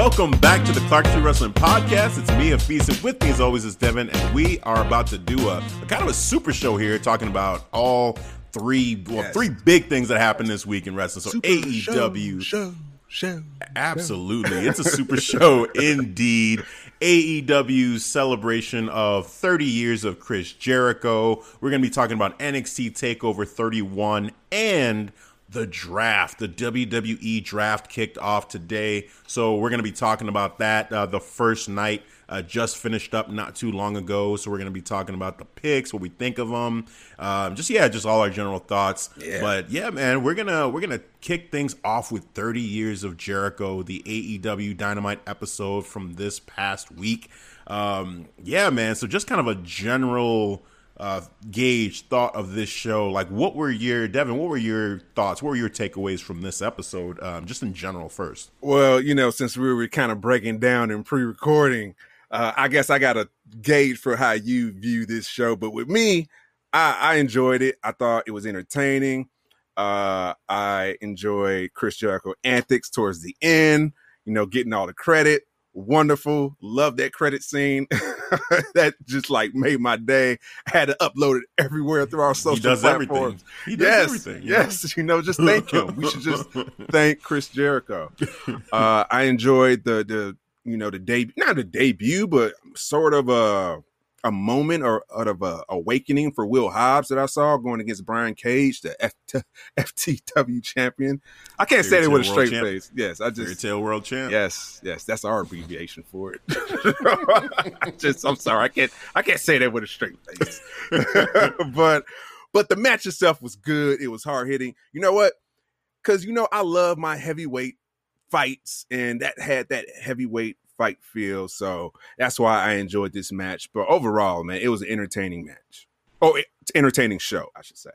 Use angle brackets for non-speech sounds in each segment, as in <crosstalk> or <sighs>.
Welcome back to the Clark Street Wrestling Podcast. It's me, Afis, and with me as always is Devin, and we are about to do a, a kind of a super show here, talking about all three, well, Yes. three big things that happened this week in wrestling. So Super AEW, show, show. Absolutely. It's a super show <laughs> indeed. AEW's celebration of 30 years of Chris Jericho. We're going to be talking about NXT TakeOver 31 and the draft. The WWE draft kicked off today. So we're going to be talking about that. Uh, the first night uh, just finished up not too long ago. So we're going to be talking about the picks, what we think of them. Um, just, yeah, just all our general thoughts. Yeah. But yeah, man, we're gonna we're gonna kick things off with 30 years of Jericho, the AEW Dynamite episode from this past week. Um, yeah, man. So just kind of a general uh, gauge thought of this show. Like, what were your Devin? What were your thoughts? What were your takeaways from this episode? Um, just in general, first. Well, you know, since we were kind of breaking down and pre-recording, uh, I guess I got a gauge for how you view this show. But with me, I, I enjoyed it. I thought it was entertaining. Uh, I enjoyed Chris Jericho antics towards the end. You know, getting all the credit. Wonderful. Love that credit scene. <laughs> that just like made my day. I had to upload it everywhere through our social he does platforms. everything. He does yes, everything. you know? yes. You know, just thank him. We should just <laughs> thank Chris Jericho. Uh, I enjoyed the the you know the debut, not the debut, but sort of a a moment or out of a awakening for Will Hobbs that I saw going against Brian Cage, the F- <laughs> FTW champion. I can't say Fairy that with a straight Champ. face. Yes, I Fairy just Tale World Champ. Yes, yes, that's our abbreviation for it. <laughs> Just, I'm sorry, I can't, I can't say that with a straight face. <laughs> but, but the match itself was good. It was hard hitting. You know what? Because you know I love my heavyweight fights, and that had that heavyweight fight feel. So that's why I enjoyed this match. But overall, man, it was an entertaining match. Oh, it's entertaining show, I should say.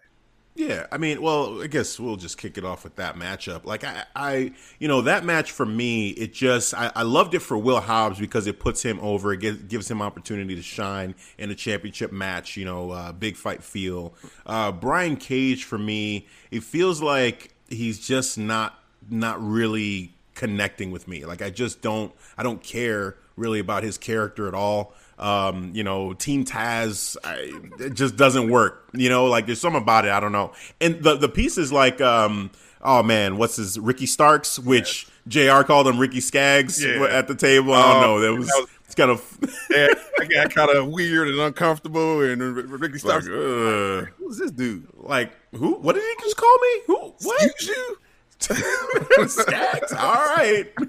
Yeah, I mean, well, I guess we'll just kick it off with that matchup. Like I, I you know, that match for me, it just I, I loved it for Will Hobbs because it puts him over, it gives, gives him opportunity to shine in a championship match. You know, uh, big fight feel. Uh, Brian Cage for me, it feels like he's just not not really connecting with me. Like I just don't I don't care really about his character at all. Um, you know, Team Taz, I, it just doesn't work. You know, like there's something about it. I don't know. And the the piece is like, um, oh man, what's his Ricky Starks, which JR called him Ricky Skaggs Yeah. at the table. I don't Oh, know. That was, was- it's kind of <laughs> Yeah, I got kind of weird and uncomfortable, and Ricky like, starts. uh, Who's this dude? like who? What did he just call me? Who? What? Excuse you? Skaggs. All right. <laughs>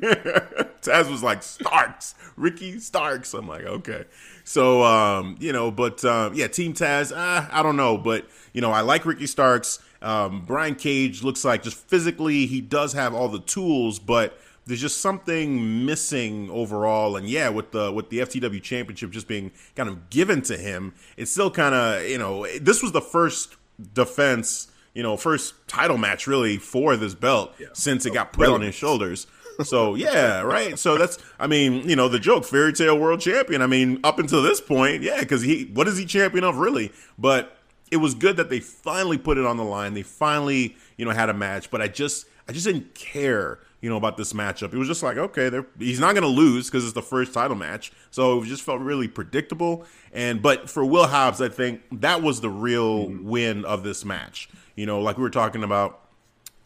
Taz was like Starks, Ricky Starks. I'm like, okay. So, um, you know, but um, yeah, Team Taz. Uh, I don't know, but you know, I like Ricky Starks. Um, Brian Cage looks like just physically, he does have all the tools, but there's just something missing overall. And yeah, with the with the FTW Championship just being kind of given to him, it's still kind of you know, this was the first defense you know, first title match really for this belt since it oh, got put on his shoulders. So <laughs> yeah, right. So that's, I mean, you know, the joke, fairy tale world champion. I mean, up until this point, yeah, because he, what is he champion of really? But it was good that they finally put it on the line. They finally, you know, had a match. But I just, I just didn't care, you know, about this matchup. It was just like, okay, he's not going to lose because it's the first title match. So it just felt really predictable. And but for Will Hobbs, I think that was the real mm-hmm. win of this match. You know, like we were talking about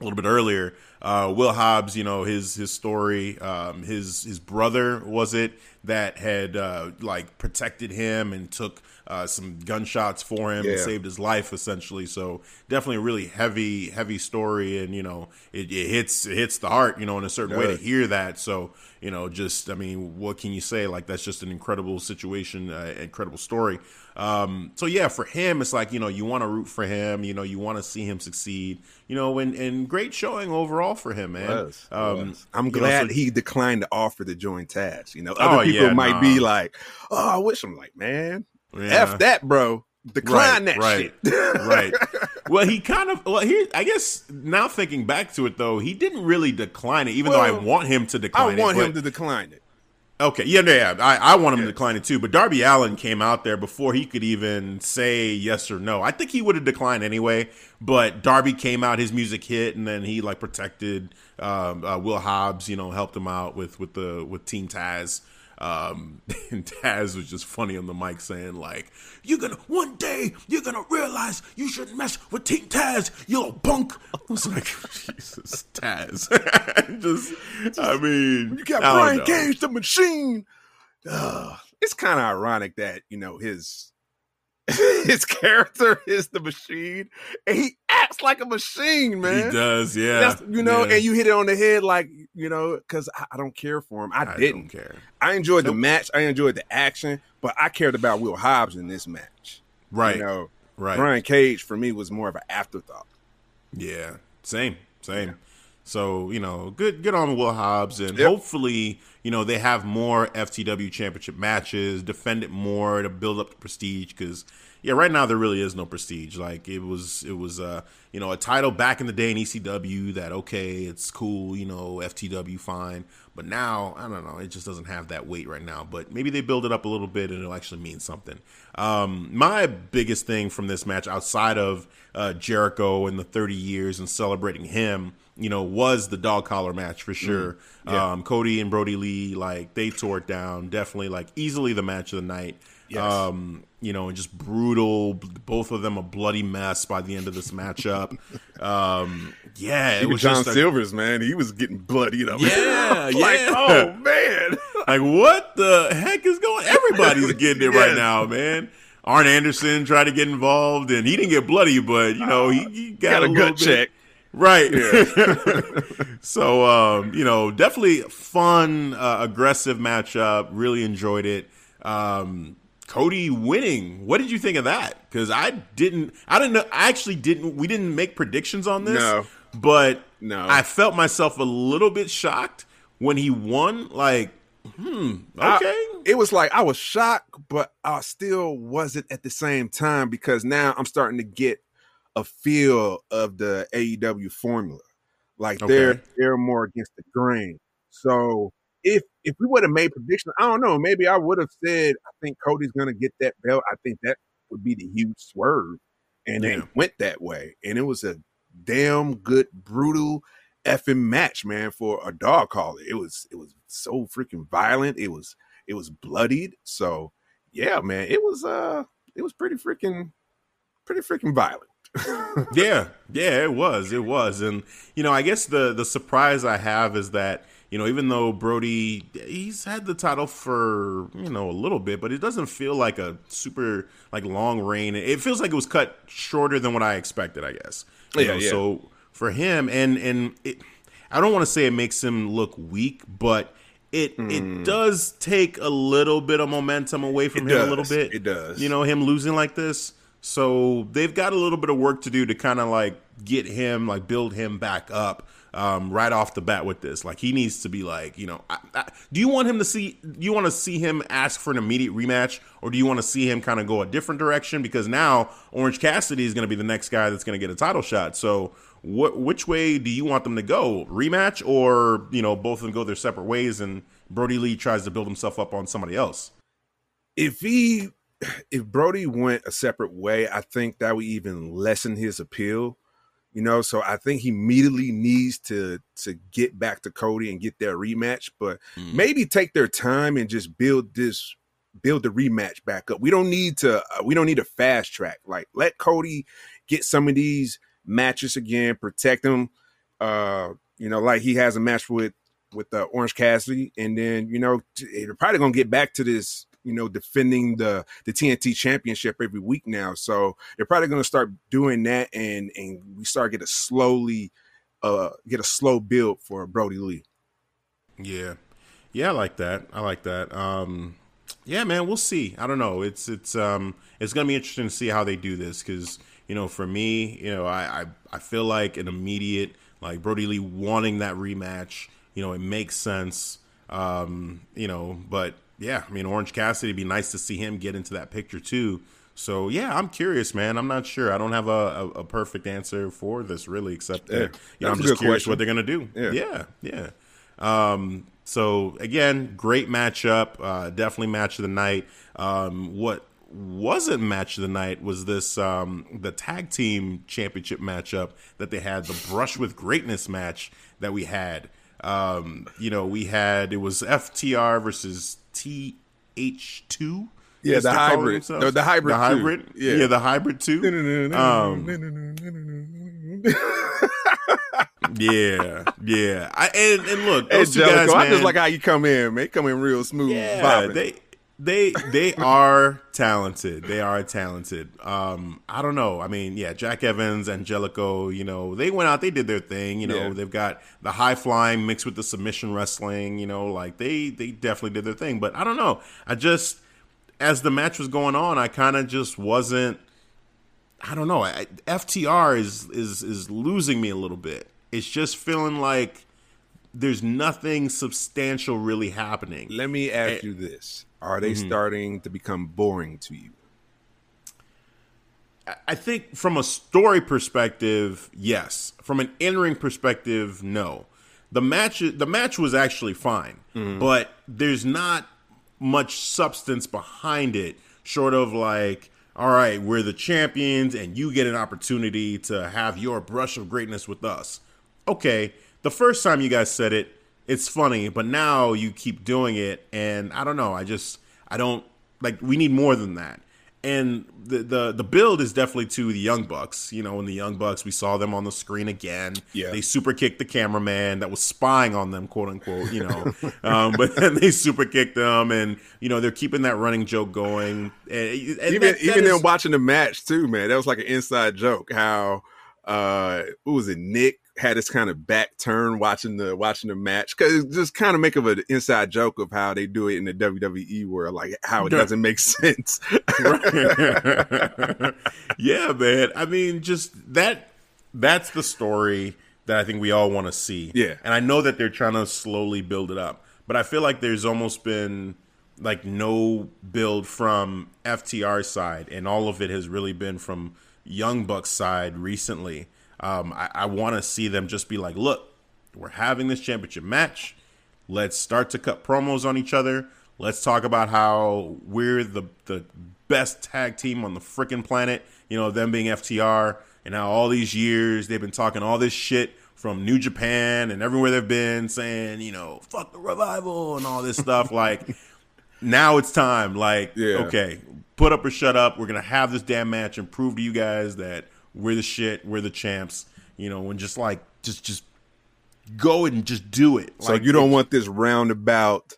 a little bit earlier. Uh, Will Hobbs, you know his his story. Um, his his brother was it that had uh, like protected him and took uh, some gunshots for him Yeah. and saved his life essentially. So definitely a really heavy, heavy story, and you know it, it hits it hits the heart, you know, in a certain way to hear that. So you know, just I mean, what can you say? Like that's just an incredible situation, uh, incredible story. Um, so yeah, for him, it's like you know you want to root for him, you know, you want to see him succeed, you know, and and great showing overall for him, man. was. Um, was. I'm you know, glad so- he declined the offer to join Taz. You know, Oh, other people yeah, might be like, "Oh, I wish." I'm like, man, Yeah. f that, bro. Decline Right, that right, shit. right. <laughs> Well, he kind of well here. I guess now thinking back to it though, he didn't really decline it, even though I want him to decline. I want it. him to decline it. Okay, yeah, yeah, I, I want him to decline it too. But Darby Allin came out there before he could even say yes or no. I think he would have declined anyway. But Darby came out, his music hit, and then he like protected um, uh, Will Hobbs. You know, helped him out with with the with Team Taz. Um, <laughs> and Taz was just funny on the mic saying like, "You're gonna one day you're gonna realize you shouldn't mess with Team Taz, you little punk." <laughs> I was like, Jesus, Taz. <laughs> just, I mean, You got I don't Brian. Cage, the machine. Ugh. it's kind of ironic that you know his <laughs> his character is the machine, and he acts like a machine, man. He does, yeah. That's, you know, yeah. and you hit it on the head, like you know, because I, I don't care for him. I, I didn't. care. I enjoyed the match. I enjoyed the action, but I cared about Will Hobbs in this match. Right, You know, right. Brian Cage for me was more of an afterthought. Yeah, same, same. So you know, good, good on Will Hobbs, and Yep. hopefully, you know, they have more FTW Championship matches, defend it more to build up the prestige. Because yeah, right now there really is no prestige. Like it was, it was, uh, you know, a title back in the day in ECW that okay, it's cool, you know, FTW fine, but now I don't know, it just doesn't have that weight right now. But maybe they build it up a little bit and it'll actually mean something. Um, my biggest thing from this match, outside of uh, Jericho and the 30 years and celebrating him, you know, was the dog collar match for sure. Yeah. Um, Cody and Brodie Lee, like they tore it down. Definitely, like easily the match of the night. Yes. Um, you know, and just brutal. Both of them a bloody mess by the end of this matchup. <laughs> um, yeah, it was John a, Silver's man, he was getting bloodied up. Yeah, <laughs> like yeah. oh man, <laughs> like what the heck is going? Everybody's getting it right now, man. Arn Anderson tried to get involved, and he didn't get bloody, but you know he, he got, got a little gut bit- check. Right. <laughs> so, um, you know, definitely fun, uh, aggressive matchup. Really enjoyed it. Um, Cody winning. What did you think of that? Because I didn't, I didn't know, I actually didn't, we didn't make predictions on this. No. But No. I felt myself a little bit shocked when he won. Like, hmm, I- okay. it was like I was shocked, but I still wasn't at the same time because now I'm starting to get a feel of the AEW formula. Like they're they're more against the grain. So if if we would have made predictions, I don't know, maybe I would have said I think Cody's gonna get that belt. I think that would be the huge swerve. And Yeah. it went that way. And it was a damn good, brutal effing match, man, for a dog collar. It was it was so freaking violent. It was it was bloodied. So yeah, man, it was uh it was pretty freaking pretty freaking violent. <laughs> yeah, yeah, it was, it was, and you know, I guess the the surprise I have is that you know, even though Brodie he's had the title for you know a little bit, but it doesn't feel like a super like long reign. It feels like it was cut shorter than what I expected. I guess. You Yeah, know, yeah. So for him, and and it, I don't want to say it makes him look weak, but. It it does take a little bit of momentum away from Hmm. It him a little bit. It does. You know, him losing like this. So they've got a little bit of work to do to kind of like get him, like build him back up um, right off the bat with this. Like he needs to be like, you know, I, I, do you want him to see? Do you want to see him ask for an immediate rematch, or do you want to see him kind of go a different direction? Because now Orange Cassidy is going to be the next guy that's going to get a title shot. So what? Which way do you want them to go? Rematch, or you know, both of them go their separate ways, and Brodie Lee tries to build himself up on somebody else. if he if Brodie went a separate way, I think that would even lessen his appeal. You know, so I think he immediately needs to to get back to Cody and get their rematch, but Mm. maybe take their time and just build this build the rematch back up. We don't need to uh, we don't need a fast track. Like let Cody get some of these matches again, protect him. Uh, you know, like he has a match with with uh, Orange Cassidy, and then you know they're probably gonna get back to this you know, defending the the TNT championship every week now. So they're probably going to start doing that, and and we start get a slowly uh get a slow build for Brodie Lee. Yeah, yeah, I like that. I like that. Um, yeah, man, we'll see. I don't know. It's it's um it's gonna be interesting to see how they do this because you know for me, you know, I I, I feel like an immediate like Brodie Lee wanting that rematch. You know, it makes sense. Um, you know, but yeah, I mean Orange Cassidy, it'd be nice to see him get into that picture too. So yeah, I'm curious, man. I'm not sure. I don't have a, a, a perfect answer for this really, except that yeah, you know, I'm just curious question. what they're gonna do. Yeah, yeah, yeah. Um, so again, great matchup. Uh, definitely match of the night. Um, what wasn't match of the night was this um, the tag team championship matchup that they had, the Brush with Greatness match that we had. Um, you know, we had it was FTR versus TH2. Yeah, the hybrid. No, the hybrid. The hybrid. Yeah. yeah, the hybrid too. <laughs> um, yeah, yeah. I, and, and look, those hey, two guys, man, I just like how you come in, man. come in real smooth. Yeah, they they they are talented. They are talented. Um, I don't know. I mean, yeah, Jack Evans, Angelico, you know, they went out, they did their thing. You know, yeah. they've got the high flying mixed with the submission wrestling. You know, like they they definitely did their thing. But I don't know. I just as the match was going on, I kind of just wasn't. I don't know. I, FTR is is is losing me a little bit. It's just feeling like there's nothing substantial really happening. Let me ask and, you this are they mm-hmm. starting to become boring to you? I think from a story perspective, yes. From an in-ring perspective, no. The match the match was actually fine, mm-hmm. but there's not much substance behind it short of like all right, we're the champions and you get an opportunity to have your brush of greatness with us. Okay, the first time you guys said it, it's funny, but now you keep doing it, and I don't know. I just I don't like. We need more than that. And the the the build is definitely to the Young Bucks. You know, in the Young Bucks, we saw them on the screen again. Yeah, they super kicked the cameraman that was spying on them, quote unquote. You know, <laughs> um, but then they super kicked them, and you know they're keeping that running joke going. And, and even that, that even is, them watching the match too, man. That was like an inside joke. How uh, who was it? Nick had this kind of back turn watching the watching the match because it's just kind of make of an inside joke of how they do it in the WWE world, like how it doesn't make <laughs> sense. <laughs> yeah, man. I mean, just that that's the story that I think we all want to see. Yeah, and I know that they're trying to slowly build it up, but I feel like there's almost been like no build from FTR side, and all of it has really been from Young Bucks side recently. Um, I, I want to see them just be like, look, we're having this championship match. Let's start to cut promos on each other. Let's talk about how we're the the best tag team on the freaking planet. You know, them being FTR, and how all these years they've been talking all this shit from New Japan and everywhere they've been, saying, you know, fuck the revival and all this stuff. <laughs> like, now it's time. Like, yeah. okay, put up or shut up. We're gonna have this damn match and prove to you guys that we're the shit, we're the champs, you know, and just like just just go and just do it. So like, you don't want this roundabout,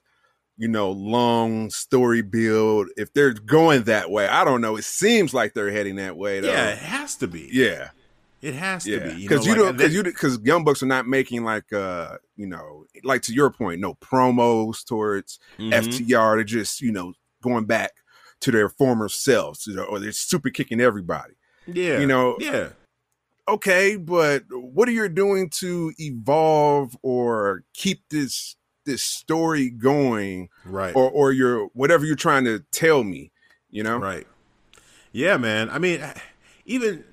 you know, long story build. If they're going that way, I don't know. It seems like they're heading that way. Though. Yeah, it has to be. Yeah, it has yeah. to be because you, know, you like, don't because you because Young Bucks are not making like uh you know like to your point, no promos towards mm-hmm. FTR. They're just you know going back to their former selves, you know, or they're super kicking everybody. Yeah. You know, yeah. Okay, but what are you doing to evolve or keep this this story going? Right. Or or your whatever you're trying to tell me, you know? Right. Yeah, man. I mean, <sighs> even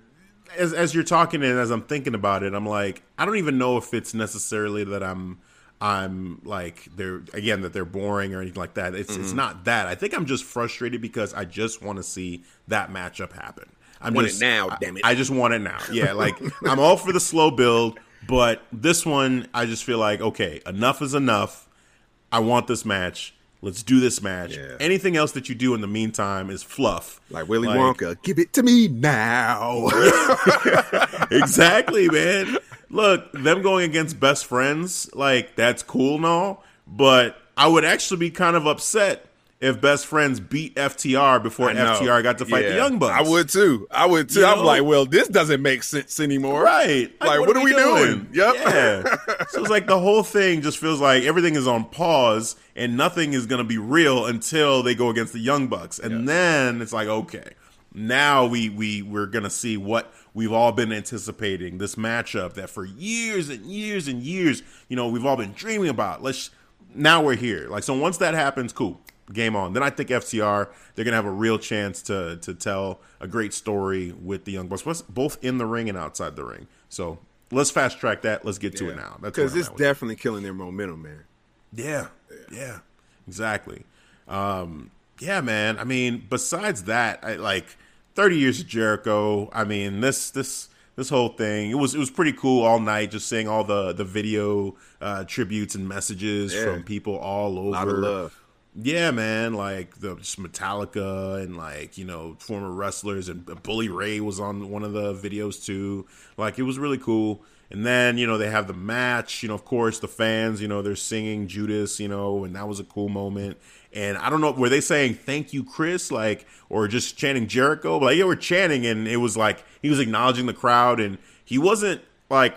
as as you're talking and as I'm thinking about it, I'm like, I don't even know if it's necessarily that I'm I'm like they're again that they're boring or anything like that. It's mm-hmm. it's not that. I think I'm just frustrated because I just want to see that matchup happen. I'm want just, it now, damn it. I, I just want it now. Yeah, like I'm all for the slow build, but this one I just feel like okay, enough is enough. I want this match. Let's do this match. Yeah. Anything else that you do in the meantime is fluff. Like Willy Wonka, give it to me now. <laughs> exactly, man. Look, them going against best friends, like that's cool and all, but I would actually be kind of upset if best friends beat FTR before FTR got to fight the Young Bucks. I would too. I would too. You I'm know? like, well, this doesn't make sense anymore. Right. Like, what are we doing? Yep. Yeah. so it's like the whole thing just feels like everything is on pause and nothing is going to be real until they go against the Young Bucks. And then it's like, okay, now we, we, we're going to see what we've all been anticipating this matchup that for years and years and years, you know, we've all been dreaming about. Let's, now we're here. Like, so once that happens, cool. Game on. Then I think FTR they're gonna have a real chance to to tell a great story with the Young Bucks, both- in the ring and outside the ring. So let's fast track that. Let's get to it now. Because it's with it. definitely killing their momentum, man. Yeah, yeah, exactly. Um, yeah, man. I mean, besides that, I like thirty years of Jericho. I mean, this this this whole thing it was it was pretty cool all night, just seeing all the the video uh, tributes and messages Yeah. from people all over. A lot of love. Yeah, man. Like the Metallica and like you know former wrestlers and uh, Bully Ray was on one of the videos too. Like it was really cool. And then you know they have the match. You know, of course, the fans. You know, they're singing Judas. You know, and that was a cool moment. And I don't know, were they saying "Thank you, Chris," like, or just chanting Jericho? But like, they were chanting, and it was like he was acknowledging the crowd, and he wasn't like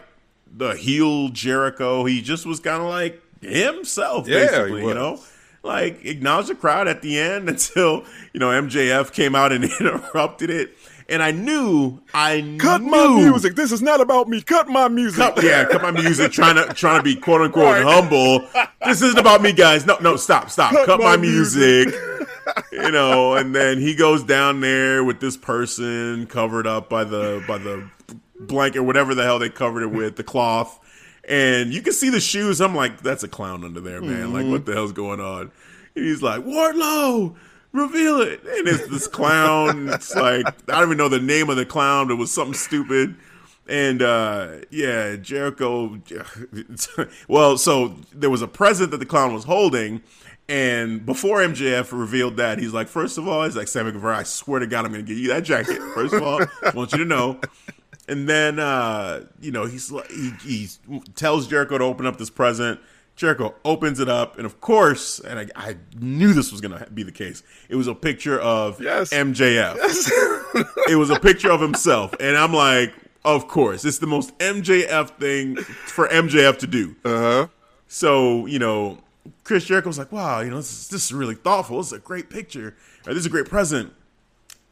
the heel Jericho. He just was kind of like himself, Yeah, basically. You know, like acknowledge the crowd at the end <laughs> until you know MJF came out and <laughs> interrupted it. And I knew, I Cut knew, my music. This is not about me. Cut my music. Cut, yeah, cut my music. Trying to trying to be quote unquote Right. humble. This isn't about me, guys. No, no, stop, stop. Cut, Cut my, my music. <laughs> you know, and then he goes down there with this person covered up by the by the blanket, whatever the hell they covered it with, the cloth. And you can see the shoes. I'm like, that's a clown under there, man. Like, what the hell's going on? And he's like, Wardlow, reveal it. And it's this clown. It's like, I don't even know the name of the clown, but it was something stupid. And uh, yeah, Jericho. <laughs> well, so there was a present that the clown was holding. And before MJF revealed that, he's like, first of all, he's like, Sammy Guevara, I swear to God, I'm going to give you that jacket. First of all, I want you to know. And then, uh, you know, he's he, he tells Jericho to open up this present. Jericho opens it up, and of course, and I, I knew this was going to be the case. It was a picture of Yes. MJF. <laughs> it was a picture of himself, and I'm like, of course, it's the most MJF thing for MJF to do. Uh huh. So, you know, Chris Jericho was like, wow, you know, this is, this is really thoughtful. This is a great picture. Or this is a great present.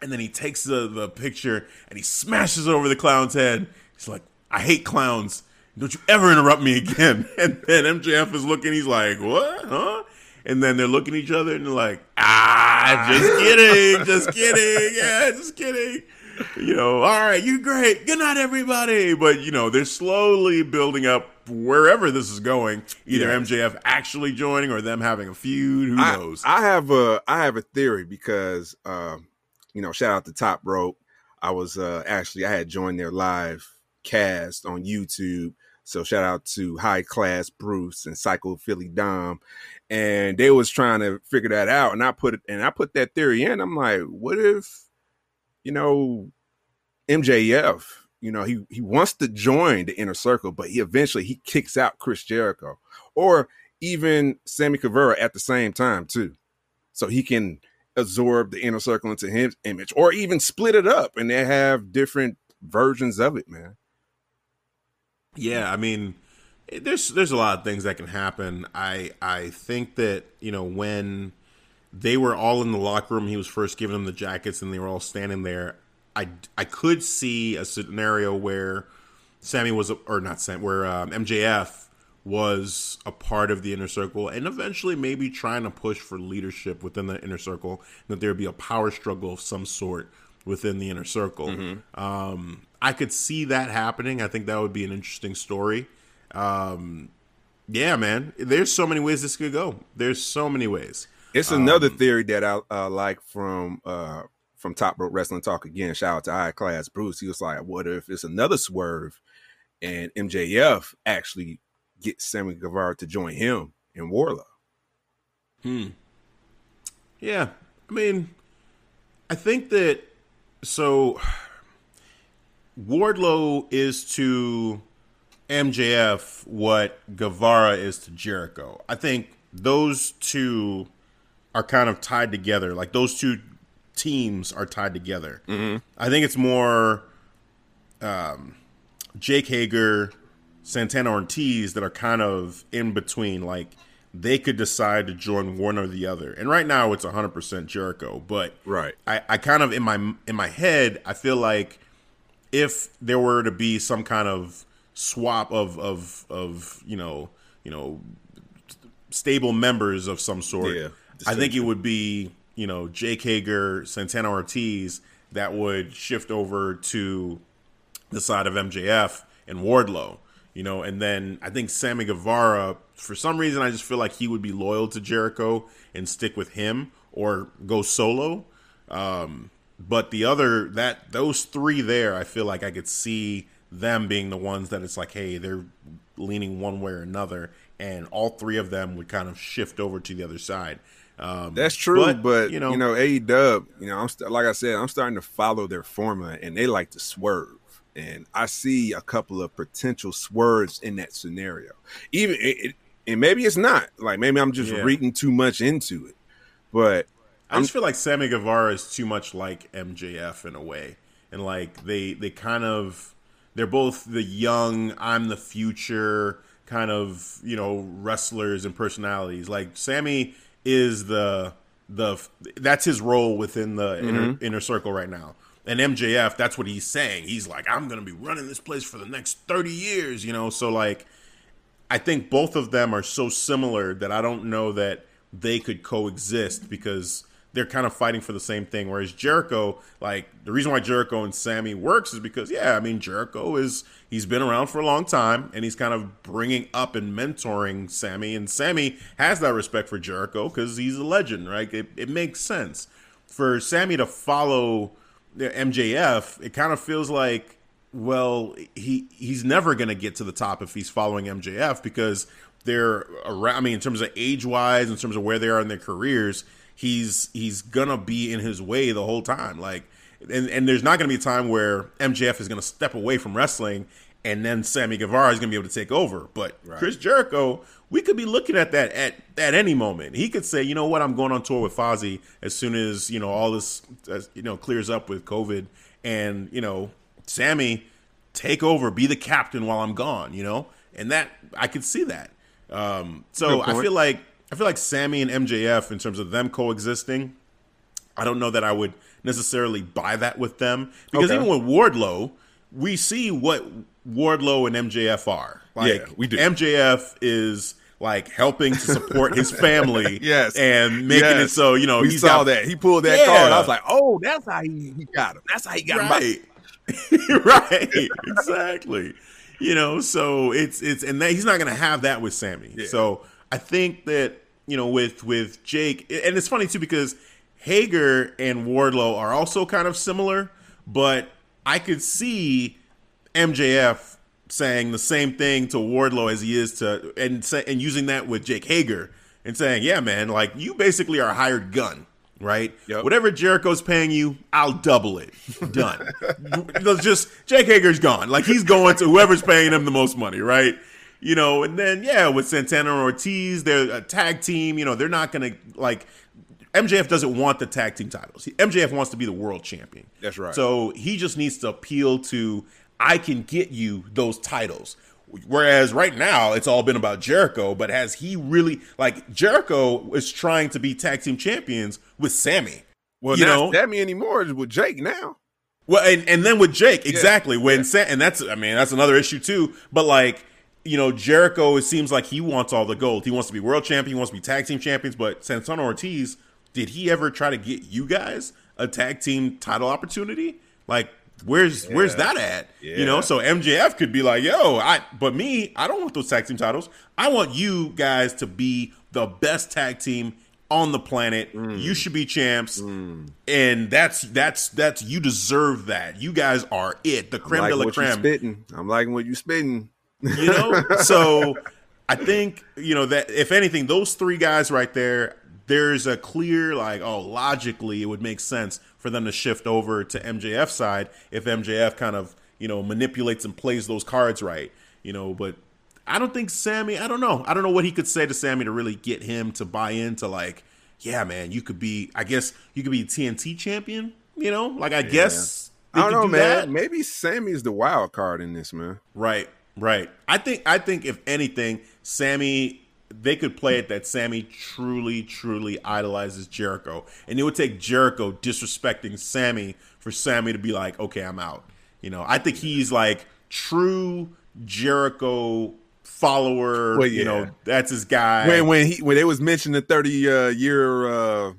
And then he takes the, the picture and he smashes it over the clown's head. He's like, I hate clowns. Don't you ever interrupt me again. <laughs> And then MJF is looking, he's like, what? Huh? And then they're looking at each other and they're like, ah, just kidding, just <laughs> kidding. Yeah, just kidding. You know, all right, you're great. Good night, everybody. But, you know, they're slowly building up wherever this is going. Either. MJF actually joining or them having a feud. Who I, knows? I have a I have a theory because um, you know, shout out to Top Rope. I was uh actually I had joined their live cast on YouTube. So shout out to High Class Bruce and Psycho Philly Dom. And they was trying to figure that out. And I put it and I put that theory in. I'm like, what if, you know, MJF, you know, he he wants to join the inner circle, but he eventually he kicks out Chris Jericho. Or even Sammy Guevara at the same time too, so he can absorb the inner circle into his image, or even split it up and they have different versions of it, man. Yeah, I mean, there's there's a lot of things that can happen. I I think that you know when they were all in the locker room, he was first giving them the jackets, and they were all standing there. I I could see a scenario where Sammy was or not Sam, where um, MJF was a part of the inner circle, and eventually maybe trying to push for leadership within the inner circle, and that there would be a power struggle of some sort within the inner circle. Um, I could see that happening. I think that would be an interesting story. Um, yeah, man. There's so many ways this could go. There's so many ways. It's another theory that I uh, like from uh, from Top Rope Wrestling Talk again. Shout out to High Class Bruce. He was like, "What if it's another swerve, and MJF actually gets Sammy Guevara to join him in Wardlow?" Hmm. Yeah, I mean, I think that so Wardlow is to MJF what Guevara is to Jericho. I think those two are kind of tied together. Like those two teams are tied together. Mm-hmm. I think it's more um, Jake Hager, Santana Ortiz that are kind of in between. Like they could decide to join one or the other. And right now it's 100% Jericho, but right. I, I kind of in my in my head I feel like if there were to be some kind of swap of of of you know you know stable members of some sort, Yeah, I think it would be you know Jake Hager, Santana Ortiz that would shift over to the side of MJF and Wardlow, you know, and then I think Sammy Guevara, for some reason, I just feel like he would be loyal to Jericho and stick with him or go solo. Um, but the other that those three there, I feel like I could see them being the ones that it's like, hey, they're leaning one way or another, and all three of them would kind of shift over to the other side. Um, That's true, but, but, you know, you know, A Dub, you know, I'm st- like I said, I'm starting to follow their formula, and they like to swerve, and I see a couple of potential swerves in that scenario. Even it, and maybe it's not like maybe I'm just Yeah. reading too much into it, but I just feel like Sammy Guevara is too much like MJF in a way, and like they they kind of they're both the young I'm the future kind of you know wrestlers and personalities. Like Sammy is the the that's his role within the mm-hmm. inner, inner circle right now. And MJF, that's what he's saying. He's like, I'm gonna be running this place for the next thirty years, you know. So like, I think both of them are so similar that I don't know that they could coexist because they're kind of fighting for the same thing. Whereas Jericho, like the reason why Jericho and Sammy works is because yeah, I mean Jericho is he's been around for a long time and he's kind of bringing up and mentoring Sammy, and Sammy has that respect for Jericho because he's a legend, right? It, it makes sense for Sammy to follow the MJF. It kind of feels like well, he he's never going to get to the top if he's following MJF because they're around. I mean, in terms of age wise, in terms of where they are in their careers, he's he's gonna be in his way the whole time. Like, and and there's not gonna be a time where MJF is gonna step away from wrestling. And then Sammy Guevara is going to be able to take over, but Chris Jericho, we could be looking at that at at any moment. He could say, you know what, I'm going on tour with Fozzy as soon as you know all this, as, you know, clears up with COVID, and you know, Sammy, take over, be the captain while I'm gone, you know? And that I could see that. Um, so I feel like I feel like Sammy and MJF in terms of them coexisting, I don't know that I would necessarily buy that with them because Okay. even with Wardlow, we see what Wardlow and MJF are. Like Yeah, we do. MJF is like helping to support his family, <laughs> Yes. and making it so you know he saw got that he pulled that Yeah. card. I was like, oh, that's how he, he got him. That's how he got him. right <laughs> right exactly you know so it's it's and that, he's not gonna have that with sammy Yeah. so i think that you know with with jake and it's funny too because hager and wardlow are also kind of similar but i could see mjf saying the same thing to wardlow as he is to and and using that with jake hager and saying yeah man like you basically are a hired gun right? Yep. whatever jericho's paying you i'll double it. Done. <laughs> Just jake hager's gone. Like he's going to whoever's paying him the most money right? You know and then yeah with santana and ortiz they're a tag team you know they're not gonna like mjf doesn't want the tag team titles. Mjf wants to be the world champion. That's right. so he just needs to appeal to i can get you those titles Whereas right now it's all been about Jericho, but has he really like Jericho is trying to be tag team champions with Sammy? Well, you not know, Sammy anymore is with Jake now. well, and, and then with Jake, exactly. When Sa- and that's I mean that's another issue too. But like you know, Jericho, it seems like he wants all the gold. He wants to be world champion. He wants to be tag team champions. But Santana Ortiz, did he ever try to get you guys a tag team title opportunity? Like, where's where's that at? You know, so MJF could be like, "Yo, I," but me, I don't want those tag team titles. I want you guys to be the best tag team on the planet. Mm. You should be champs, and that's that's that's you deserve that. You guys are it, the creme de la creme. spitting. I'm liking what you're spitting. You know, <laughs> so I think you know that if anything, those three guys right there, there's a clear like oh logically it would make sense for them to shift over to MJF side if MJF kind of you know manipulates and plays those cards right you know but I don't think Sammy I don't know. I don't know what he could say to Sammy to really get him to buy into like yeah man you could be I guess you could be TNT champion you know? Like I yeah. guess I don't know do man. that. maybe Sammy's the wild card in this man. Right right. I think I think if anything Sammy they could play it that Sammy truly, truly idolizes Jericho, and it would take Jericho disrespecting Sammy for Sammy to be like, "Okay, I'm out." You know, I think he's like true Jericho follower. Well, yeah. You know, that's his guy. When when he when it was mentioned the thirty uh, year uh,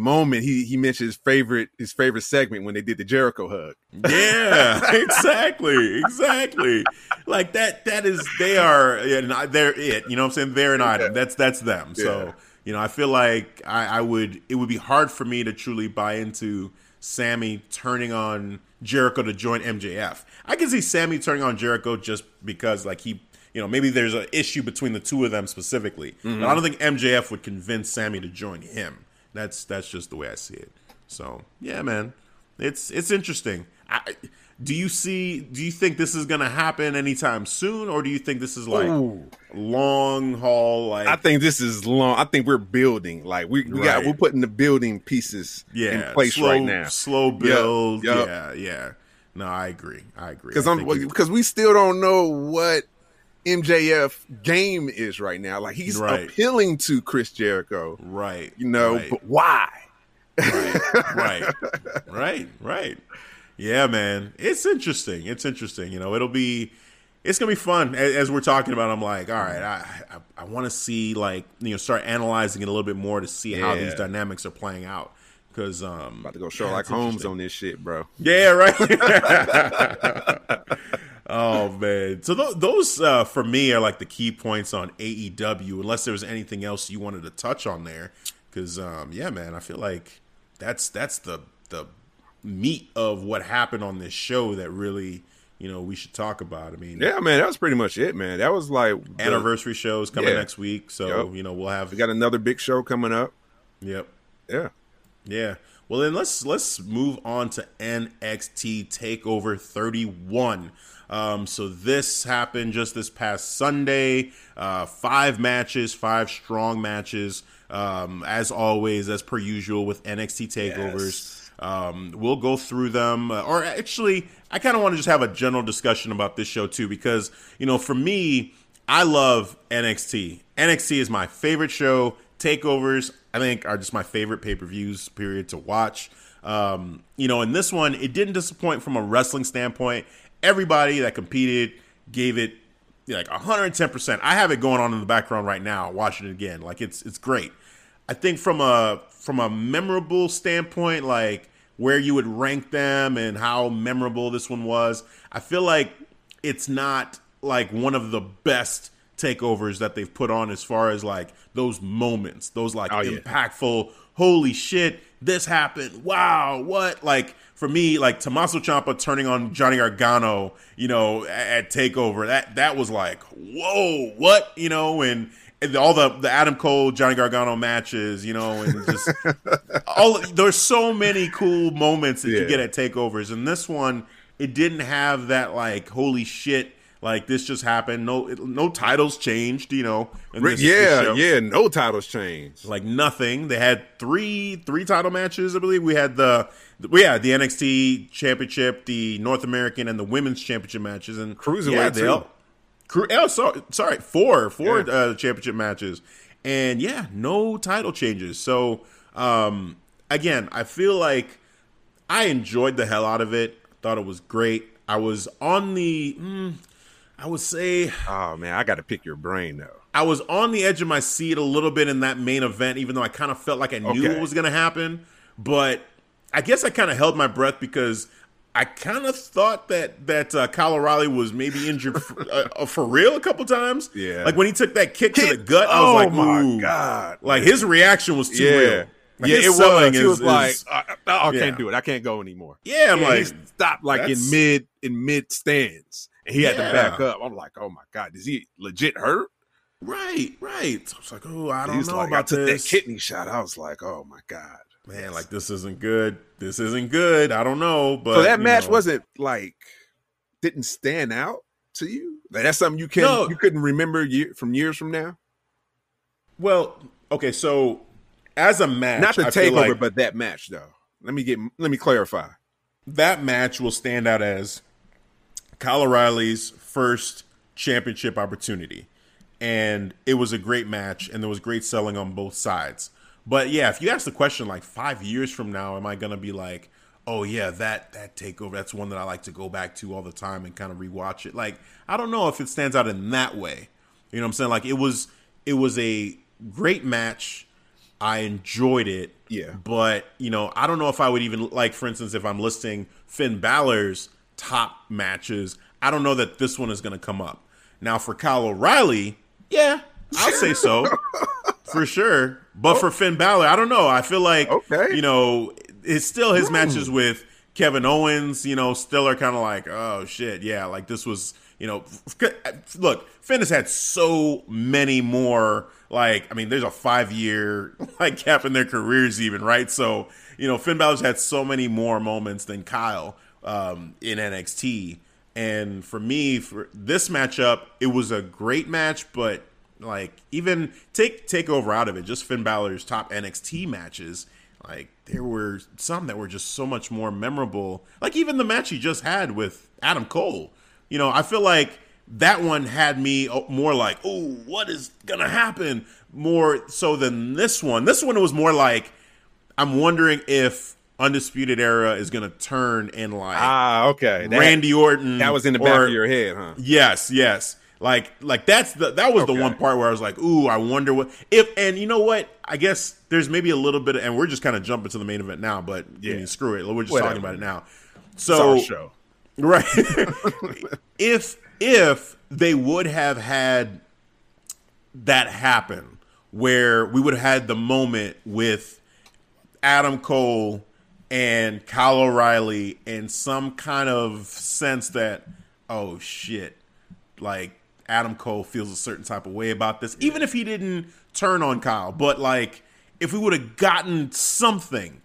moment he he mentioned his favorite his favorite segment when they did the Jericho hug. Yeah, <laughs> exactly, exactly. Like that that is they are yeah, they're it. You know what I'm saying? They're an item. That's that's them. Yeah. So you know, I feel like I, I would it would be hard for me to truly buy into Sammy turning on Jericho to join MJF. I can see Sammy turning on Jericho just because like he you know, maybe there's an issue between the two of them specifically. Mm-hmm. But I don't think MJF would convince Sammy to join him. That's that's just the way I see it. So yeah, man, it's it's interesting. I, do you see? Do you think this is going to happen anytime soon, or do you think this is like Ooh. long haul? Like I think this is long. I think we're building. Like we, we right. got we're putting the building pieces yeah, in place slow, right now. Slow build. Yep, yep. Yeah, yeah. No, I agree. I agree. Because I'm because we still don't know what MJF game is right now. Like he's right. appealing to Chris Jericho. Right. You know, right. but why? Right. right. <laughs> right. Right. Yeah, man. It's interesting. It's interesting. You know, it'll be it's gonna be fun as, as we're talking about. I'm like, all right, I I, I want to see like you know start analyzing it a little bit more to see yeah. how these dynamics are playing out. Because um, about to go Sherlock yeah, Holmes on this shit, bro. Yeah, right. <laughs> <laughs> oh man, so th- those uh, for me are like the key points on AEW. Unless there was anything else you wanted to touch on there, because um, yeah, man, I feel like that's that's the the meat of what happened on this show that really you know we should talk about. I mean, yeah, man, that was pretty much it, man. That was like the, anniversary shows coming yeah. next week, so yep. you know we'll have we got another big show coming up. Yep. Yeah. Yeah. Well, then let's let's move on to NXT Takeover 31. Um, so this happened just this past Sunday. Uh, five matches, five strong matches. Um, as always, as per usual with NXT takeovers. Yes. Um, we'll go through them, uh, or actually, I kind of want to just have a general discussion about this show too, because you know, for me, I love NXT. NXT is my favorite show. Takeovers, I think, are just my favorite pay per views. Period to watch. Um, you know, in this one, it didn't disappoint from a wrestling standpoint everybody that competed gave it like 110%. I have it going on in the background right now, watching it again. Like it's it's great. I think from a from a memorable standpoint, like where you would rank them and how memorable this one was, I feel like it's not like one of the best takeovers that they've put on as far as like those moments, those like oh, yeah. impactful, holy shit, this happened. Wow, what? Like for me, like Tommaso Ciampa turning on Johnny Gargano, you know, at, at Takeover, that that was like, whoa, what? You know, and, and all the the Adam Cole Johnny Gargano matches, you know, and just <laughs> all there's so many cool moments that yeah. you get at takeovers, and this one it didn't have that like holy shit like this just happened. No, no titles changed. You know. This, yeah, this yeah. No titles changed. Like nothing. They had three three title matches. I believe we had the we had the NXT Championship, the North American, and the Women's Championship matches, and cruiserweight yeah, they all, cru- oh, sorry, sorry, four four yeah. uh, championship matches, and yeah, no title changes. So um, again, I feel like I enjoyed the hell out of it. Thought it was great. I was on the. Mm, I would say. Oh man, I got to pick your brain though. I was on the edge of my seat a little bit in that main event, even though I kind of felt like I knew okay. what was going to happen. But I guess I kind of held my breath because I kind of thought that that uh, Kyle O'Reilly was maybe injured for, <laughs> uh, uh, for, real a couple times. Yeah, like when he took that kick to the gut, I was oh like, my god!" Like his reaction was too yeah. real. Like yeah, it was. He was like, I, I, can't do it. I can't go anymore." Yeah, I'm yeah, like, he stopped like in mid in mid stands. He had yeah. to back up. I'm like, oh my god, is he legit hurt? Right, right. So I was like, oh, I don't He's know like, about I took this. that kidney shot. I was like, oh my god, Man, like this isn't good. This isn't good. I don't know, but so that match know. wasn't like didn't stand out to you. Like that's something you can No. you couldn't remember year, from years from now. well. Okay, so as a match, Not the I takeover, like but that match though. Let me get let me clarify. that match will stand out as Kyle O'Reilly's first championship opportunity. And it was a great match, and there was great selling on both sides. But yeah, if you ask the question like five years from now, am I gonna be like, oh yeah, that that takeover, that's one that I like to go back to all the time and kind of rewatch it. Like, I don't know if it stands out in that way. You know what I'm saying? Like it was it was a great match. I enjoyed it. Yeah. But, you know, I don't know if I would even like, for instance, if I'm listing Finn Balor's top matches, I don't know that this one is gonna come up. Now for Kyle O'Reilly, yeah, I'll say so. <laughs> for sure. But for oh. Finn Balor, I don't know. I feel like Okay. you know, it's still his hmm. matches with Kevin Owens, you know, still are kind of like, oh shit, yeah, like this was, you know, look, Finn has had so many more. Like, I mean, there's a five year <laughs> like gap in their careers, even right. So, you know, Finn Balor's had so many more moments than Kyle um, in NXT. And for me, for this matchup, it was a great match, but like even take takeover out of it, just Finn Balor's top NXT matches, like there were some that were just so much more memorable. Like even the match he just had with Adam Cole. You know, I feel like that one had me uh, more like, oh, what is gonna happen? More so than this one. This one was more like, I'm wondering if Undisputed Era is gonna turn in like Ah, okay. That, Randy Orton. that was in the back or- of your head, huh? Yes, yes. Like like that's the that was the one part where I was like, ooh, I wonder what if and you know what? I guess there's maybe a little bit of, and we're just kind of jumping to the main event now, but yeah, Yeah. screw it. We're just Whatever. talking about it now. So show. Right. <laughs> if if they would have had that happen where we would have had the moment with Adam Cole and Kyle O'Reilly in some kind of sense that oh shit like Adam Cole feels a certain type of way about this even if he didn't turn on Kyle but like if we would have gotten something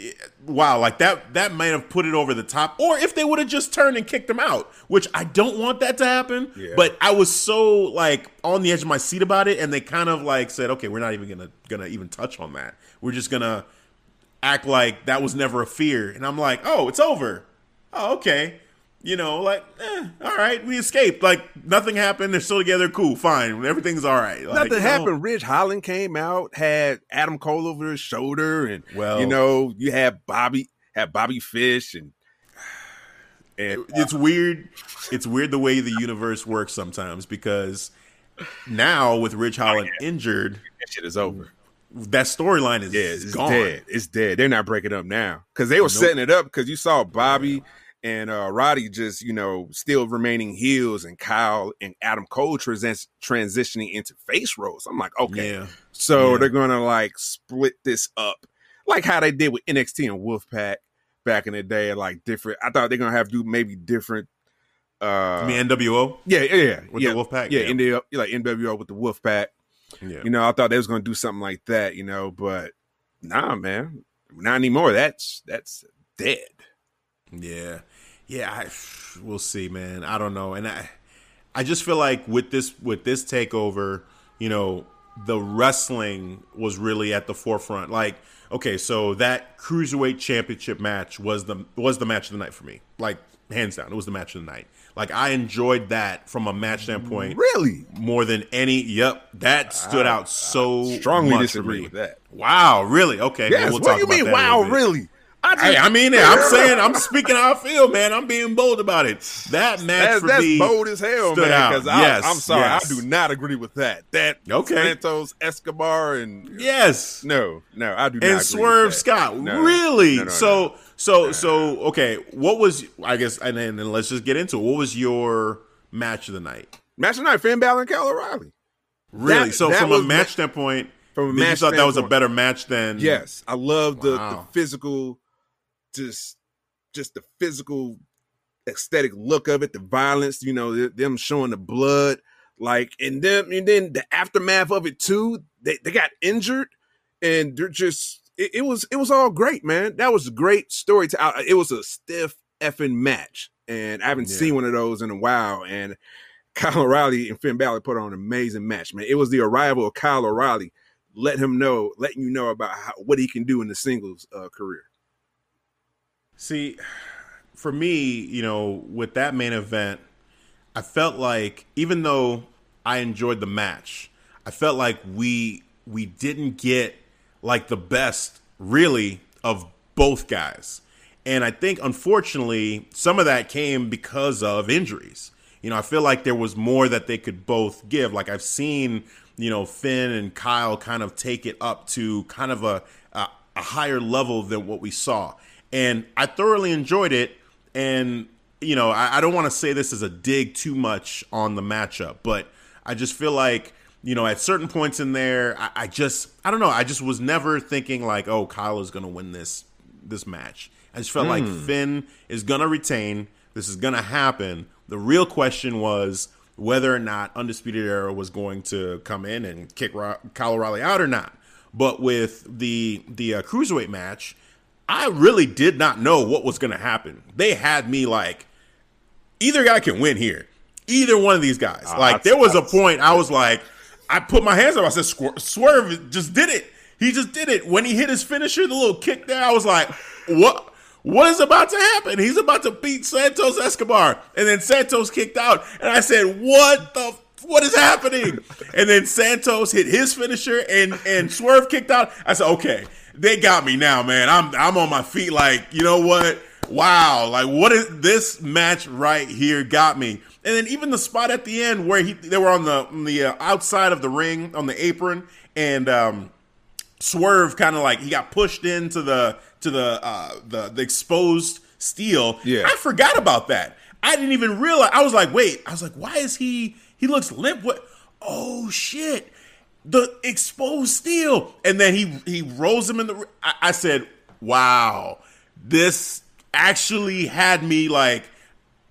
eh, wow, like that that might have put it over the top. Or if they would have just turned and kicked him out, which I don't want that to happen. Yeah. But I was so like on the edge of my seat about it, and they kind of like said, okay, we're not even gonna gonna even touch on that. We're just gonna act like that was never a fear. And I'm like, oh, it's over. Oh, okay. You know, like, eh, all right, we escaped. Like nothing happened. They're still together. Cool, fine. Everything's all right. Like, Nothing know, happened. Ridge Holland came out, had Adam Cole over his shoulder, and Well- you know, you had Bobby, had Bobby Fish, and and it's weird. It's weird the way the universe works sometimes because now with Ridge Holland injured, that shit is over. That storyline is Yeah, it's gone. dead. It's dead. They're not breaking up now because they were setting it up because you saw Bobby and uh, Roddy just you know still remaining heels and Kyle and Adam Cole transi- transitioning into face roles. I'm like, okay, Yeah, so Yeah. they're gonna like split this up like how they did with NXT and Wolfpack back in the day. Like different. I thought they're gonna have to do maybe different. Uh, I mean NWO yeah, yeah, yeah, with yeah, the Wolfpack. yeah, NWO, like NWO with the Wolfpack. Yeah. You know, I thought they was gonna do something like that, you know, but nah, man, not anymore. That's that's dead. Yeah, yeah. I, we'll see, man. I don't know, and I, I just feel like with this with this takeover, you know, the wrestling was really at the forefront. Like, okay, so that cruiserweight championship match was the was the match of the night for me. Like, hands down, it was the match of the night. Like, I enjoyed that from a match standpoint Really? more than any. Yep, that stood out so Strongly disagree with that. Wow, really? Okay, Yes. well, what do you mean? Wow, really? I just, Hey, I mean, I'm <laughs> saying, I'm speaking how I feel, man. I'm being bold about it. That match that's, for that's me, bold as hell, stood man. out. Because Yes, I'm sorry, yes. I do not agree with that. That Okay. Santos Escobar and yes, no, no, I do not. and Swerve with that. Scott, No. really. No, no, so, no. So, so, okay. What was? I guess, and then and let's just get into it. What was your match of the night? Match of the night, Finn Balor and Kyle O'Reilly. Really? That- so, that from a match ma- standpoint, From a then you match thought that was a better match than Yes, I love the, the physical, just just the physical aesthetic look of it, the violence. You know, them showing the blood. Like, and then and then the aftermath of it too. They they got injured, and they're just it, it was it was all great, man. That was a great story. To it was a stiff effing match, and I haven't yeah. seen one of those in a while. And <laughs> Kyle O'Reilly and Finn Balor put on an amazing match, man. It was the arrival of Kyle O'Reilly, let him know, letting you know about how, what he can do in the singles uh, career. See, for me, you know, with that main event, I felt like even though I enjoyed the match, I felt like we we didn't get like the best really of both guys. And I think unfortunately some of that came because of injuries. You know, I feel like there was more that they could both give. Like I've seen, you know, Finn and Kyle kind of take it up to kind of a a, a higher level than what we saw. And I thoroughly enjoyed it. And you know, I, I don't want to say this as a dig too much on the matchup, but I just feel like you know, at certain points in there, I, I, just I don't know. I just was never thinking like, oh, Kyle is gonna win this this match. I just felt mm. like hmm. Finn is gonna retain. This is gonna happen. The real question was whether or not Undisputed Era was going to come in and kick Kyle O'Reilly out or not. But with the the uh, cruiserweight match, I really did not know what was going to happen. They had me like, either guy can win here. Either one of these guys. Uh, like there was a point I was like, I put my hands up. I said, Swerve just did it. He just did it. When he hit his finisher, the little kick there, I was like, what? What is about to happen? He's about to beat Santos Escobar. And then Santos kicked out. And I said, what the what is happening? <laughs> And then Santos hit his finisher and and Swerve kicked out. I said, okay, they got me now, man. I'm I'm on my feet like, you know what? Wow, like what is this match right here got me? And then even the spot at the end where he they were on the on the uh, outside of the ring on the apron and um, Swerve kind of like he got pushed into the to the uh, the the exposed steel. Yeah, I forgot about that. I didn't even realize. I was like, wait. I was like, why is he? He looks limp. What? Oh shit! The exposed steel. And then he he rolls him in the. I, I said, wow, this actually had me like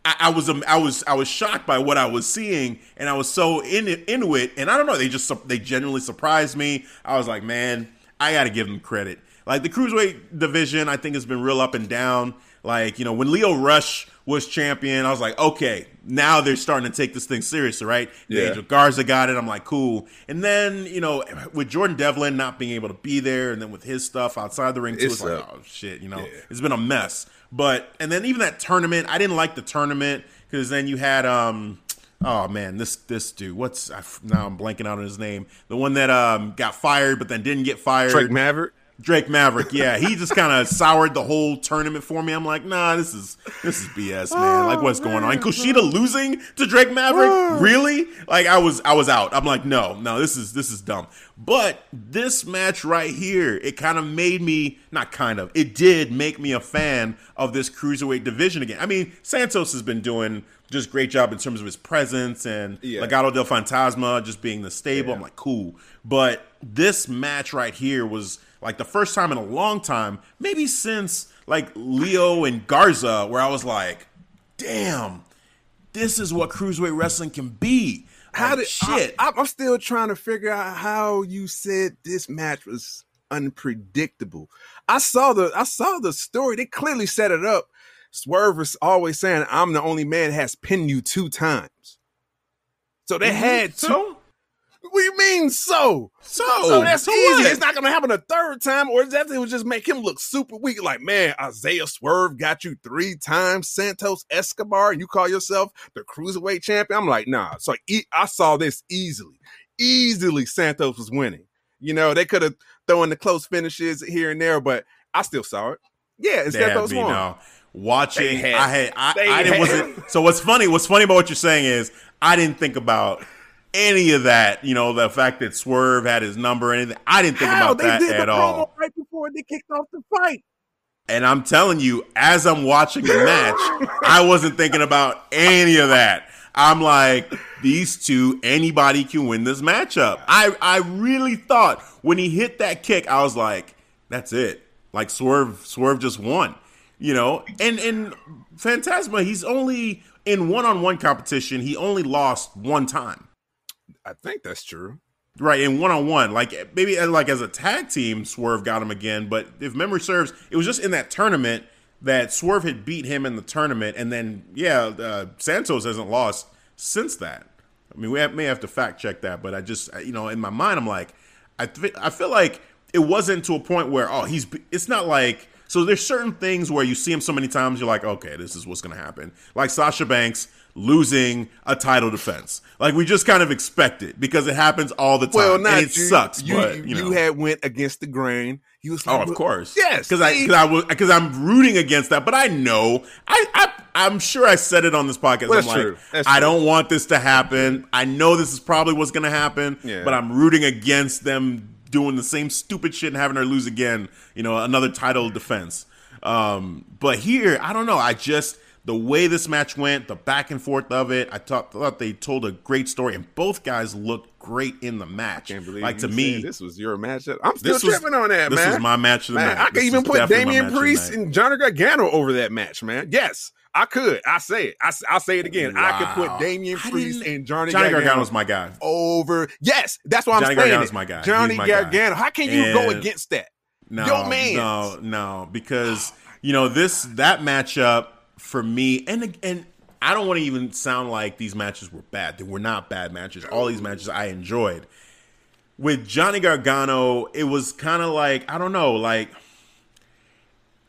I, I, was um, I was I was shocked by what I was seeing, and I was so in it, into it. And I don't know, they just they genuinely surprised me. I was like, man, I got to give them credit. Like the cruiserweight division, I think has been real up and down. Like you know, when Lio Rush was champion, I was like, okay, now they're starting to take this thing seriously, right? Yeah. Angel Garza got it. I'm like, cool. And then you know, with Jordan Devlin not being able to be there, and then with his stuff outside the ring too, it's, it's like, oh shit, you know, yeah. it's been a mess. But and then even that tournament, I didn't like the tournament because then you had um oh man this this dude what's I, now I'm blanking out on his name the one that um got fired but then didn't get fired Drake Maverick Drake Maverick, yeah, he just kind of soured the whole tournament for me. I'm like, nah, this is this is BS, man. Like, what's going on? And Kushida losing to Drake Maverick, really? Like, I was I was out. I'm like, no, no, this is this is dumb. But this match right here, it kind of made me not kind of, it did make me a fan of this cruiserweight division again. I mean, Santos has been doing just great job in terms of his presence and yeah. Legado del Fantasma just being the stable. Yeah. I'm like, cool. But this match right here was like the first time in a long time, maybe since like Lio and Garza, where I was like, damn, this is what cruiserweight wrestling can be. How did shit? I, I'm still trying to figure out how you said this match was unpredictable. I saw the I saw the story. They clearly set it up. Swerve is always saying, "I'm the only man that has pinned you two times." So they mm-hmm. had two. What do you mean so? So, so that's so easy. What? It's not gonna happen a third time, or is that thing would just make him look super weak. Like, man, Isaiah Swerve got you three times, Santos Escobar, and you call yourself the cruiserweight champion. I'm like, nah. So I saw this easily. Easily Santos was winning. You know, they could have thrown the close finishes here and there, but I still saw it. Yeah, it's Santos won. Now. Watching, had, I had, I, I didn't, wasn't. So what's funny? What's funny about what you're saying is I didn't think about any of that. You know, the fact that Swerve had his number, anything. I didn't think How? about they that did at the all. Right before they kicked off the fight. And I'm telling you, as I'm watching the match, I wasn't thinking about any of that. I'm like, these two, anybody can win this matchup. I, I really thought when he hit that kick, I was like, that's it. Like Swerve, Swerve just won. You know, and and Fantasma, he's only in one on one competition, he only lost one time. I think that's true. Right, in one on one, like maybe uh, like as a tag team, Swerve got him again. But if memory serves, it was just in that tournament that Swerve had beat him in the tournament, and then yeah, uh, Santos hasn't lost since that. I mean, we have, may have to fact check that, but I just you know in my mind I'm like, I th- I feel like it wasn't to a point where oh he's it's not like so there's certain things where you see him so many times you're like okay this is what's gonna happen like Sasha Banks losing a title defense. Like we just kind of expect it because it happens all the time. Well, not and it you, sucks. You, but you, know. you, had went against the grain. You was like, oh, of course, yes, because I because I was because I'm rooting against that. But I know I, I I'm sure I said it on this podcast. Well, I'm like, true. I don't want this to happen. I know this is probably what's going to happen. Yeah. But I'm rooting against them doing the same stupid shit and having her lose again. You know, another title defense. Um, but here, I don't know. I just the way this match went, the back and forth of it, I thought, thought they told a great story, and both guys looked great in the match. I can't believe like to me, this was your match. I'm still tripping on that, this man. This was my match of the man, match. I could even put Damian Priest and Johnny Gargano over that match, man. Yes. I could. I say it. I, will say it again. Wow. I could put Damian Priest and Johnny, Johnny Gargano Gargano's my guy. Over. Yes, that's what I'm saying. Gargano's my guy. Johnny my Gargano. Guy. How can you and go against that? No, Yo, man. no, no. Because you know this that matchup for me, and and I don't want to even sound like these matches were bad. They were not bad matches. All these matches I enjoyed. With Johnny Gargano, it was kind of like I don't know, like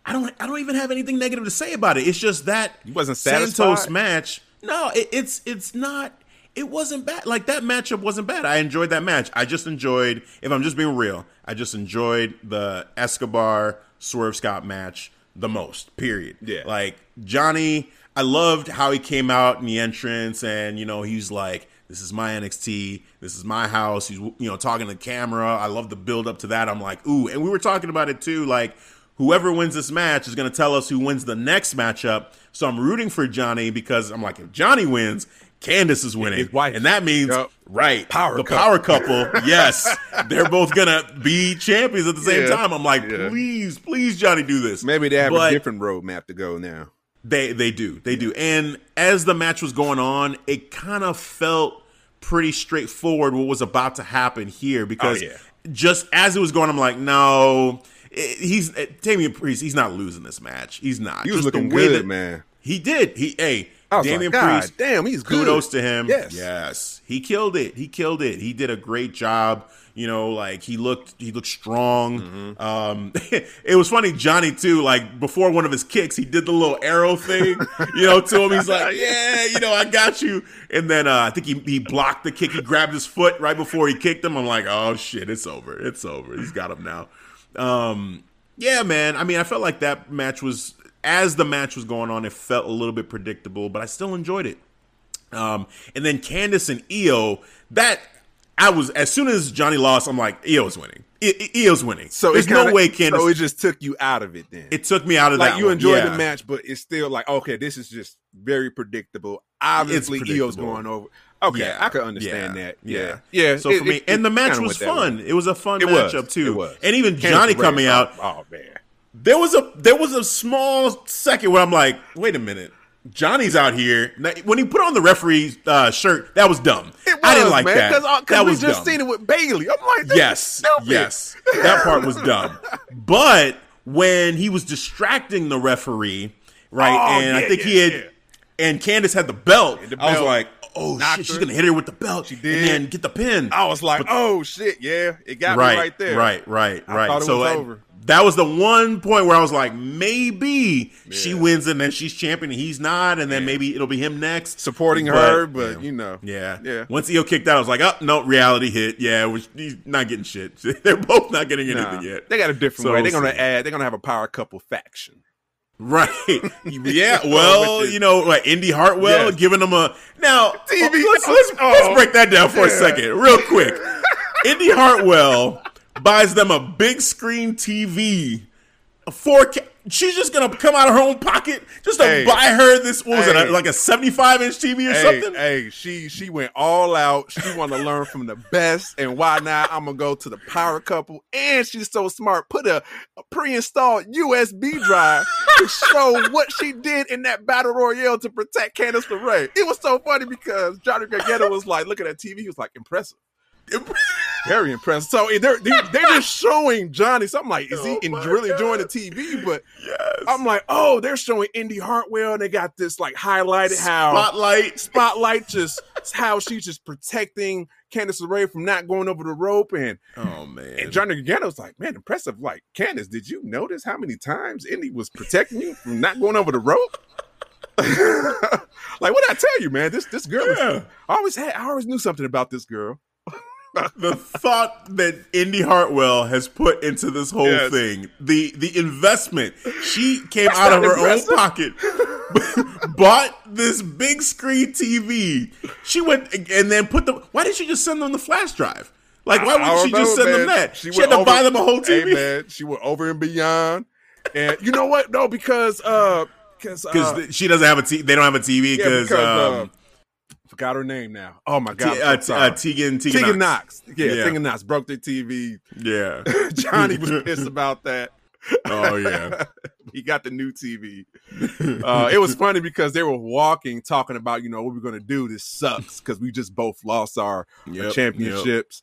I don't I don't even have anything negative to say about it. It's just that you wasn't satisfied? Santos match. No, it, it's it's not. It wasn't bad. Like that matchup wasn't bad. I enjoyed that match. I just enjoyed. If I'm just being real, I just enjoyed the Escobar Swerve Scott match the most. Period. Yeah. Like Johnny, I loved how he came out in the entrance, and you know he's like, "This is my NXT. This is my house." He's you know talking to the camera. I love the build up to that. I'm like, ooh, and we were talking about it too. Like whoever wins this match is going to tell us who wins the next matchup. So I'm rooting for Johnny because I'm like, if Johnny wins, Candice is winning, and that means yep. right power the couple. power couple. yes, <laughs> they're both gonna be champions at the same yeah. time. I'm like, yeah. please, please, Johnny, do this. Maybe they have but a different roadmap to go now. They they do they do. And as the match was going on, it kind of felt pretty straightforward what was about to happen here because oh, yeah. just as it was going, I'm like, no he's uh, Damian Priest. He's not losing this match. He's not. He was Just looking good, that, man. He did. He hey. Damian like, Priest, damn, he's kudos good. to him. Yes, yes, he killed it. He killed it. He did a great job. You know, like he looked, he looked strong. Mm-hmm. Um, <laughs> it was funny, Johnny too. Like before one of his kicks, he did the little arrow thing. you know, to him, he's like, <laughs> "Yeah, you know, I got you." And then uh, I think he he blocked the kick. He grabbed his foot right before he kicked him. I'm like, "Oh shit, it's over. It's over. He's got him now." Um, yeah, man. I mean, I felt like that match was as the match was going on, it felt a little bit predictable, but I still enjoyed it. Um, and then Candice and Io, that I was as soon as Johnny lost, I'm like, Io's winning. I, Io's winning. So there's kinda, no way Candice. So it just took you out of it. Then it took me out of like that. you enjoyed yeah. the match, but it's still like okay, this is just very predictable. Obviously, predictable. Io's going over. Okay, yeah. I could understand yeah. that. Yeah, yeah. So it, for me, it, and the match was fun. It was a fun it matchup was. too. And even Johnny coming out. Oh man there was a there was a small second where I'm like, wait a minute. Johnny's out here. When he put on the referee uh, shirt, that was dumb. Was, I didn't like man, that. Cause, uh, cause that we was just dumb. seen it with Bayley. I'm like, yes, yes, that part was dumb. <laughs> But when he was distracting the referee, right, oh, and yeah, I think yeah, he had, yeah. and Candice had the belt, the I was like, oh Knocked shit, she's gonna hit her with the belt, She did. and then get the pin. I was like, But- oh shit, yeah, it got right, me right there. Right, right, right. thought it so was I- over. That was the one point where I was like, maybe she wins and then she's champion and he's not, and then maybe it'll be him next. Supporting her, but, you know. yeah, Yeah. Once Io kicked out, I was like, oh no, reality hit. Yeah, we're- he's not getting shit. <laughs> They're both not getting anything Nah, yet. they got a different So way. They're we'll gonna add. They're gonna have a power couple faction. Right. <laughs> Yeah. Well, you. you know, like Indi Hartwell Yes. giving them a now. <laughs> TV Let's let's, oh. let's break that down for a second, real quick. Indi Hartwell buys them a big screen TV, a 4K. she's just gonna come out of her own pocket just to Hey. buy her this. What was it? Hey. Like a seventy-five inch TV or Hey, something? hey, she she went all out. She wanted to learn from the best, and why not? I'm gonna go to the power couple, and she's so smart. Put a, a pre-installed USB drive to show what she did in that battle royale to protect Candice LeRae. It was so funny because Johnny Gargano was like looking at TV. He was like impressive, <laughs> very impressed. So eh, they're they're, they're just <laughs> showing Johnny. So I'm like, is he Oh really enjoying the TV? But yes. I'm like, oh, they're showing Indi Hartwell, and they got this like highlighted how Spotlight. spotlight just how she's just protecting Candice LeRae from not going over the rope and Oh man. and Johnny Gargano's like, man, impressive. Like, Candice, did you notice how many times Indi was protecting you from not going over the rope? <laughs> like, what I tell you, man? This this girl, Yeah. I always had, I always knew something about this girl. The thought that Indi Hartwell has put into this whole Yes. thing, the the investment, she came That's out of her own pocket, <laughs> bought this big screen TV. She went and then put the. Why didn't she just send them the flash drive? Like, why wouldn't don't she just know, send them that? She, went had to buy over- them a whole Hey, TV. man, she went over and beyond. And you know what? No, because uh, because uh, she doesn't have a t- they don't have a TV yeah, because because, um, uh, forgot her name now. Oh my T- god, uh, T- uh. Tegan Tegan, Tegan Knox. Knox. Yeah, Yeah. Tegan Knox broke their TV. Yeah. <laughs> Johnny was <laughs> pissed about that. Oh yeah. <laughs> he got the new TV. Uh, it was funny because they were walking, talking about, you know, what we're going to do. This sucks because we just both lost our, our Yep, championships.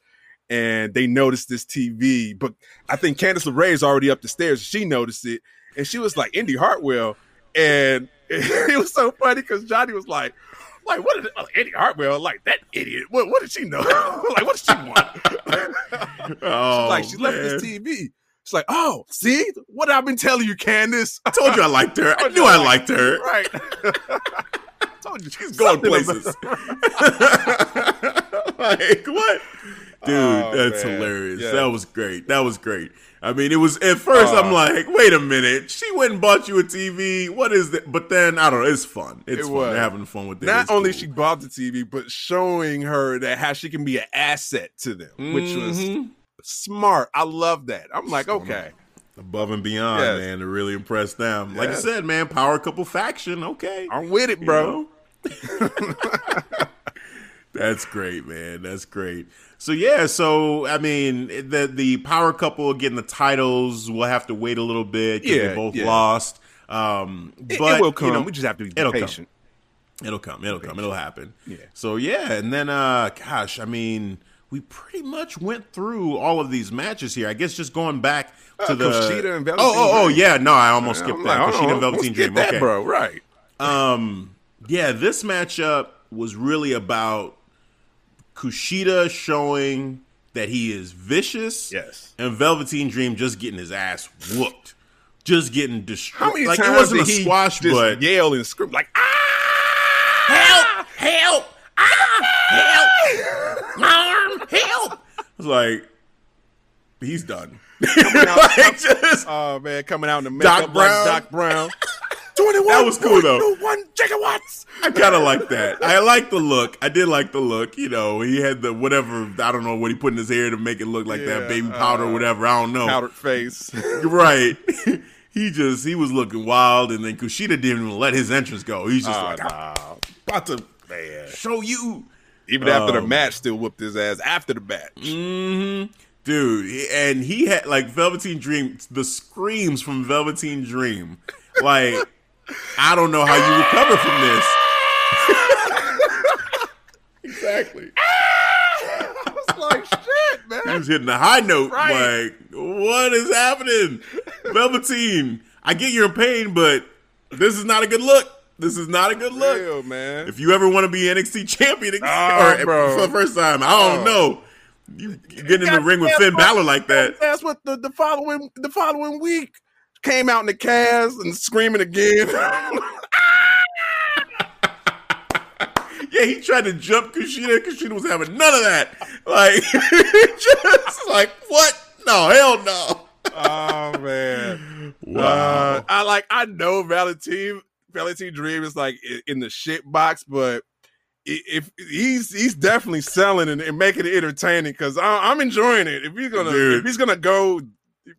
And they noticed this TV. But I think Candice LeRae is already up the stairs. She noticed it. And she was like, Indi Hartwell. And it was so funny because Johnny was like, like, what did oh, Indi Hartwell, like that idiot? What, what did she know? <laughs> like, what did she want? <laughs> Oh, like, she oh, left this. TV. She's like, oh, see what I've been telling you, Candice. I told you I liked her. I knew I I liked her. right. I <laughs> told you she's Going places. like what? Dude, Oh, that's man. hilarious. Yeah. That was great. That was great. I mean, it was at first I'm Uh. like, wait a minute, she went and bought you a TV. What is that? But then I don't know. It's fun. It's It fun. was. They're having fun with it. Not It's only cool. she bought the TV, but showing her that how she can be an asset to them, which was Mhm. smart. I love that. I'm like, okay, above and beyond, Yes. man, to really impress them. Like Yes. you said, man, power couple faction. Okay, I'm with it, You bro. know? <laughs> That's great, man. That's great. So yeah, so I mean, the the power couple getting the titles. We'll have to wait a little bit Yeah, they both yeah. lost. Um, but it will come. You know, we just have to be it'll come. patient. It'll come. It'll come. It'll happen. Yeah. So yeah, and then uh, gosh, I mean, we pretty much went through all of these matches here. I guess just going back to Uh, the Kushida and Oh, Velveteen oh, oh, Dream. yeah. No, I almost skipped I'm that. like, Kushida oh, and Velveteen Dream. that, okay, bro. Right. um, yeah, this matchup was really about Kushida showing that he is vicious. Yes. And Velveteen Dream just getting his ass whooped. Just getting destroyed. How many like times it wasn't did a he squash, just but yell and scream like, ah, help, help, ah, help, arm, help. I was like, he's done. <laughs> like, just, Oh man, coming out in the Doc Brown. like Doc Brown. Twenty-one. That was cool, though. One gigawatts. I kind of like that. I like the look. I did like the look. You know, he had the whatever. I don't know what he put in his hair to make it look like Yeah, that baby powder or uh, whatever. I don't know. Powdered face. <laughs> Right. he just he was looking wild, and then Kushida didn't even let his entrance go. He's just Oh, like, nah. About to show you. Even after the Um, match, still whooped his ass after the match. hmm Dude, and he had like Velveteen Dream, the screams from Velveteen Dream. Like, I don't know how you recover from this. <laughs> exactly. I was like, shit, man. He was hitting the high note. Right. Like, what is happening? Velveteen, I get you're in pain, but this is not a good look. This is not a good look. Real, man. If you ever want to be NXT champion again, Oh, <laughs> or bro. for the first time, I don't Oh. know. You get in the ring with Finn Balor like that. That's what the, the following the following week came out in the cast and screaming again. <laughs> Yeah, he tried to jump Kushida. Kushida was having none of that. Like, <laughs> just like, what? No, hell no. oh man. Wow. Uh, I like I know Velveteen Velveteen Dream is like in the shit box, but if he's he's definitely selling and, and making it entertaining because I'm enjoying it. If he's gonna Dude. if he's gonna go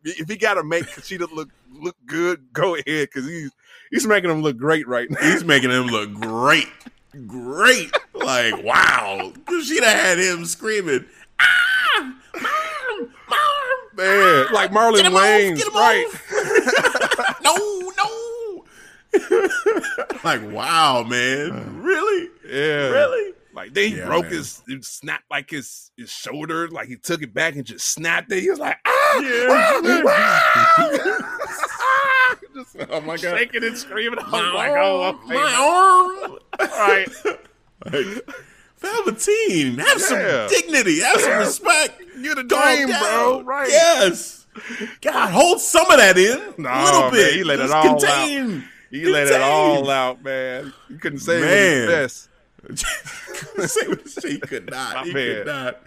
if he got to make Kushida look look good, go ahead because he's he's making him look great right now. He's making him look great, great. Like wow, Kushida had him screaming, ah, mom, mom, man, ah, like Marlon get him Wayans, get him right? <laughs> no, no. like wow, man, really, Yeah, really. Like then he Yeah, broke man. his, he snapped like his his shoulder, like he took it back and just snapped it. He was like, ah, Yeah. ah, <laughs> just Oh my god, shaking and screaming. My like, arm, oh, okay. my arm. right. <laughs> Like, Velveteen, have Yeah. some dignity, have some respect. <laughs> You're the Calm bro. Right. Yes. God, hold some of that in. No, a little man, bit. he let it all contain. He let it all out, man. You couldn't say it Man. was his best. <laughs> Say what he could <laughs> not. My he bad. could not.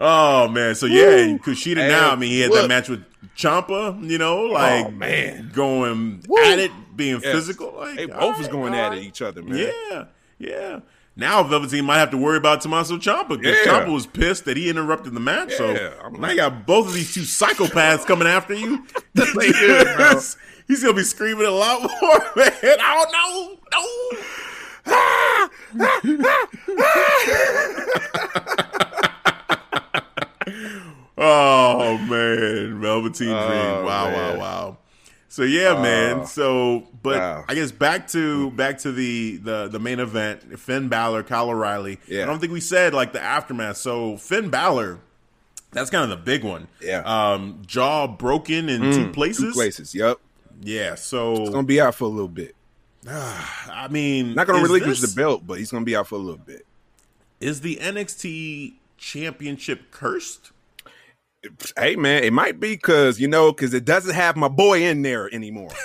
Oh man, so yeah, Kushida Hey, now. I mean, he had look. that match with Ciampa. You know, oh, like Oh, man. going Woo. at it, being physical. Like They both was going at right. it each other, man. Yeah, yeah. Now Velveteen might have to worry about Tommaso Ciampa because Yeah. Ciampa was pissed that he interrupted the match. Yeah, so I'm now like- you got both of these two psychopaths coming after you. <laughs> They good, bro. He's gonna be screaming a lot more, man. Oh no, no. Man, Velveteen Dream. Oh, Wow, man. wow, wow. So yeah, man. So, but wow. I guess back to back to the the the main event: Finn Balor, Kyle O'Reilly. Yeah. I don't think we said like the aftermath. So Finn Balor, that's kind of the big one. Yeah. Um, jaw broken in two places. Two places. Yep. Yeah. He's So gonna be out for a little bit. <sighs> I mean, Not gonna is relinquish this- the belt, but he's gonna be out for a little bit. Is the NXT Championship cursed? Hey man, it might be because you know because it doesn't have my boy in there anymore. <laughs>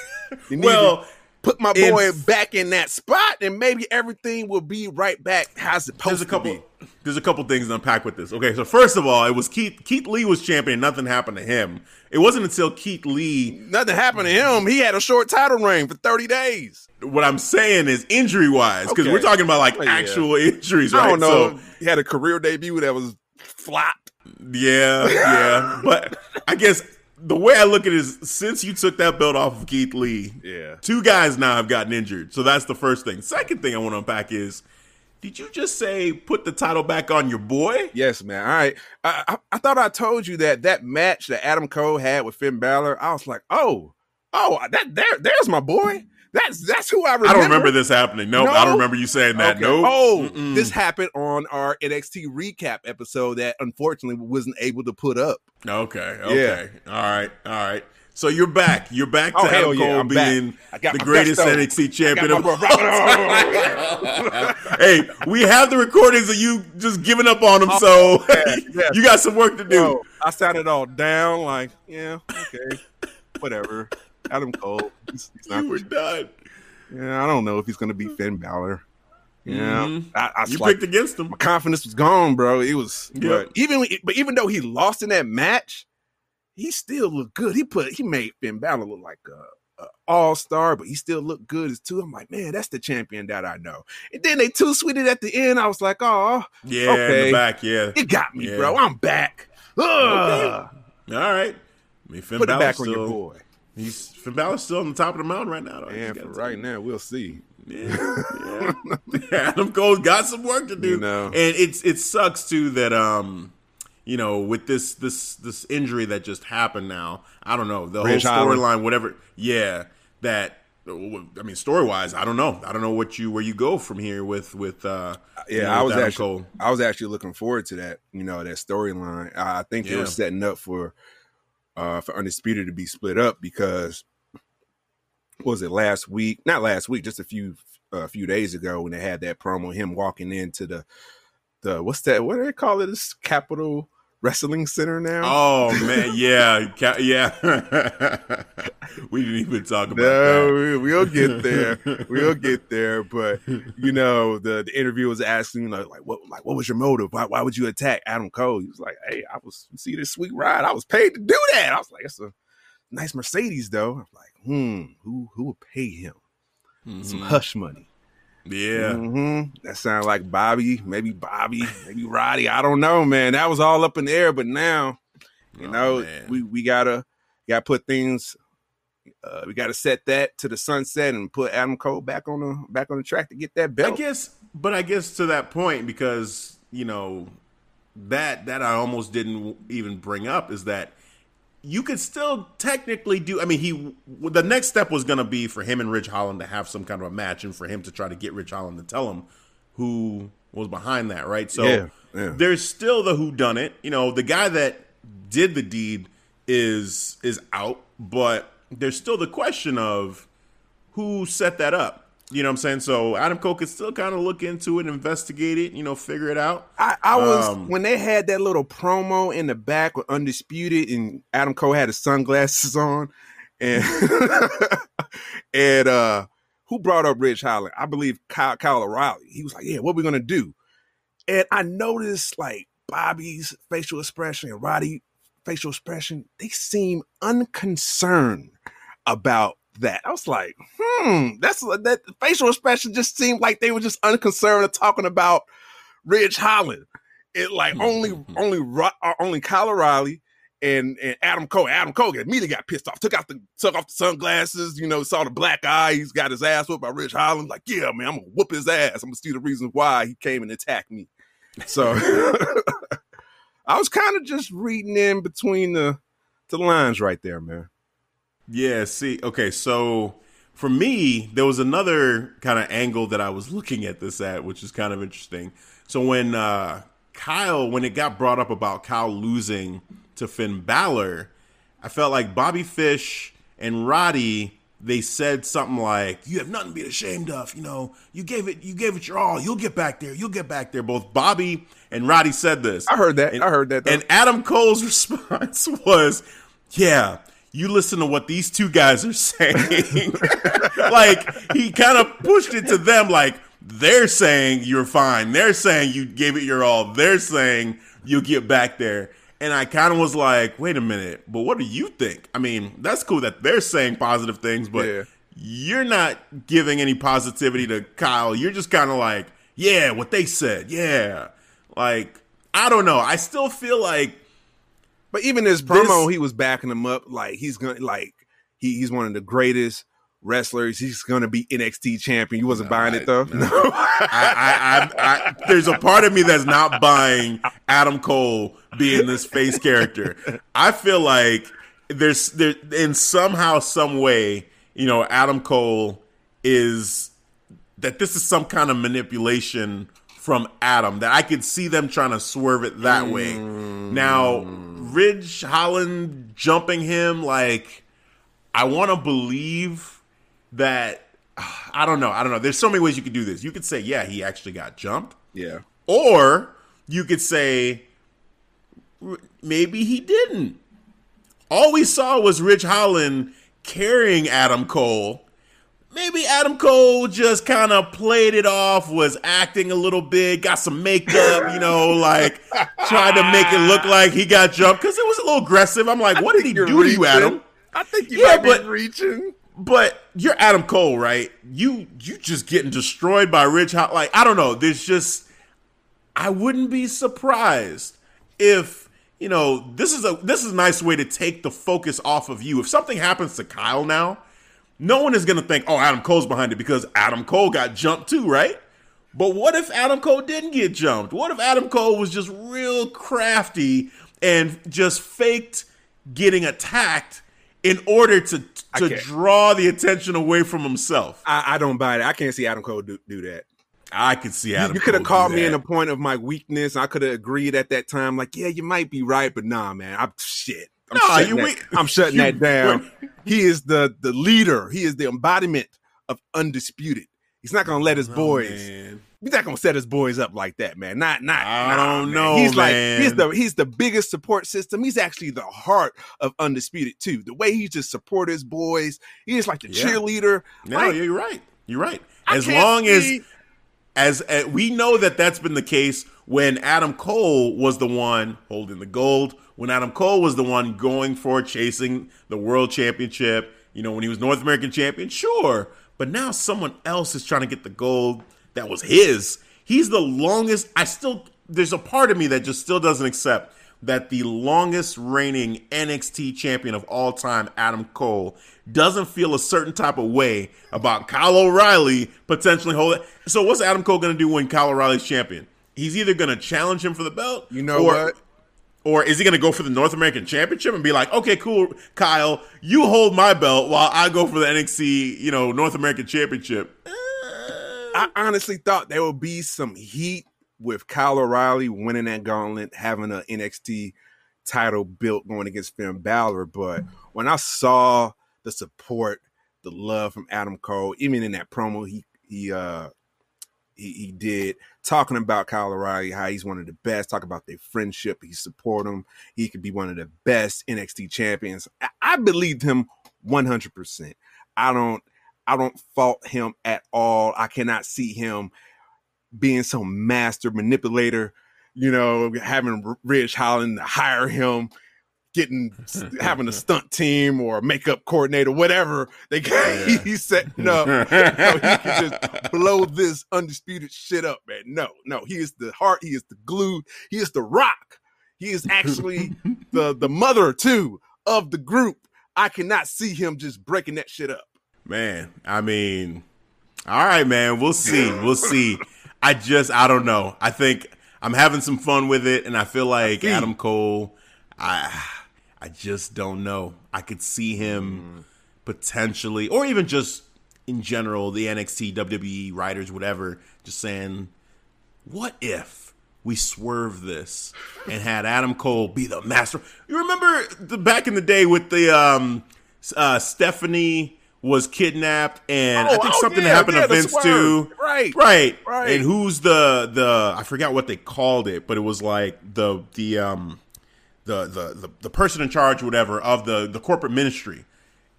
Well, put my boy back in that spot, and maybe everything will be right back how it's supposed there's a couple. to be. There's a couple things to unpack with this. Okay, so first of all, it was Keith. Keith Lee was champion. Nothing happened to him. It wasn't until Keith Lee. Nothing happened to him. He had a short title reign for thirty days. What I'm saying is injury wise, because Okay. we're talking about like Oh, yeah. actual <laughs> injuries, right? I don't know. So, he had a career debut that was flopped. Yeah, yeah. <laughs> but I guess the way I look at it is, since you took that belt off of Keith Lee, Yeah. two guys now have gotten injured. So that's the first thing. Second thing I want to unpack is, did you just say put the title back on your boy? Yes, man. All right. I, I, I thought I told you that that match that Adam Cole had with Finn Balor. I was like, oh, oh, that there, there's my boy. That's that's who I remember. I don't remember this happening. Nope, I don't remember you saying that. Okay. Nope. Oh, Mm-mm. this happened on our NXT recap episode that unfortunately wasn't able to put up. Okay. Okay. All right. All right. So you're back. You're back oh, to Oh, hell Adam yeah, Cole being the greatest. NXT champion of all bro- time. <laughs> hey, we have the recordings of you just giving up on him, oh, so <laughs> yeah, yeah. you got some work to do. Yo, I it all down, like, yeah, okay, whatever. Adam Cole, he's, he's not. done. Yeah, I don't know if he's gonna beat Finn Balor. Yeah, Mhm. I, I You like, picked against him. my confidence was gone, bro. It was, Yeah. but even but even though he lost in that match, he still looked good. He put he made Finn Balor look like a, a all star, but he still looked good as too. I'm like, man, that's the champion that I know. And then they two sweeted at the end. I was like, oh, Yeah, in Okay. the back. Yeah. it got me, Yeah. bro. I'm back. Ugh. All right. I mean, Finn Put it Balor's back on your boy. He's Finn Balor's still on the top of the mountain right now. Though. And for right now, we'll see. Yeah, <laughs> yeah. <laughs> Adam Cole's got some work to do. You know. And it's it sucks too that um you know with this this this injury that just happened now. I don't know the whole storyline, whatever. Yeah, that. I mean, story wise, I don't know. I don't know what you where you go from here with with. uh you Yeah, know, I was Adam actually Cole. I was actually looking forward to that. You know, that storyline. I think it Yeah. was setting up for uh for Undisputed to be split up because was it last week? Not last week, just a few a few days ago when they had that promo, him walking into the the what's that? What do they call it? This Capitol Wrestling Center now. Oh man, <laughs> yeah, yeah. <laughs> we didn't even talk about No, that. we, we'll get there. <laughs> we'll get there. But you know, the, the interview was asking, you know, like what like what was your motive? Why, why would you attack Adam Cole? He was like, Hey, I was see this sweet ride. I was paid to do that. I was like, it's a nice Mercedes though. I'm like, hmm, who who would pay him some Mhm. hush money? Yeah, hmm That sounds like Bobby, maybe Bobby, maybe Roddy. I don't know, man. That was all up in the air. But now, you Oh, know, man. we we gotta got to put things. Uh, we got to set that to the sunset and put Adam Cole back on the back on the track to get that belt. I guess, but I guess to that point because you know that that I almost didn't even bring up is that you could still technically do. I mean, he the next step was going to be for him and Ridge Holland to have some kind of a match, and for him to try to get Ridge Holland to tell him who was behind that, right? So Yeah, yeah. there's still the who done it. You know, the guy that did the deed is is out, but there's still the question of who set that up. You know what I'm saying? So Adam Cole could still kind of look into it, investigate it, you know, figure it out. I, I was Um, when they had that little promo in the back with Undisputed and Adam Cole had his sunglasses on and <laughs> and uh who brought up Ridge Holland? I believe Kyle, Kyle O'Reilly. He was like, Yeah, what we gonna do? And I noticed like Bobby's facial expression and Roddy facial expression, they seem unconcerned about that. I was like, hmm, that's that facial expression just seemed like they were just unconcerned of talking about Ridge Holland. It like only only Ro- uh, only Kyle O'Reilly and and Adam Cole. Adam Cole immediately got pissed off. Took out the took off the sunglasses. You know, saw the black eye. He's got his ass whooped by Ridge Holland. Like, yeah, man, I'm gonna whoop his ass. I'm gonna see the reasons why he came and attacked me. So <laughs> I was kind of just reading in between the the lines right there, man. Yeah, see, okay, so for me, there was another kind of angle that I was looking at this at, which is kind of interesting. So when uh Kyle, when it got brought up about Kyle losing to Finn Balor, I felt like Bobby Fish and Roddy they said something like, "You have nothing to be ashamed of. You know, you gave it, you gave it your all. You'll get back there. You'll get back there." Both Bobby and Roddy said this. I heard that. And- I heard that. though. And Adam Cole's <laughs> response was, "Yeah, you listen to what these two guys are saying." <laughs> like he kind of pushed it to them, like they're saying you're fine. They're saying you gave it your all. They're saying you'll get back there. And I kind of was like, wait a minute, but what do you think? I mean, that's cool that they're saying positive things, but Yeah. you're not giving any positivity to Kyle. You're just kind of like, yeah, what they said. Yeah. Like, I don't know. I still feel like But even his promo, he was backing him up like he's gonna like he, he's one of the greatest wrestlers. He's gonna be NXT champion. You wasn't buying it though. No. I, I, I, I, there's a part of me that's not buying Adam Cole being this face character. I feel like there's there in somehow, some way, you know, Adam Cole is that this is some kind of manipulation from Adam that I could see them trying to swerve it that way. Now, Ridge Holland jumping him, like, I want to believe that. <sighs> I don't know. I don't know. There's so many ways you could do this. You could say, yeah, he actually got jumped. yeah. Or you could say maybe he didn't. All we saw was Ridge Holland carrying Adam Cole. Maybe Adam Cole just kind of played it off, was acting a little bit, got some makeup, you know, like tried to make it look like he got jumped because it was a little aggressive. I'm like, what did he do You're to you. Adam? I think you Yeah, might but- be reaching. But you're Adam Cole, right? You you just getting destroyed by Rich Hot. Like I don't know. There's just I wouldn't be surprised if you know this is a this is a nice way to take the focus off of you. If something happens to Kyle now, no one is gonna think, oh, Adam Cole's behind it because Adam Cole got jumped too, right? But what if Adam Cole didn't get jumped? What if Adam Cole was just real crafty and just faked getting attacked in order to to draw the attention away from himself? I, I don't buy that. I can't see Adam Cole do, do that. I could see You- Adam. you could have called me in a point of my weakness. I could have agreed at that time, like, yeah, you might be right, but nah, man, I'm shit. I'm Nah, you that. I'm shutting that down. he is the the leader. He is the embodiment of undisputed. He's not gonna let his Oh, boys. man. He's not gonna set his boys up like that, man. Not, not. I nah, don't man. know, He's man. like he's the he's the biggest support system. He's actually the heart of undisputed too. The way he just support his boys. He is like the Yeah. cheerleader. No, Like, you're right. You're right. As long as as uh, we know that that's been the case when Adam Cole was the one holding the gold, when Adam Cole was the one going for chasing the world championship, you know, when he was North American champion, sure. But now someone else is trying to get the gold that was his. He's the longest. I still, there's a part of me that just still doesn't accept that the longest reigning NXT champion of all time, Adam Cole, doesn't feel a certain type of way about Kyle O'Reilly potentially holding. So, what's Adam Cole going to do when Kyle O'Reilly's champion? He's either going to challenge him for the belt, You know or, what? Or is he going to go for the North American Championship and be like, okay, cool, Kyle, you hold my belt while I go for the NXT, you know, North American Championship? I honestly thought there would be some heat with Kyle O'Reilly winning that gauntlet, having an NXT title built going against Finn Balor. But when I saw the support, the love from Adam Cole, even in that promo he he uh he, he did talking about Kyle O'Reilly, how he's one of the best, talk about their friendship, he support him, he could be one of the best NXT champions. I, I believed him 100%. I don't I don't fault him at all. I cannot see him being some master manipulator, you know, having Ridge Holland hire him, getting <laughs> having a stunt team or a makeup coordinator, whatever they <laughs> Yeah. he's setting up. so he can just blow this undisputed shit up, man. No, no, he is the heart, he is the glue, he is the rock. He is actually the <laughs> the mother too of the group. I cannot see him just breaking that shit up. Man, I mean, all right, man. We'll see. We'll see. I just, I don't know. I think I'm having some fun with it, and I feel like. Adam Cole. I, I just don't know. I could see Mm. him potentially, or even just in general, the NXT, WWE writers, whatever, just saying, what if we swerve this and had Adam Cole be the master? You remember the back in the day with the um, uh, Stephanie was kidnapped, and I Oh, think oh, something yeah, happened yeah, to Vince too. Right. right, Right. And who's the the? I forgot what they called it, but it was like the the um the the the, the person in charge, whatever, of the the corporate ministry.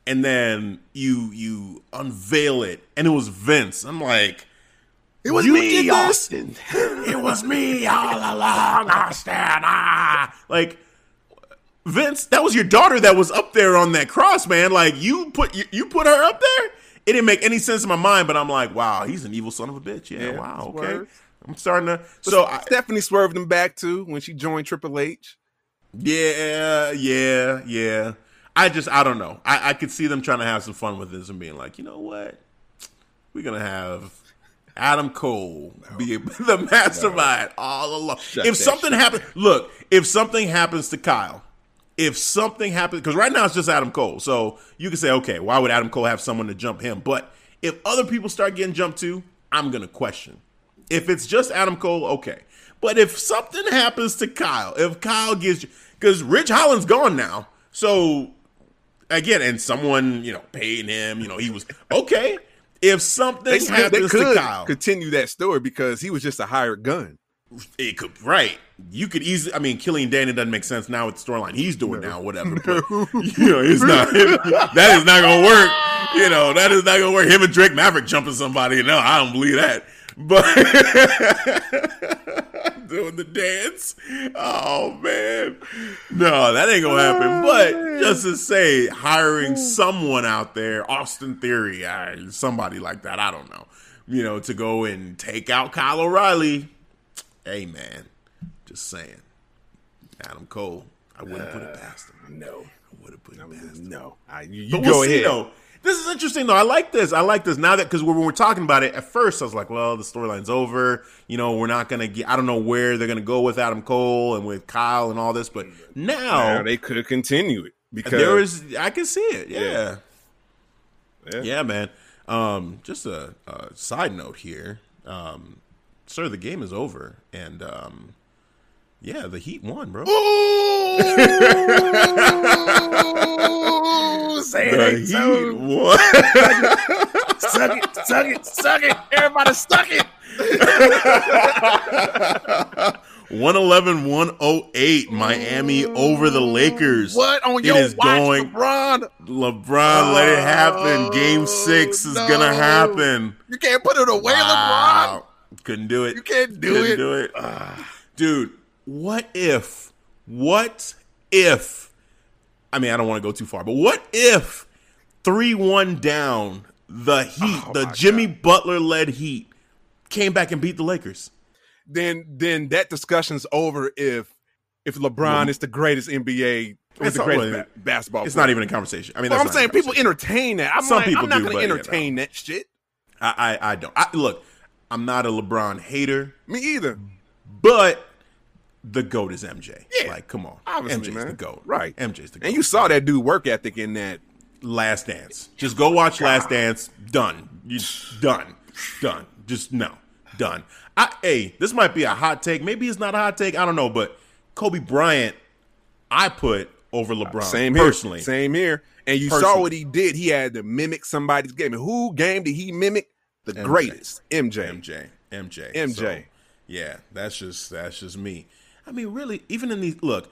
And then you you unveil it, and it was Vince. I'm like, It was You me, did this? Austin. <laughs> it was me all along, Austin. Ah. Like Vince, that was your daughter that was up there on that cross, man. Like you put you, you put her up there. It didn't make any sense in my mind, but I'm like, wow, he's an evil son of a bitch. Yeah, Yeah, wow, okay. words. I'm starting to. So I, Stephanie swerved him back too when she joined Triple H. yeah, yeah, yeah. I just I don't know. I, I could see them trying to have some fun with this and being like, you know what, we're gonna have Adam Cole be <laughs> the mastermind all along. Shut if something happens, look, if something happens to Kyle, if something happens, because right now it's just Adam Cole, so you can say, okay, why would Adam Cole have someone to jump him? But if other people start getting jumped too, I'm gonna question. If it's just Adam Cole, okay. But if something happens to Kyle, if Kyle gives, because Ridge Holland's gone now, so again, and someone you know paying him, you know, he was okay. If something They, they happens could to Kyle, continue that story because he was just a hired gun. it could right. You could easily. I mean, Killian Dain doesn't make sense now with the storyline he's doing now. Whatever, <laughs> but you know, it's not. that is not gonna work. You know, that is not gonna work. Him and Drake Maverick jumping somebody. No, I don't believe that. But <laughs> doing the dance. Oh man, no, that ain't gonna happen. But just to say, hiring someone out there, Austin Theory, uh, somebody like that. I don't know. You know, to go and take out Kyle O'Reilly. Hey man, just saying. Adam Cole, I wouldn't put it past him. No, I would have put it past him. no. I, you you go we'll see ahead. though. This is interesting though. I like this. I like this now that because when we were talking about it at first, I was like, well, the storyline's over. You know, we're not gonna get. I don't know where they're gonna go with Adam Cole and with Kyle and all this, but now Now they could continue it because there is. I can see it. Yeah, Yeah. yeah, man. Um, just a, a side note here, um, sir. The game is over, and um, yeah, the Heat won, bro. Ooh, <laughs> say The it ain't so. Heat won. Suck it, suck it, suck it. Everybody suck it. 111 108 Miami over the Lakers. What on It your is watch, going- LeBron? LeBron, let it happen. Game six is oh, no. gonna happen. You can't put it away, Wow. Couldn't do it. You can't do Couldn't it. do it. Ah. Dude, what if? What if? I mean, I don't want to go too far, but what if three one down the Heat, Oh, the my Jimmy Butler led Heat, came back and beat the Lakers? Then, then that discussion's over if if LeBron is the greatest NBA or It's the greatest really- basketball. It's player. not even a conversation. i mean that's i'm saying people entertain that. I'm Some like, people I'm not going to you know. entertain that shit. I, I I don't. I, look, I'm not a LeBron hater, Me either. but the goat is MJ. Yeah. like come on, Obviously, MJ's man. the goat. Right. MJ's the goat. And you saw that dude work ethic in that. Last Dance. Just go watch Last Dance. Done. You done. Done. Just no. Done. I, hey, this might be a hot take. Maybe it's not a hot take. I don't know. But Kobe Bryant, I put over LeBron Same here. personally. Same here. And you saw what he did. He had to mimic somebody's game. And who game did he mimic? The greatest. MJ. MJ. MJ. MJ. So, yeah, that's just that's just me. I mean, really, even in these look,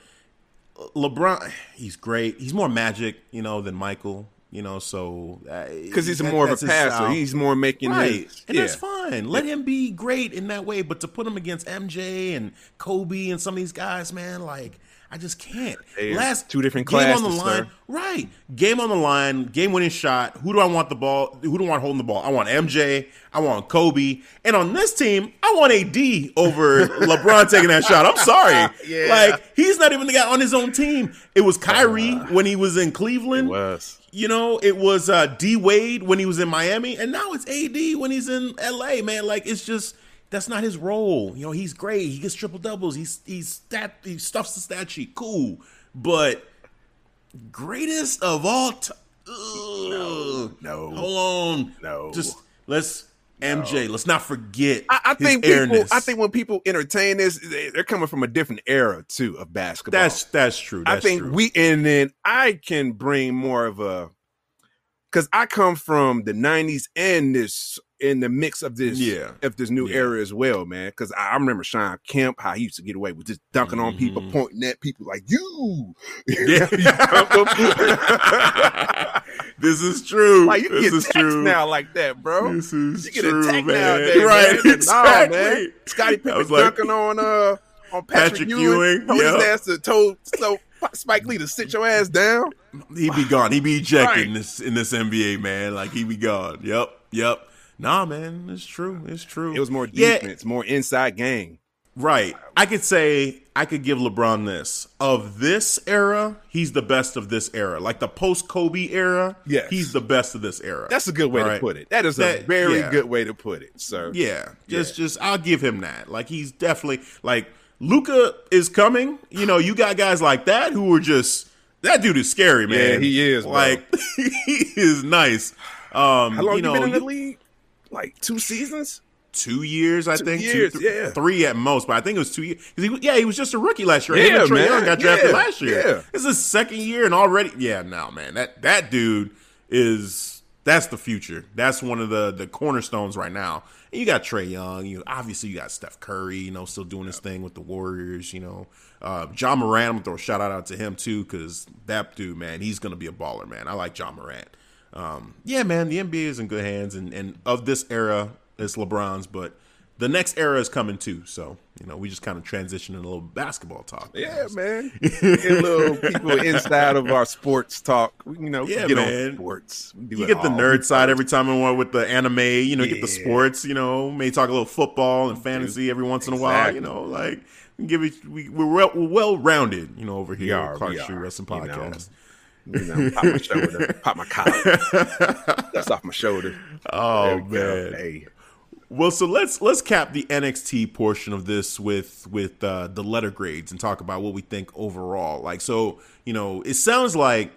LeBron, he's great. He's more magic, you know, than Michael. You know, so uh, Because he's more of a passer. He's more making right, his. and yeah. that's fine. Let him be great in that way. But to put him against MJ and Kobe and some of these guys, man, like I just can't. Last two different game on the classes, line, sir. right? Game on the line, game winning shot. Who do I want the ball? Who do I want holding the ball? I want MJ. I want Kobe. And on this team, I want AD over <laughs> LeBron taking that shot. I'm sorry, Yeah. like he's not even the guy on his own team. It was Kyrie when he was in Cleveland. was. You know, it was uh, D Wade when he was in Miami, and now it's AD when he's in LA. Man, like it's just that's not his role. You know, he's great. He gets triple doubles. He's he's stat he stuffs the stat sheet. Cool, but greatest of all time. No, no. hold on. No. just let's MJ. Let's not forget. I, I think people. airness. I think when people entertain this, they- they're coming from a different era too of basketball. that's that's true. I think true. we and then I can bring more of a because I come from the '90s and this in the mix of this Yeah. of this new Yeah. era as well, man. Because I, I remember Shawn Kemp how he used to get away with just dunking on people, Mhm. pointing at people like you. <laughs> Yeah. <laughs> this is true. Like you this get is true. now like that, bro. This is You get true, a tech man. nowadays, right? man. Exactly. Nah, man. Scottie Pippen like- dunking on uh on Patrick, Patrick Ewing. Ewing, Told his ass to told so Spike Lee to sit your ass down. He be gone. He be ejected Right. in this in this NBA, man. Like he be gone. Yep, yep. Nah, man, it's true. It's true. It was more Yeah, defense, more inside game. right. I could say I could give LeBron this of this era. He's the best of this era, like the post Kobe era. Yes. he's the best of this era. That's a good way All to put it. That is a very yeah. good way to put it. So Yeah, just just I'll give him that. Like he's definitely like Luka is coming. You know, you got guys like that who are just that dude is scary, man. Yeah, he is, bro. Like <laughs> he is nice. Um, how long you you, know, been in the league? Like two seasons? Two years, I think. years, two, th- yeah. three at most, but I think it was two years. He, yeah, he was just a rookie last year. Yeah, man. Young got drafted Yeah, last year. yeah. This is his second year, and already, yeah, no, man, that that dude is that's the future. That's one of the the cornerstones right now. And you got Trae Young. You obviously you got Steph Curry. You know, still doing his thing with the Warriors. You know, uh, Ja Morant. I'm gonna throw a shout out to him too because that dude, man, he's gonna be a baller, man. I like Ja Morant. Um, yeah, man, the NBA is in good hands, and and of this era, it's LeBron's, but. The next era is coming too, so you know we just kind of transitioning a little basketball talk. Yeah, man. Get a little people <laughs> inside of our sports talk. You know, Yeah, get man. on sports. We You get the nerd side every time we want with the anime, you know, get the sports, you know, may talk a little football and fantasy every once in a while, you know, like we give it, we, we're well, we're well rounded, you know, over here are, at Clark we Street are, Wrestling you know. You know, pop my shoulder, pop my collar. <laughs> That's off my shoulder. Oh go. man. Hey. Well, so let's let's cap the NXT portion of this with with uh, the letter grades and talk about what we think overall. Like, so you know, it sounds like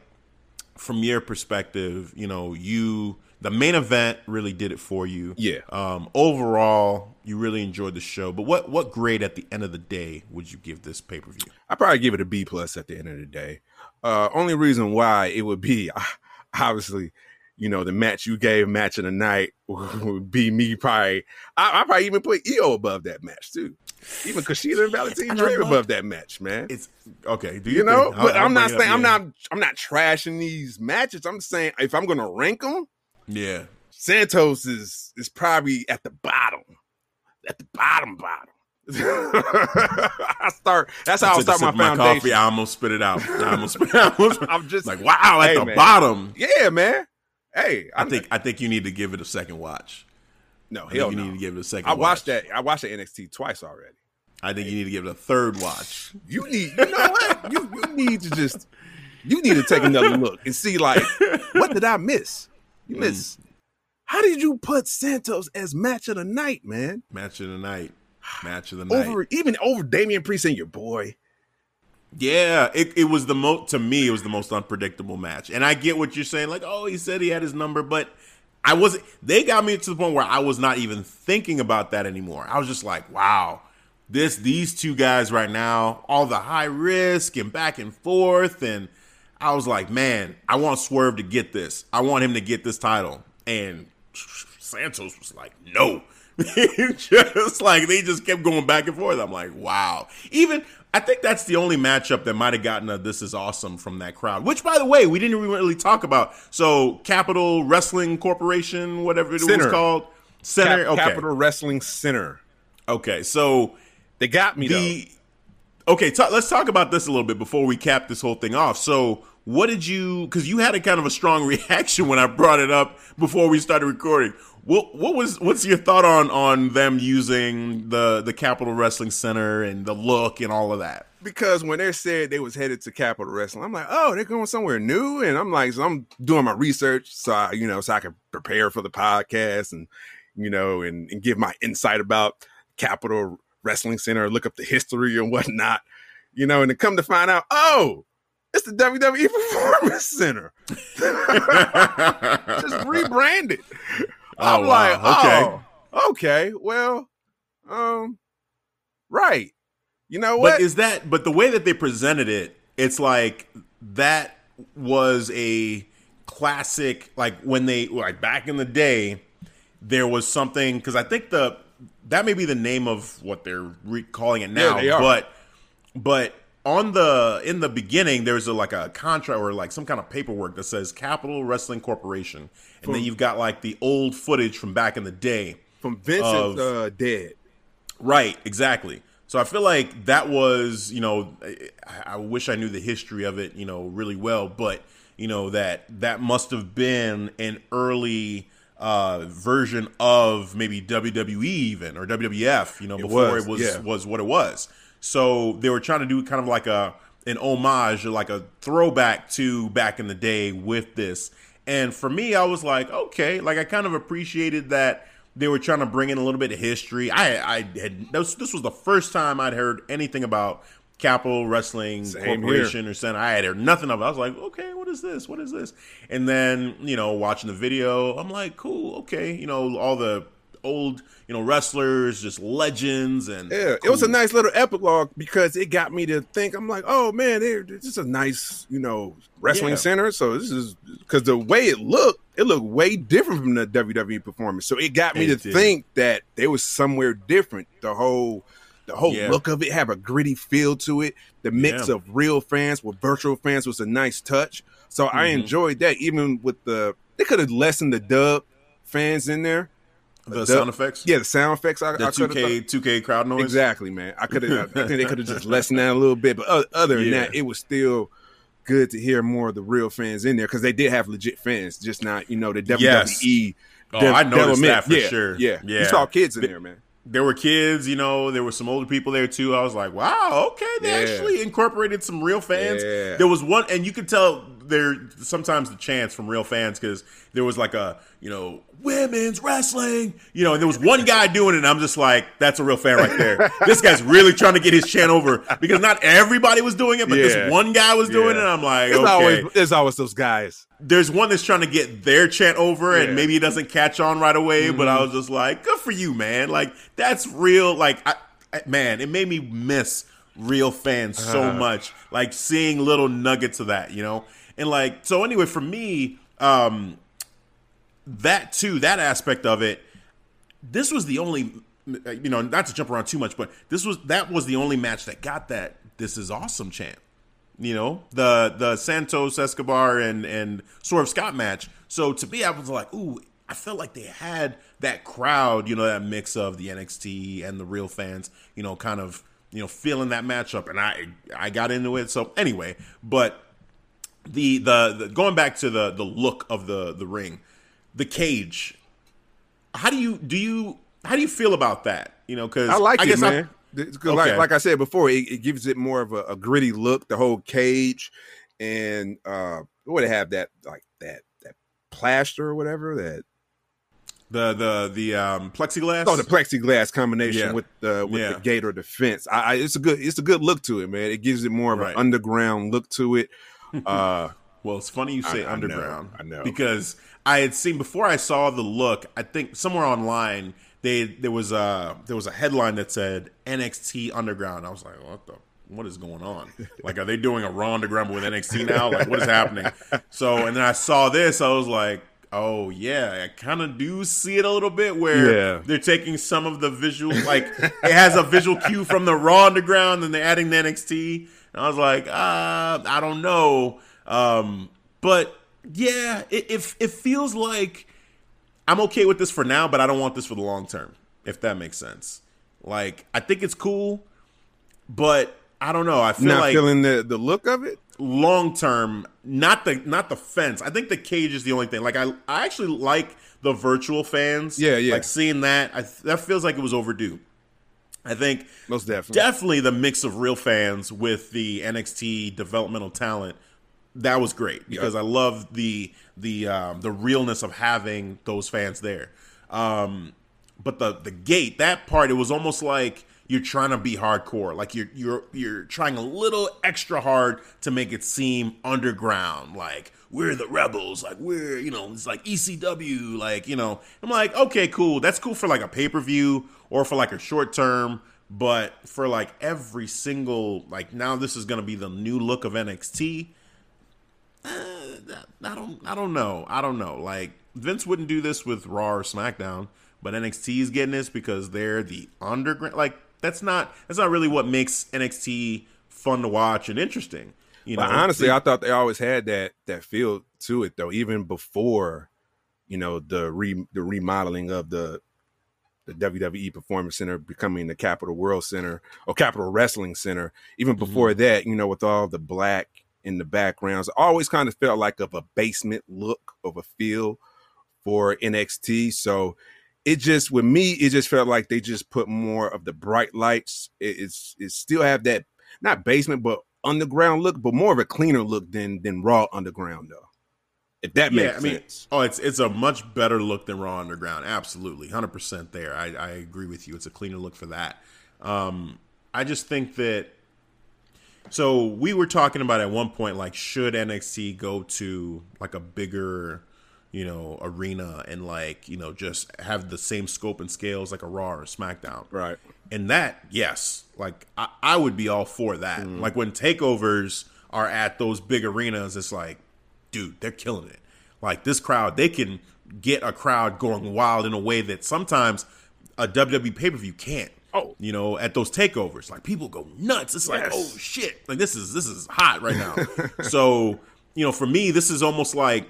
from your perspective, you know, you the main event really did it for you. Yeah. Um, overall, you really enjoyed the show. But what what grade at the end of the day would you give this pay per view? I probably give it a B plus at the end of the day. Uh, only reason why it would be <laughs> obviously, you know, the match you gave match of the night <laughs> would be me probably. I, I probably even put Io above that match too. Even Kushida and Valentine and Dream above that match, man. It's okay. Do you you, know, think? I'll- but I'll I'm not bring up, saying I'm yeah. not I'm not trashing these matches. I'm saying if I'm gonna rank them, Yeah. Santos is is probably at the bottom, at the bottom bottom. <laughs> I start. That's how I a start my foundation. coffee. I almost spit it out. I almost. Spit, I almost <laughs> I'm just like, wow, at Hey, the man. bottom. Yeah, man. Hey, I I'm- think I think you need to give it a second watch. no, I think hell you no. need to give it a second. I watched watch. that. I watched the NXT twice already. I think you need to give it a third watch. You need, you know what? you, you need to just, you need to take another look and see, like, what did I miss? You mm. miss. How did you put Santos as match of the night, man? Match of the night. Match of the night. Over even over Damian Priest and your boy. Yeah, it, it was the most to me. It was the most unpredictable match, and I get what you're saying. Like, oh, he said he had his number, but I wasn't. They got me to the point where I was not even thinking about that anymore. I was just like, wow, this these two guys right now, all the high risk and back and forth, and I was like, man, I want Swerve to get this. I want him to get this title, and Santos was like, no. <laughs> just like they just kept going back and forth. I'm like, wow. Even I think that's the only matchup that might have gotten a "This is awesome" from that crowd. Which, by the way, we didn't really talk about. So, Capitol Wrestling Corporation, whatever it Center. was called, Center. Cap- okay, Capitol Wrestling Center. okay. So They got me the okay. ta- let's talk about this a little bit before we cap this whole thing off. So, what did you? Because you had a kind of a strong <laughs> reaction when I brought it up before we started recording. What what was what's your thought on on them using the the Capitol Wrestling Center and the look and all of that? because when they said they was headed to Capitol Wrestling, I'm like, oh, they're going somewhere new, and I'm like, so I'm doing my research, so I, you know, so I can prepare for the podcast and you know, and, and give my insight about Capitol Wrestling Center, look up the history and whatnot, you know, and to come to find out, oh, it's the WWE Performance Center, <laughs> just rebranded. Oh, I'm wow. like, Okay. oh, okay, well, um, right. You know what? But is that but the way that they presented it, it's like that was a classic like when they like back in the day there was something cuz I think the that may be the name of what they're re- calling it now, they are. but but on the in the beginning there's a like a contract or like some kind of paperwork that says Capitol Wrestling Corporation and then you've got like the old footage from back in the day. From Vincent of- uh, dead. Right, exactly. So I feel like that was, you know, I, I wish I knew the history of it, you know, really well, but you know that that must have been an early uh version of maybe WWE even or WWF, you know, before was, it was yeah. was what it was. So they were trying to do kind of like a an homage or like a throwback to back in the day with this. And for me, I was like, okay, like I kind of appreciated that they were trying to bring in a little bit of history. I I had this, this was the first time I'd heard anything about Capitol Wrestling Same Corporation or Center. I had heard nothing of it. I was like, okay, what is this? What is this? And then you know, watching the video, I'm like, cool, okay, you know, all the old you know wrestlers, just legends, and Yeah, it was a nice little epilogue because it got me to think. I'm like, oh man, this is a nice, you know, wrestling Yeah. center. So this is because the way it looked, it looked way different from the WWE performance. So it got me It to did. think that there was somewhere different. The whole, the whole Yeah. look of it have a gritty feel to it. The mix Yeah. of real fans with virtual fans was a nice touch. So I Mm-hmm. enjoyed that. Even with the, they could have lessened the dub fans in there. The The- sound effects. Yeah, the sound effects. I, the two K two K crowd noise. Exactly, man. I could have. I <laughs> think they could have just lessened that a little bit, but other, than Yeah. that, it was still good to hear more of the real fans in there because they did have legit fans, just not you know the Yes. WWE. Oh, dev- I noticed that for yeah, sure. Yeah, Yeah. you saw kids in there, man. there were kids, you know, there were some older people there too. I was like, wow, okay, they Yeah. actually incorporated some real fans. Yeah. There was one, and you could tell there sometimes the chants from real fans because there was like a, you know, women's wrestling, you know, and there was one guy doing it, and I'm just like, that's a real fan right there. this guy's really trying to get his chant over because not everybody was doing it, but Yeah. this one guy was doing Yeah. it. And I'm like, There's okay always there's always those guys. there's one that's trying to get their chant over Yeah. Mm-hmm. and maybe it doesn't catch on right away but i was just like good for you man like that's real like I, I- man it made me miss real fans so Uh-huh. much like seeing little nuggets of that you know and like so anyway for me um that too that aspect of it this was the only you know not to jump around too much but this was that was the only match that got that this is awesome chant you know the the Santos Escobar and and Swerve Scott match. So to me, I was like, ooh, I felt like they had that crowd, you know, that mix of the NXT and the real fans, you know, kind of you know feeling that matchup, and I I got into it. So anyway, but the the, the going back to the the look of the the ring, the cage. How do you do you how do you feel about that? You know, because I like it, guess man. Okay. Like, like I said before, it, it gives it more of a, a, gritty look. The whole cage, and uh, would it have that like that that plaster or whatever that the the the um, plexiglass. Oh, the plexiglass combination yeah. with the with yeah. the Gator defense. I, I, it's a good it's a good look to it, man. It gives it more of right. an underground look to it. <laughs> Uh, well, it's funny you say I, underground. I know, I know because I had seen before I saw the look. I think somewhere online they there was a there was a headline that said NXT Underground. I was like, what the what is going on? Like, are they doing a Raw Underground with NXT now? Like, what is happening? So, and then I saw this, I was like, oh yeah, I kind of do see it a little bit where yeah. they're taking some of the visual, like it has a visual cue from the Raw Underground, and they're adding the NXT. And I was like, uh, I don't know, um, but yeah, it, it it feels like I'm okay with this for now, but I don't want this for the long term. If that makes sense. Like, I think it's cool, but I don't know. I feel not like feeling the the look of it long term. Not the not the fence. I think the cage is the only thing. Like I I actually like the virtual fans. Yeah, yeah. Like seeing that, I, that feels like it was overdue. I think most definitely, definitely the mix of real fans with the NXT developmental talent. That was great because. I love the the um, the realness of having those fans there. Um, but the the gate that part, it was almost like you're trying to be hardcore. Like you're you're you're trying a little extra hard to make it seem underground. Like we're the rebels. Like we're you know it's like ECW. Like you know I'm like okay cool. That's cool for like a pay per view or for like a short term. But for like every single like now this is gonna be the new look of NXT. I don't I don't know I don't know. Like Vince wouldn't do this with Raw or SmackDown, but NXT is getting this because they're the underground. Like that's not that's not really what makes NXT fun to watch and interesting. You know, but honestly, I thought they always had that that feel to it though, even before you know the re the remodeling of the the WWE Performance Center becoming the Capitol World Center or Capitol Wrestling Center. Even before mm-hmm. that, you know, with all the black in the backgrounds, always kind of felt like of a basement look of a feel for NXT. So it just with me, it just felt like they just put more of the bright lights. It, it's it still have that not basement but underground look, but more of a cleaner look than than Raw Underground though. If that yeah, makes I mean, sense. Oh, it's it's a much better look than Raw Underground. Absolutely, hundred percent. There, I, I agree with you. It's a cleaner look for that. Um, I just think that. So we were talking about at one point, like, should NXT go to like a bigger you know, arena and like, you know, just have the same scope and scales like a Raw or a SmackDown. Right. And that, yes, like I, I would be all for that. Mm. Like when takeovers are at those big arenas, it's like, dude, they're killing it. Like this crowd, they can get a crowd going wild in a way that sometimes a WWE pay per view can't. Oh, you know, at those takeovers, like people go nuts. It's yes. like, oh shit, like this is this is hot right now. <laughs> so, you know, for me, this is almost like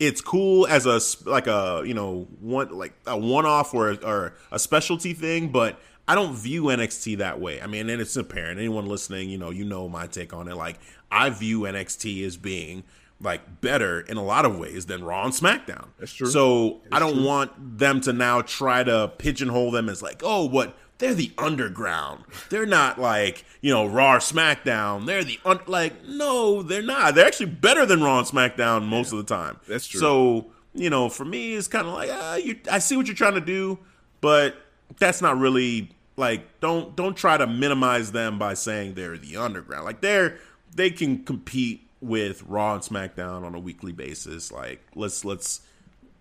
it's cool as a like a you know one like a one off or or a specialty thing, but I don't view NXT that way. I mean, and it's apparent. Anyone listening, you know, you know my take on it. Like I view NXT as being like better in a lot of ways than Raw and SmackDown. That's true. So That's I don't true. want them to now try to pigeonhole them as like, oh, what they're the underground. They're not like you know Raw or SmackDown. They're the un- like no, they're not. They're actually better than Raw and SmackDown most yeah, of the time. That's true. So you know, for me, it's kind of like uh, you. I see what you're trying to do, but that's not really like don't don't try to minimize them by saying they're the underground. Like they're they can compete with Raw and SmackDown on a weekly basis. Like let's let's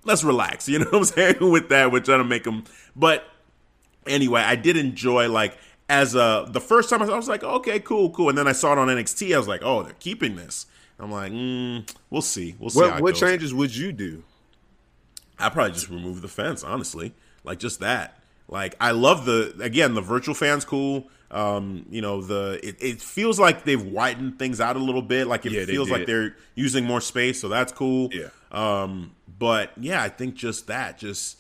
let's relax. <laughs> You know what I'm saying with that. We're trying to make them, but anyway, I did enjoy like as a the first time I was like, okay, cool, cool, and then I saw it on NXT. I was like, oh, they're keeping this. I'm like, mm, we'll see, we'll see. What, what changes would you do? I probably just remove the fence, honestly, like just that. Like I love the again the virtual fans cool. Um, you know the it, it feels like they've widened things out a little bit. Like it yeah, feels like they're using more space, so that's cool. Yeah. Um, but yeah, I think just that, just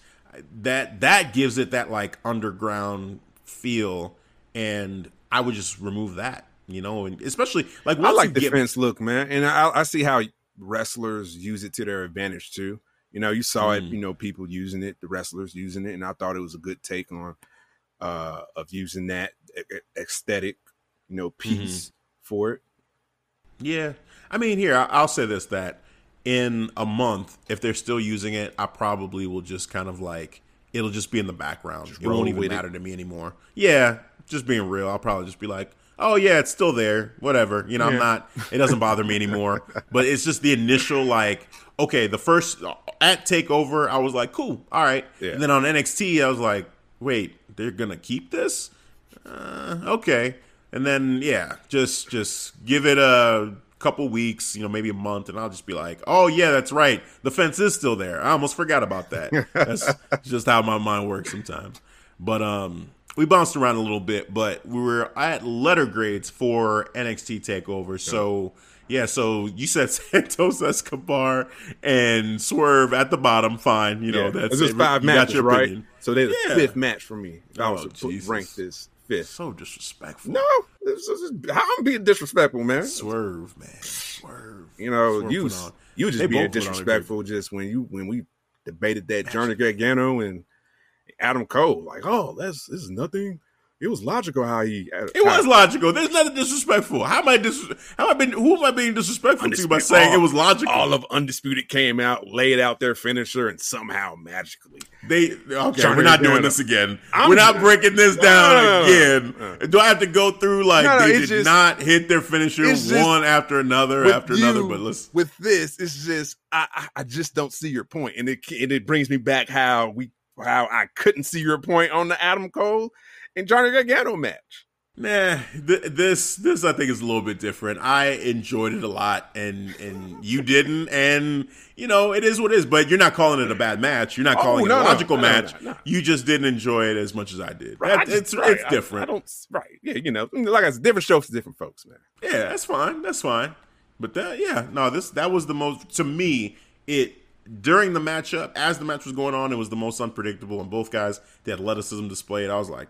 that that gives it that like underground feel, and I would just remove that, you know, and especially like I like the get... fence look, man, and I, I, see how wrestlers use it to their advantage too. You know, you saw mm. it, you know, people using it, the wrestlers using it, and I thought it was a good take on uh of using that aesthetic, you know, piece mm-hmm. for it. Yeah, I mean, here I'll say this: that in a month, if they're still using it, I probably will just kind of like it'll just be in the background. Just it won't even matter it. to me anymore. Yeah, just being real, I'll probably just be like, oh yeah, it's still there. Whatever. You know, yeah. I'm not. It doesn't bother me anymore. <laughs> But it's just the initial like, okay, the first at Takeover, I was like, cool, all right. Yeah. And then on NXT, I was like, wait, they're gonna keep this? Uh, okay. And then yeah, just just give it a couple weeks, you know, maybe a month, and I'll just be like, "Oh yeah, that's right. The fence is still there. I almost forgot about that." <laughs> That's just how my mind works sometimes. But um, we bounced around a little bit, but we were at letter grades for NXT Takeover. So yeah, so you said <laughs> Santos Escobar and Swerve at the bottom. Fine, you know yeah. that's just five matches, right? So there's yeah. fifth match for me. I was oh, rank this fifth. So disrespectful. No, this is, how I'm being disrespectful, man. Swerve, man, swerve. You know, Swerve you you just being disrespectful just when you when we debated that Johnny Gargano and Adam Cole. Like, oh, that's this is nothing. It was logical how he. Uh, it how, was logical. There's nothing disrespectful. How am I dis? How am I been? Who am I being disrespectful to by saying all, it was logical? All of Undisputed came out, laid out their finisher, and somehow magically they. Okay, we're not doing this again. I'm we're not breaking this down no, no, no, again. Do I have to go through like they did just, not hit their finisher one just, after another after you, another? But let's with this, it's just I I just don't see your point, and it and it brings me back how we how I couldn't see your point on the Adam Cole and Johnny Gargano match. Nah, th- this this I think is a little bit different. I enjoyed it a lot, and and you didn't, and you know it is what it is. But you're not calling it a bad match. You're not oh, calling no, it a logical no, match. No, you just didn't enjoy it as much as I did. Right, that, I just, it's right, it's different. I, I, don't right. Yeah, you know, like I said, different shows for different folks, man. Yeah, that's fine. That's fine. But that, yeah, no, this that was the most to me. It during the matchup, as the match was going on, it was the most unpredictable, and both guys the athleticism displayed. I was like,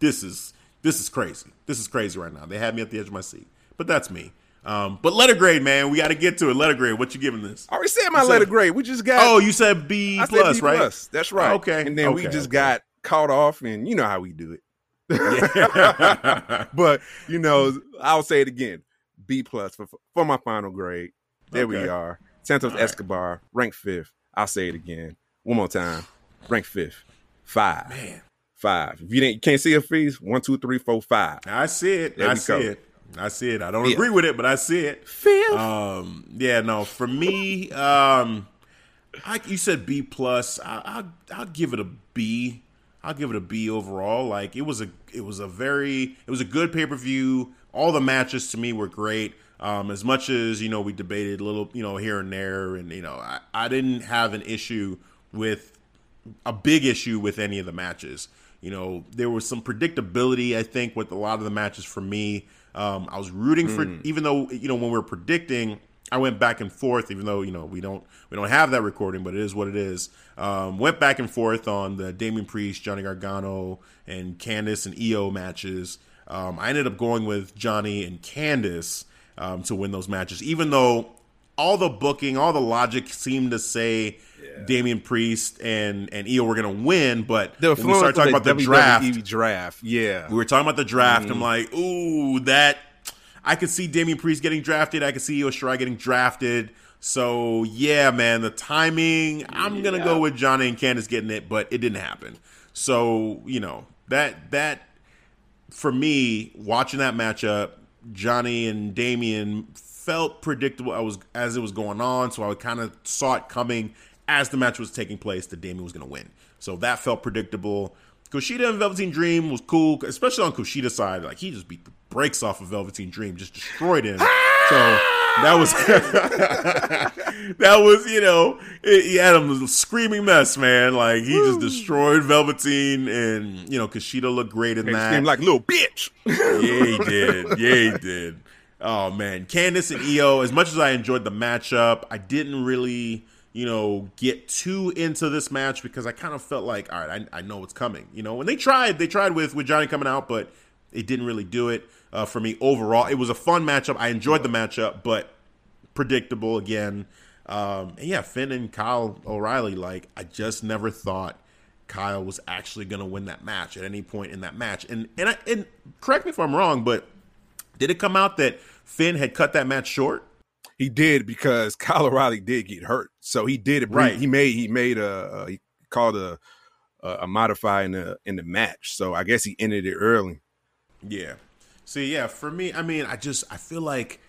this is this is crazy. This is crazy right now. They had me at the edge of my seat, but that's me. Um, but letter grade, man, we got to get to it. Letter grade, what you giving this? I already said my letter grade. We just got. Oh, you said B I plus, said B right? Plus. That's right. okay, and then okay, we just okay. got caught off, and you know how we do it. <laughs> but you know, I'll say it again: B plus for for my final grade. There okay. we are. Santos All Escobar, ranked fifth. I'll say it again. One more time. Ranked fifth. Five. Man. Five. If you didn't you can't see a freeze, one, two, three, four, five. I see it. There I see go. it. I see it. I don't agree with it, but I see it. Fifth. Um, yeah, no, for me, um, I, you said B plus. I, I, I'll give it a B. I'll give it a B overall. Like it was a, it was a very, it was a good pay per view. All the matches to me were great. Um, as much as you know, we debated a little, you know, here and there, and you know, I, I didn't have an issue with a big issue with any of the matches. You know, there was some predictability, I think, with a lot of the matches for me. Um, I was rooting for, mm. even though you know when we are predicting, I went back and forth. Even though you know we don't we don't have that recording, but it is what it is. Um, went back and forth on the Damian Priest, Johnny Gargano, and Candice and Io matches. Um, I ended up going with Johnny and Candice um, to win those matches, even though all the booking, all the logic seemed to say yeah. Damian Priest and and Io were going to win. But when we started talking about the WWE draft, draft, yeah, we were talking about the draft. Mm. I'm like, ooh, that I could see Damian Priest getting drafted. I could see Io Shirai getting drafted. So yeah, man, the timing. I'm gonna go with Johnny and Candice getting it, but it didn't happen. So you know that that for me, watching that matchup, Johnny and Damian felt predictable I was as it was going on, so I kind of saw it coming as the match was taking place that Damian was going to win. So that felt predictable. Kushida and Velveteen Dream was cool, especially on Kushida's side. Like he just beat the brakes off of Velveteen Dream, just destroyed him. So that was <laughs> that was you know it, he had him a screaming mess, man. Like he just destroyed Velveteen, and you know Kushida looked great in that. Seemed like little bitch. yeah, he <laughs> did. Yeah, he did. Oh man, Candice and Io. As much as I enjoyed the matchup, I didn't really you know, get too into this match because I kind of felt like, all right, I, I know what's coming. You know, when they tried, they tried with with Johnny coming out, but it didn't really do it uh, for me overall. It was a fun matchup. I enjoyed the matchup, but predictable again. Um, and yeah, Finn and Kyle O'Reilly, like I just never thought Kyle was actually going to win that match at any point in that match. And and I, and correct me if I'm wrong, but did it come out that Finn had cut that match short? He did because <laughs> Kyle O'Reilly did get hurt, so he did it. Right. He made he made a, a he called a a, a modifier in the in the match. So I guess he ended it early. Yeah. See, yeah, for me, I mean, I just I feel like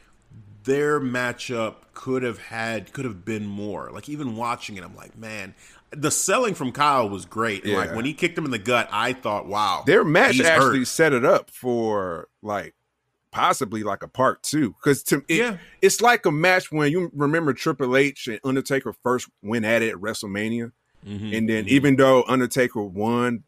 their matchup could have had could have been more. Like even watching it, I'm like, man, the selling from Kyle was great. And, Like when he kicked him in the gut, I thought, wow, Their match actually hurt. set it up for like possibly like a part two because to it, Yeah. it's like a match when you remember Triple H and Undertaker first went at it at WrestleMania, Mm-hmm. and then even though Undertaker won.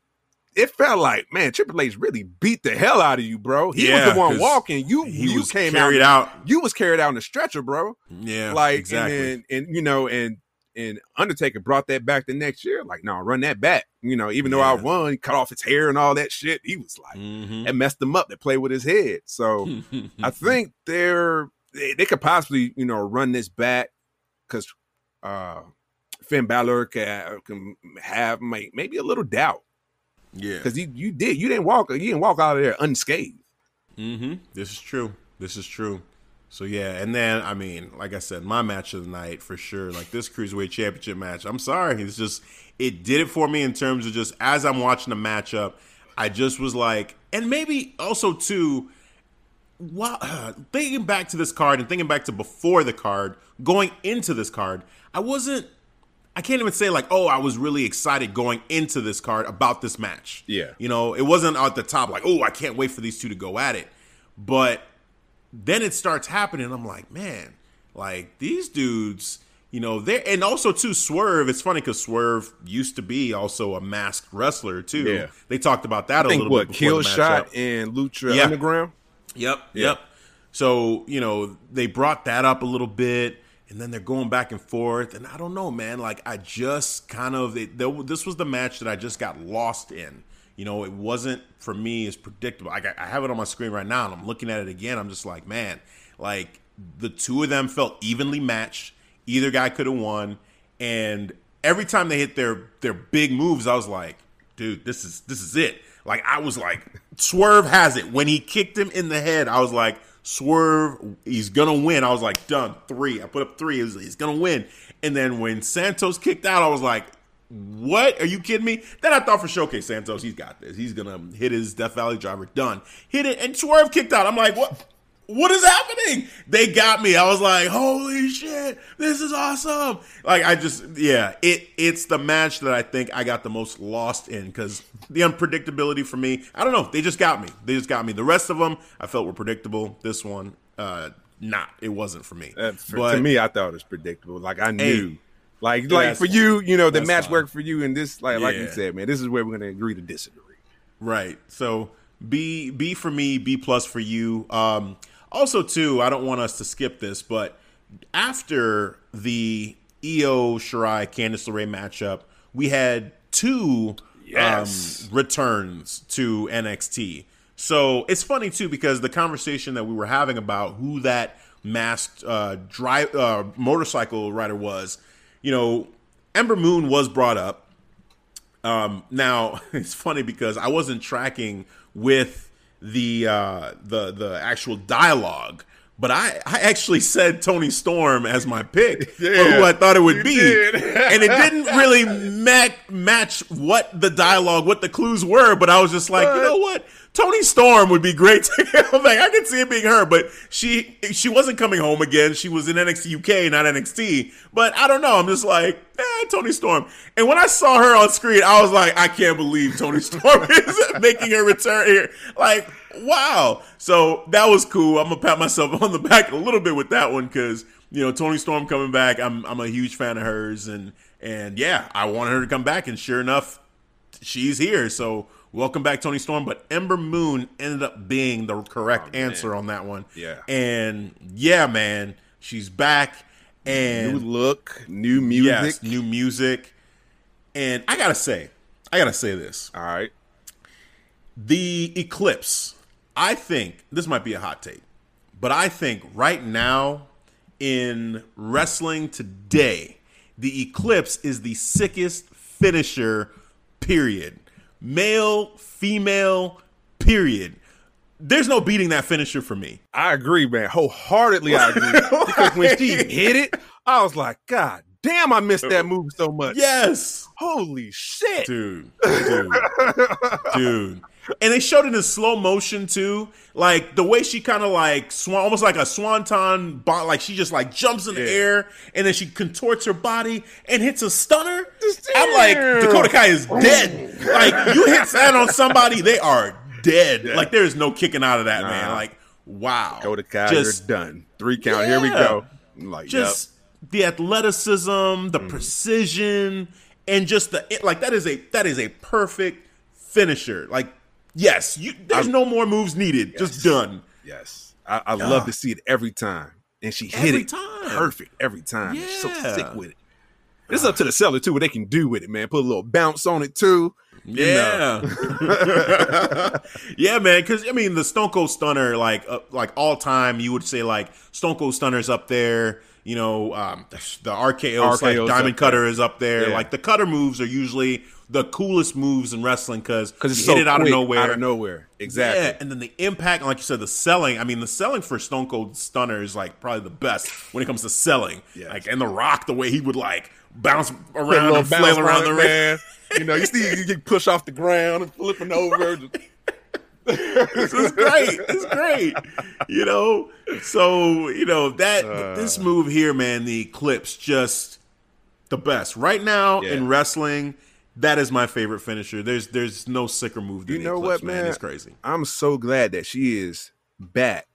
It felt like, man, Triple H really beat the hell out of you, bro. He Yeah, was the one walking. You you was came carried out, out. You was carried out in the stretcher, bro. Yeah, like exactly. and, and you know and and Undertaker brought that back the next year. Like, no, run that back. You know, even though I Yeah. won, cut off his hair and all that shit. He was like, Mhm. it messed him up. They play with his head. So <laughs> I think they're they, they could possibly you know run this back because uh Finn Balor can, can have may, maybe a little doubt yeah. because you you did you didn't walk you didn't walk out of there unscathed. Mm-hmm. This is true. This is true. So yeah, and then I mean, like I said, my match of the night for sure. Like this cruiserweight championship match. I'm sorry, it's just it did it for me in terms of just as I'm watching the matchup, I just was like, and maybe also too. Wow, thinking back to this card and thinking back to before the card, going into this card, I wasn't. I can't even say like, oh, I was really excited going into this card about this match. Yeah. You know, it wasn't at the top like, oh, I can't wait for these two to go at it. But then it starts happening. I'm like, man, like these dudes, you know, they're and also too Swerve. It's funny because Swerve used to be also a masked wrestler too. Yeah. They talked about that a I think little what bit. kill before the shot and Lucha Yeah. Underground. Yep, Yeah. yep. So you know they brought that up a little bit, and then they're going back and forth, and I don't know, man. Like I just kind of it, there, this was the match that I just got lost in. You know, it wasn't for me as predictable. I, got, I have it on my screen right now, and I'm looking at it again. I'm just like, man, like the two of them felt evenly matched. Either guy could have won, and every time they hit their their big moves, I was like, dude, this is this is it. Like I was like, Swerve has it. When he kicked him in the head, I was like, Swerve, he's gonna win. I was like, done, three. I put up three. Was, he's gonna win. And then when Santos kicked out, I was like, what? Are you kidding me? Then I thought for Showcase Santos, he's got this. He's gonna hit his Death Valley driver. Done. Hit it, and Swerve kicked out. I'm like, what? What is happening? They got me. I was like, holy shit, this is awesome. Like I just yeah, it it's the match that I think I got the most lost in because the unpredictability for me, I don't know, they just got me. They just got me. The rest of them I felt were predictable. This one, uh not. It wasn't for me. Uh, for, but to me, I thought it was predictable. Like I Hey, knew, like like that's for you, you know, the That's match fine. worked for you, and this, like like you said, man, this is where we're gonna agree to disagree. Right. So B B for me, B plus for you. Um also too, I don't want us to skip this, but after the Io Shirai Candice LeRae matchup, we had two Yes. um, returns to NXT. So it's funny too because the conversation that we were having about who that masked uh, drive uh, motorcycle rider was, you know, Ember Moon was brought up. Um, now <laughs> it's funny because I wasn't tracking with the uh, the the actual dialogue, but I, I actually said Toni Storm as my pick <laughs> for who I thought it would be, and it didn't <laughs> really ma- match what the dialogue, what the clues were. But I was just like, you know what? Toni Storm would be great to <laughs> come back. I could see it being her, but she she wasn't coming home again. She was in NXT UK, not NXT. But I don't know. I'm just like, eh, Toni Storm. And when I saw her on screen, I was like, I can't believe Toni Storm is making her return here. Like, wow. So that was cool. I'm gonna pat myself <laughs> on the back a little bit with that one because you know Toni Storm coming back. I'm I'm a huge fan of hers, and and yeah, I wanted her to come back, and sure enough, she's here. So welcome back, Toni Storm. But Ember Moon ended up being the correct oh, answer on that one. Yeah. And yeah, man, she's back. And New look, new music. yes, new music. And I gotta say, I gotta say this. All right, The Eclipse, I think this might be a hot take, but I think right now in wrestling today, the Eclipse is the sickest finisher, period. Male, female, period. There's no beating that finisher for me. I agree, man. Wholeheartedly, I agree. <laughs> because when she hit it, I was like, God damn, I missed that uh, move so much. Yes. Holy shit. Dude. Dude. dude. <laughs> And they showed it in slow motion too. Like the way she kind of like swan, almost like a swanton, bo- like she just like jumps in the Yeah. air and then she contorts her body and hits a stunner. I'm like, Dakota Kai is dead. like you hit that on somebody, they are dead. Like there is no kicking out of that, man. Like wow. Dakota Kai, Just you're done. Three count. Here we go. I'm like, just the athleticism, Mm. the precision, and just the like that is a that is a perfect finisher. Like yes, you, there's no more moves needed. Just done. Yes. I, I love to see it every time. And she hit Every it time. perfect every time. She's so sick with it. It's up to the seller too, what they can do with it, man. Put a little bounce on it too. Yeah, <laughs> yeah, man. Because I mean, the Stone Cold Stunner, like uh, like all time, you would say like Stone Cold Stunner's up there. You know, um, the RKO, RKO's like Diamond there. Cutter is up there. Yeah. Like the cutter moves are usually the coolest moves in wrestling because Because it's so hit it out of nowhere. Out of nowhere. Exactly. Yeah, and then the impact, like you said, the selling. I mean, the selling for Stone Cold Stunner is like probably the best when it comes to selling. Yes. Like, and The Rock, the way he would like bounce around and bounce flail around the ring. You know, you see you get pushed off the ground and flipping over. <laughs> This is great. It's great. You know, so you know that Uh. this move here, man, the Eclipse, just the best right now Yeah. in wrestling. That is my favorite finisher. There's there's no sicker move than You know Eclipse, what, man? It's crazy. I'm so glad that she is back,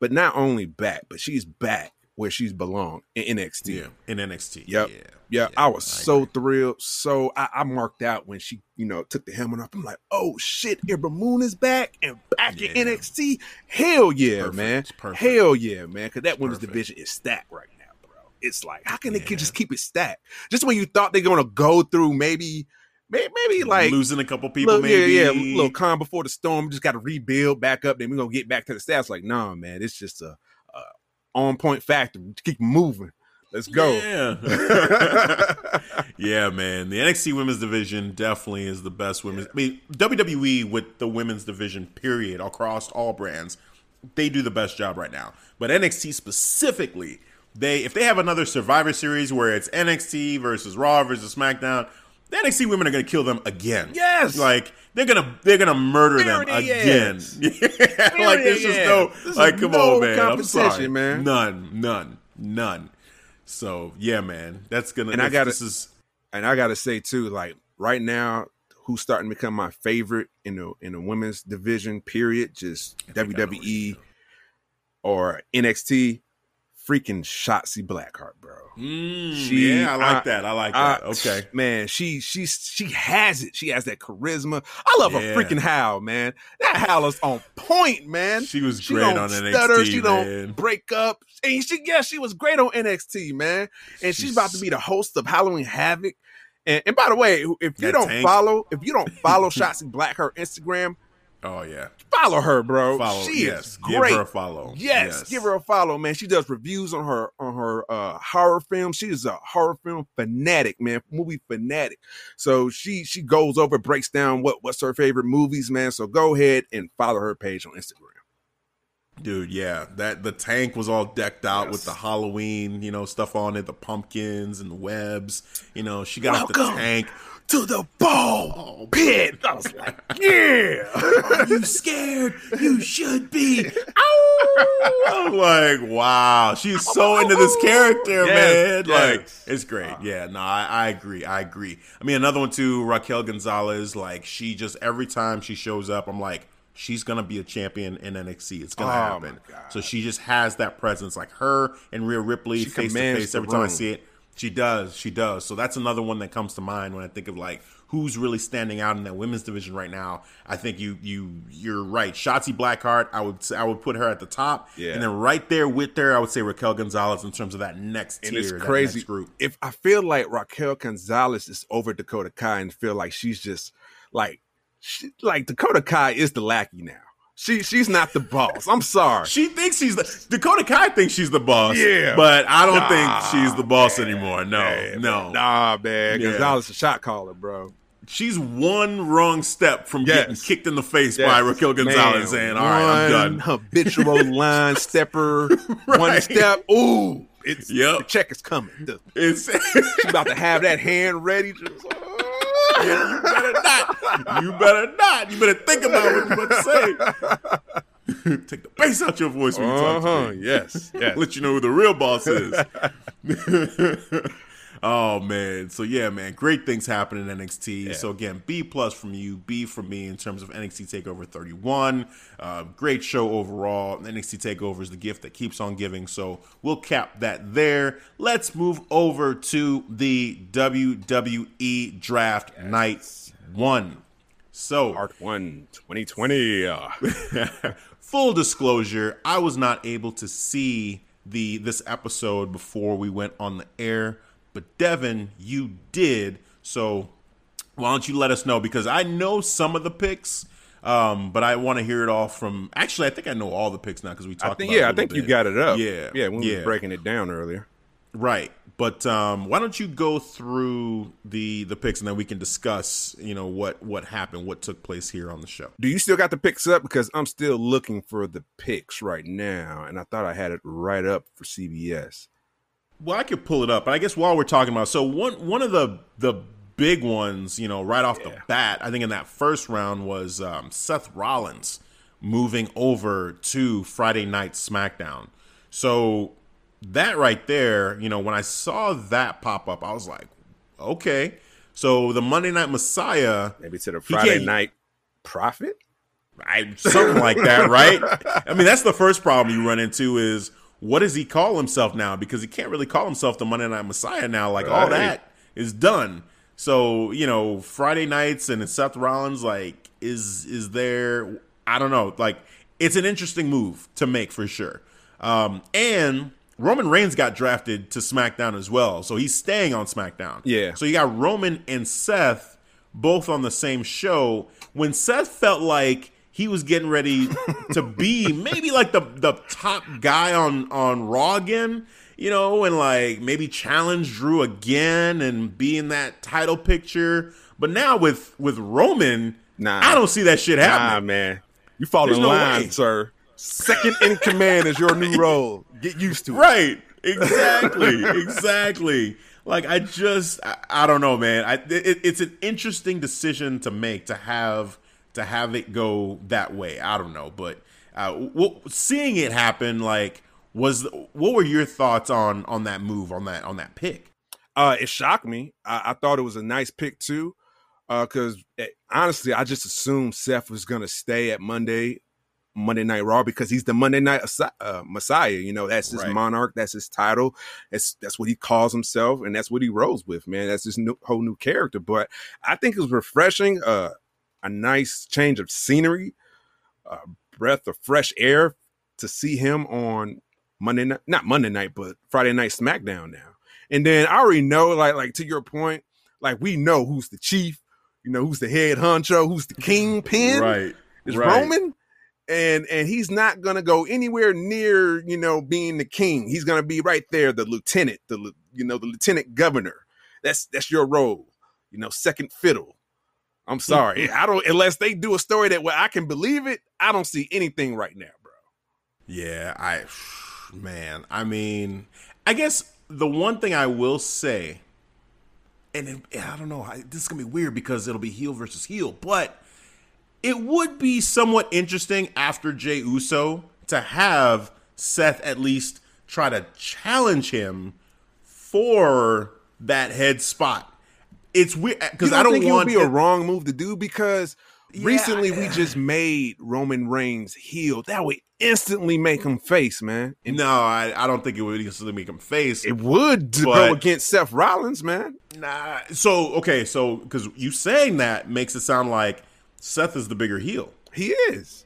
but not only back, but she's back where she's belong in NXT. Yeah, in NXT. Yep. Yeah. Yeah, I was I so thrilled. So I, I marked out when she, you know, took the helmet off. I'm like, oh shit, Ember Moon is back and back Yeah. in NXT. Hell yeah, Perfect. man. Perfect. Hell yeah, man. Because that women's division is stacked right now. It's like, how can they Yeah. keep- just keep it stacked? Just when you thought they're gonna go through maybe, maybe, maybe like losing a couple people, little, maybe. yeah, yeah, little calm before the storm. Just got to rebuild back up. Then we're gonna get back to the stats. Like, nah, man, it's just a, a on point factor. Keep moving. Let's go. Yeah. <laughs> yeah, man. The NXT women's division definitely is the best women's. I mean, WWE with the women's division, period, across all brands, they do the best job right now. But NXT specifically, they if they have another Survivor Series where it's NXT versus Raw versus SmackDown, the NXT women are going to kill them again. Yes. like they're gonna they're gonna murder them again. <laughs> Yeah, like there's just no. This like, come no on, man. I'm sorry, man. None, none, none. So yeah, man, that's gonna. And I gotta- This is and I gotta say too, like right now, who's starting to become my favorite in the in the women's division? Period. Just think I know where WWE or NXT. Freaking Shotzi Blackheart, bro. Mm, She- yeah, I like I- that. I like I- that. okay. man, she she she has it. She has that charisma. I love Yeah. her freaking howl, man. That howl is on point, man. She was She great don't stutter. NXT, she man. don't break up. And she, yeah, she was great on NXT, man. And she's, She's- about to be the host of Halloween Havoc. And, and by the way, if you don't tank. follow, if you don't follow Shotzi Black her Instagram, Oh yeah, follow her, bro. follow. she yes, is give great. her a follow. Yes, give her a follow, man. She does reviews on her on her uh horror film. She is a horror film fanatic, man, movie fanatic. So she she goes over, breaks down what what's her favorite movies, man. So go ahead and follow her page on Instagram. dude. Yeah, that the tank was all decked out with the Halloween, you know, stuff on it, the pumpkins and the webs. You know, she got the tank. To the ball oh, pit. <laughs> I was like, <laughs> yeah. Are you scared? You should be. <laughs> Ow! I'm like, wow, she's so into this character, Yes, man. Like, it's great. Uh. Yeah, no, I, I agree. I agree. I mean, another one too, Raquel Gonzalez. Like, she just every time she shows up, I'm like, she's gonna be a champion in NXT. It's gonna Oh, happen. So she just has that presence, like her and Rhea Ripley, She face to face. Every time I see it, she does. She does. So that's another one that comes to mind when I think of like who's really standing out in that women's division right now. I think you you you're right. Shotzi Blackheart, I would say, I would put her at the top, Yeah. and then right there with her, I would say Raquel Gonzalez in terms of that next And tier, it's crazy. group. If I feel like Raquel Gonzalez is over Dakota Kai and feel like she's just like she, like Dakota Kai is the lackey now. She she's not the boss. I'm sorry. She thinks she's the Dakota Kai thinks she's the boss, Yeah. but I don't Nah, think she's the boss anymore. No, Man, no, Nah, man. Yeah. Gonzalez a shot caller, bro. she's one wrong step from Yes. getting kicked in the face Yes. by Raquel Gonzalez Man, saying, "All right, I'm done." Habitual <laughs> line stepper, <laughs> one step. Ooh, it's Yep. the check is coming. The- It's <laughs> She's about to have that hand ready. Just, you better not. You better not. You better think about what you're about to say. <laughs> Take the bass out your voice when you talk to uh-huh. me. Yes. Yes. Let you know who the real boss is. <laughs> oh man. So yeah, man, great things happen in NXT. So again, B plus from you, B from me in terms of NXT Takeover 31. Uh, great show overall. NXT Takeover is the gift that keeps on giving. So we'll cap that there. Let's move over to the WWE Draft Night One. So Part one, 2020. Uh, <laughs> full disclosure, I was not able to see the this episode before we went on the air, but Devin, you did. So why don't you let us know because I know some of the picks, um, but I want to hear it all from. Actually, I think I know all the picks now because we talked. I think, yeah, I think you got it up. Yeah, Yeah. When we were breaking it down earlier. Right. But um, why don't you go through the the picks and then we can discuss, you know, what what happened, what took place here on the show. Do you still got the picks up? Because I'm still looking for the picks right now, and I thought I had it right up for CBS. Well, I could pull it up, but I guess while we're talking about, so one one of the the big ones, you know, right off the bat, I think in that first round was um, Seth Rollins moving over to Friday Night SmackDown. So that right there, you know, when I saw that pop up, I was like, okay. So the Monday Night Messiah, Maybe to the Friday night Prophet, I, something like that, right? <laughs> I mean, that's the first problem you run into is what does he call himself now? Because he can't really call himself the Monday Night Messiah now. Like all that is done. So you know, Friday nights and Seth Rollins like is is there? I don't know. Like it's an interesting move to make for sure. Um, and Roman Reigns got drafted to SmackDown as well, so he's staying on SmackDown. Yeah. So you got Roman and Seth both on the same show. When Seth felt like he was getting ready to be maybe like the the top guy on on Raw again, you know, and like maybe challenge Drew again and be in that title picture. But now with with Roman, Nah. I don't see that shit Nah, happening. man, you fall There's in no line, way. sir. Second in command is your new <laughs> role. Get used to it. Right. Exactly. exactly. Like I just I, I don't know, man. I it, it's an interesting decision to make to have to have it go that way. I don't know, but uh, w- seeing it happen, like, was what were your thoughts on on that move on that on that pick? Uh, it shocked me. I, I thought it was a nice pick too, because honestly, I just assumed Seth was gonna stay at Monday, Monday Night Raw because he's the Monday Night uh, Messiah. You know, that's his Right. monarch. That's his title. That's that's what he calls himself, and that's what he rolls with. Man, that's his new, whole new character. But I think it was refreshing. Uh, a nice change of scenery, a breath of fresh air to see him on Monday night, not Monday night, but Friday night SmackDown now. And then I already know, like, like to your point, like we know who's the chief, you know, who's the head honcho, who's the kingpin, right. is right. Roman. And and he's not gonna go anywhere near, you know, being the king. He's gonna be right there, the lieutenant, the you know, the lieutenant governor. That's that's your role, you know, second fiddle. I'm sorry, <laughs> I don't unless they do a story that where I can believe it. I don't see anything right now, bro. Yeah, I <sighs> man, I mean, I guess the one thing I will say, and it, I don't know, I, this is gonna be weird because it'll be heel versus heel, but it would be somewhat interesting after Jey Uso to have Seth at least try to challenge him for that head spot. It's weird because I don't think want it would be a wrong move to do because Yeah, recently we just made Roman Reigns heel. That would instantly make him face, man. And No, I, I don't think it would instantly make him face. it would But- go against Seth Rollins, man. Nah. So okay, so because you saying that makes it sound like Seth is the bigger heel. He is.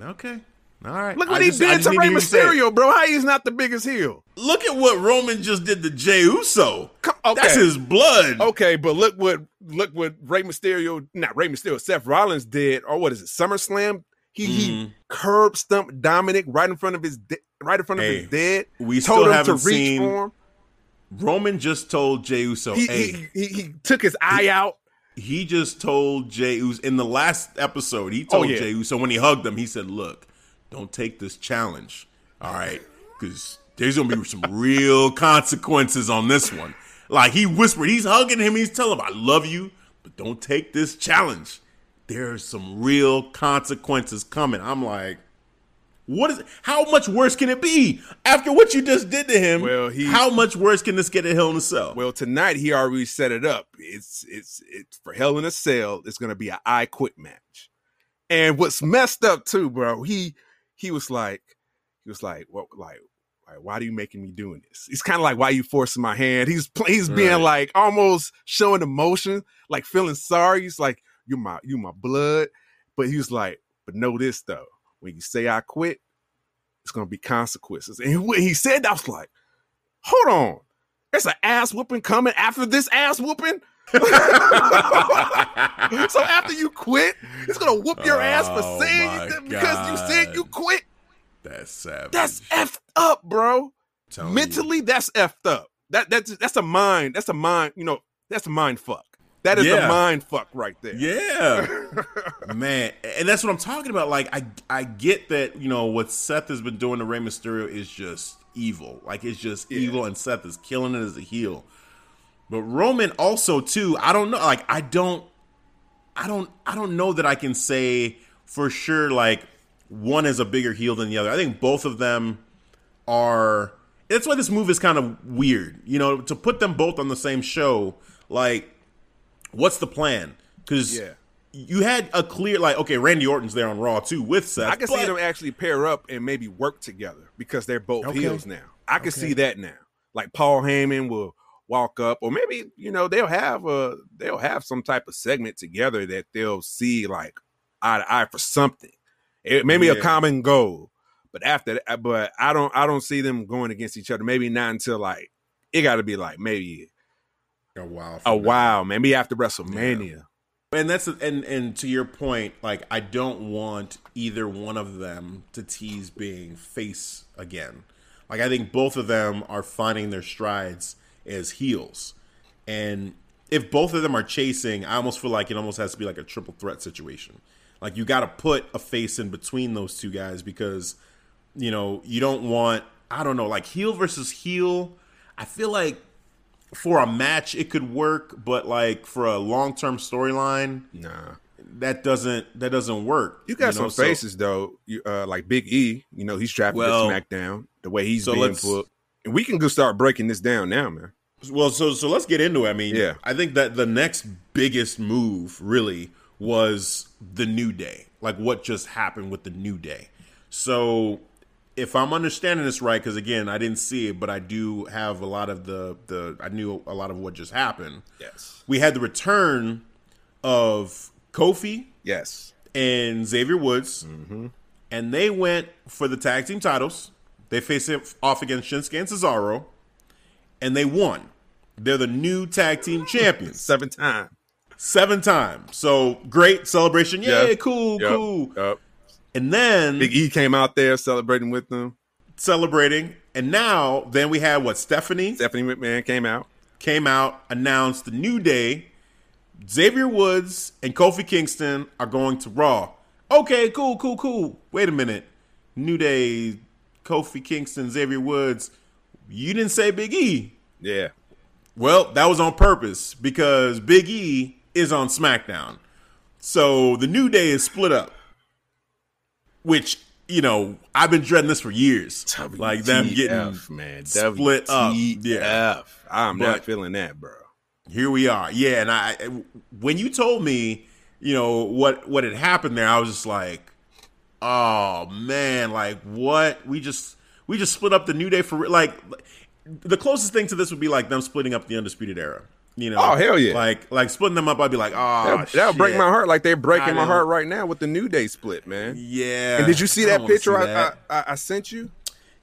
Okay. All right. Look what I he just- did to Rey hear you say it. Mysterio, bro. How he's not the biggest heel? Look at what Roman just did to Jey Uso. Okay. That's his blood. Okay, but look what look what Rey Mysterio, not Rey Mysterio, Seth Rollins did, or what is it, SummerSlam? He he Mhm. curb stumped Dominic right in front of his de- right in front of Hey, his dead. we told still him haven't to reach seen- for him. Roman just told Jey Uso, he, "Hey, he, he, he took his eye out. he just told Jey Uso in the last episode. He told Oh, yeah. Jey Uso when he hugged him. He said, "Look, don't take this challenge, all right? Because there's gonna be some real consequences on this one." Like he whispered, he's hugging him. He's telling him, "I love you, but don't take this challenge. There's some real consequences coming." I'm like. What is? How much worse can it be after what you just did to him? Well, he- how much worse can this get at Hell in a Cell? Well, tonight he already set it up. It's it's it's for Hell in a Cell. It's gonna be an I Quit match. And what's messed up too, bro? He he was like he was like what like. Like, Why are you making me doing this? He's kind of like, why you forcing my hand? He's he's being Right. like almost showing emotion, like feeling sorry. He's like, you my you my blood, but he was like, but know this though, when you say I quit, it's gonna be consequences. And when he said that, I was like, hold on, there's an ass whooping coming after this ass whooping. <laughs> so after you quit, it's gonna whoop your ass Oh, for saying you, because you said you quit. That's savage. That's effed up, bro. Telling you. Mentally, that's effed up. That that's that's a mind. That's a mind. You know, that's a mind fuck. That is Yeah. a mind fuck right there. Yeah, <laughs> man, and that's what I'm talking about. Like, I I get that you know what Seth has been doing to Rey Mysterio is just evil. Like, it's just Yeah. evil, and Seth is killing it as a heel. But Roman also too. I don't know. Like, I don't, I don't, I don't know that I can say for sure. Like, one is a bigger heel than the other. I think both of them are. That's why this move is kind of weird. You know, to put them both on the same show, like what's the plan? Because Yeah. you had a clear like, okay, Randy Orton's there on Raw too with Seth. I can see them actually pair up and maybe work together because they're both Okay. heels now. I can Okay. see that now. Like Paul Heyman will walk up, or maybe you know they'll have a they'll have some type of segment together that they'll see like eye to eye for something. It, maybe a Yeah. common goal. But after that, but I don't I don't see them going against each other. Maybe not until like it got to be like maybe a while. a while, maybe after WrestleMania. And that's and and to your point, like I don't want either one of them to tease being face again. Like I think both of them are finding their strides as heels. And if both of them are chasing, I almost feel like it almost has to be like a triple threat situation. Like you got to put a face in between those two guys because you know, you don't want I don't know, like heel versus heel. I feel like for a match it could work, but like for a long term storyline, Nah. that doesn't that doesn't work. You got know, some so- faces though, you, uh, like Big E. You know he's drafted Well, to SmackDown. The way he's so being put, and we can go start breaking this down now, man. Well, so so let's get into it. I mean, Yeah. I think that the next biggest move really was the New Day, like what just happened with the New Day. So, if I'm understanding this right, because again, I didn't see it, but I do have a lot of the the I knew a lot of what just happened. Yes, We had the return of Kofi yes, and Xavier Woods, mm-hmm. and they went for the tag team titles. They faced it off against Shinsuke and Cesaro, and they won. They're the new tag team champions <laughs> seven times. Seven times. So great celebration! Yeah, cool, Yep, cool. yep. And then Big E came out there celebrating with them. celebrating, and now then we had what Stephanie Stephanie McMahon came out. came out announced the new day. Xavier Woods and Kofi Kingston are going to Raw. Okay, cool, cool, cool. Wait a minute. New Day, Kofi Kingston, Xavier Woods. You didn't say Big E. Yeah, Well, that was on purpose because Big E is on SmackDown. So the New Day is split up. Which, you know, I've been dreading this for years. like them getting WTF, man split up. Yeah. I'm But- not feeling that, bro. here we are. Yeah, and I when you told me, you know, what what had happened there, I was just like, "Oh, man, like what? We just we just split up the New Day for like the closest thing to this would be like them splitting up the Undisputed Era." You know? Oh, hell yeah. Like like splitting them up, I'd be like, "Oh, That'll, that'll break my heart like they're breaking my heart right now with the New Day split, man. Yeah. And did you see I that picture see I, that. I, I I sent you?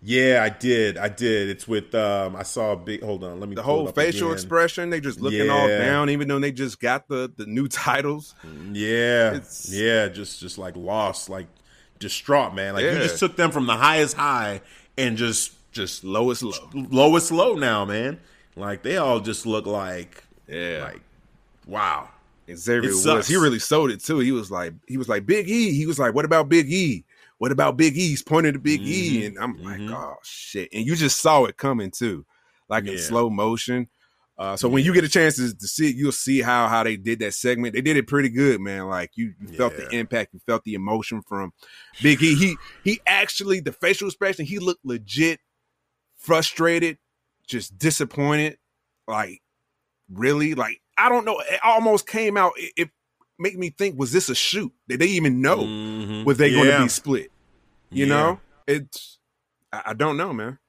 yeah, I did. I did. It's with um I saw a big hold on, let me The pull it whole facial again. expression, they just looking all down, even though they just got the the new <laughs> titles. Yeah, It's- yeah, just just like lost, like distraught, man. Like you just took them from the highest high and just just Lowest low. lowest low now, man. Like they all just look like Yeah. like wow. And Xavier Woods, he really sold it too. He was like, he was like Big E. He was like, what about Big E? What about Big E? He's pointing to Big mm-hmm. E, and I'm mm-hmm. like, oh shit! And you just saw it coming too, like yeah. in slow motion. Uh, so yeah. when you get a chance to, to, see it, you'll see how how they did that segment. They did it pretty good, man. Like you, you felt yeah. the impact, you felt the emotion from Big E. He he actually the facial expression. He looked legit frustrated, just disappointed. Like really, like I don't know. It almost came out. It, it made me think: Was this a shoot? Did they even know mm-hmm. was they yeah. going to be split? You yeah. know, it's I, I don't know, man.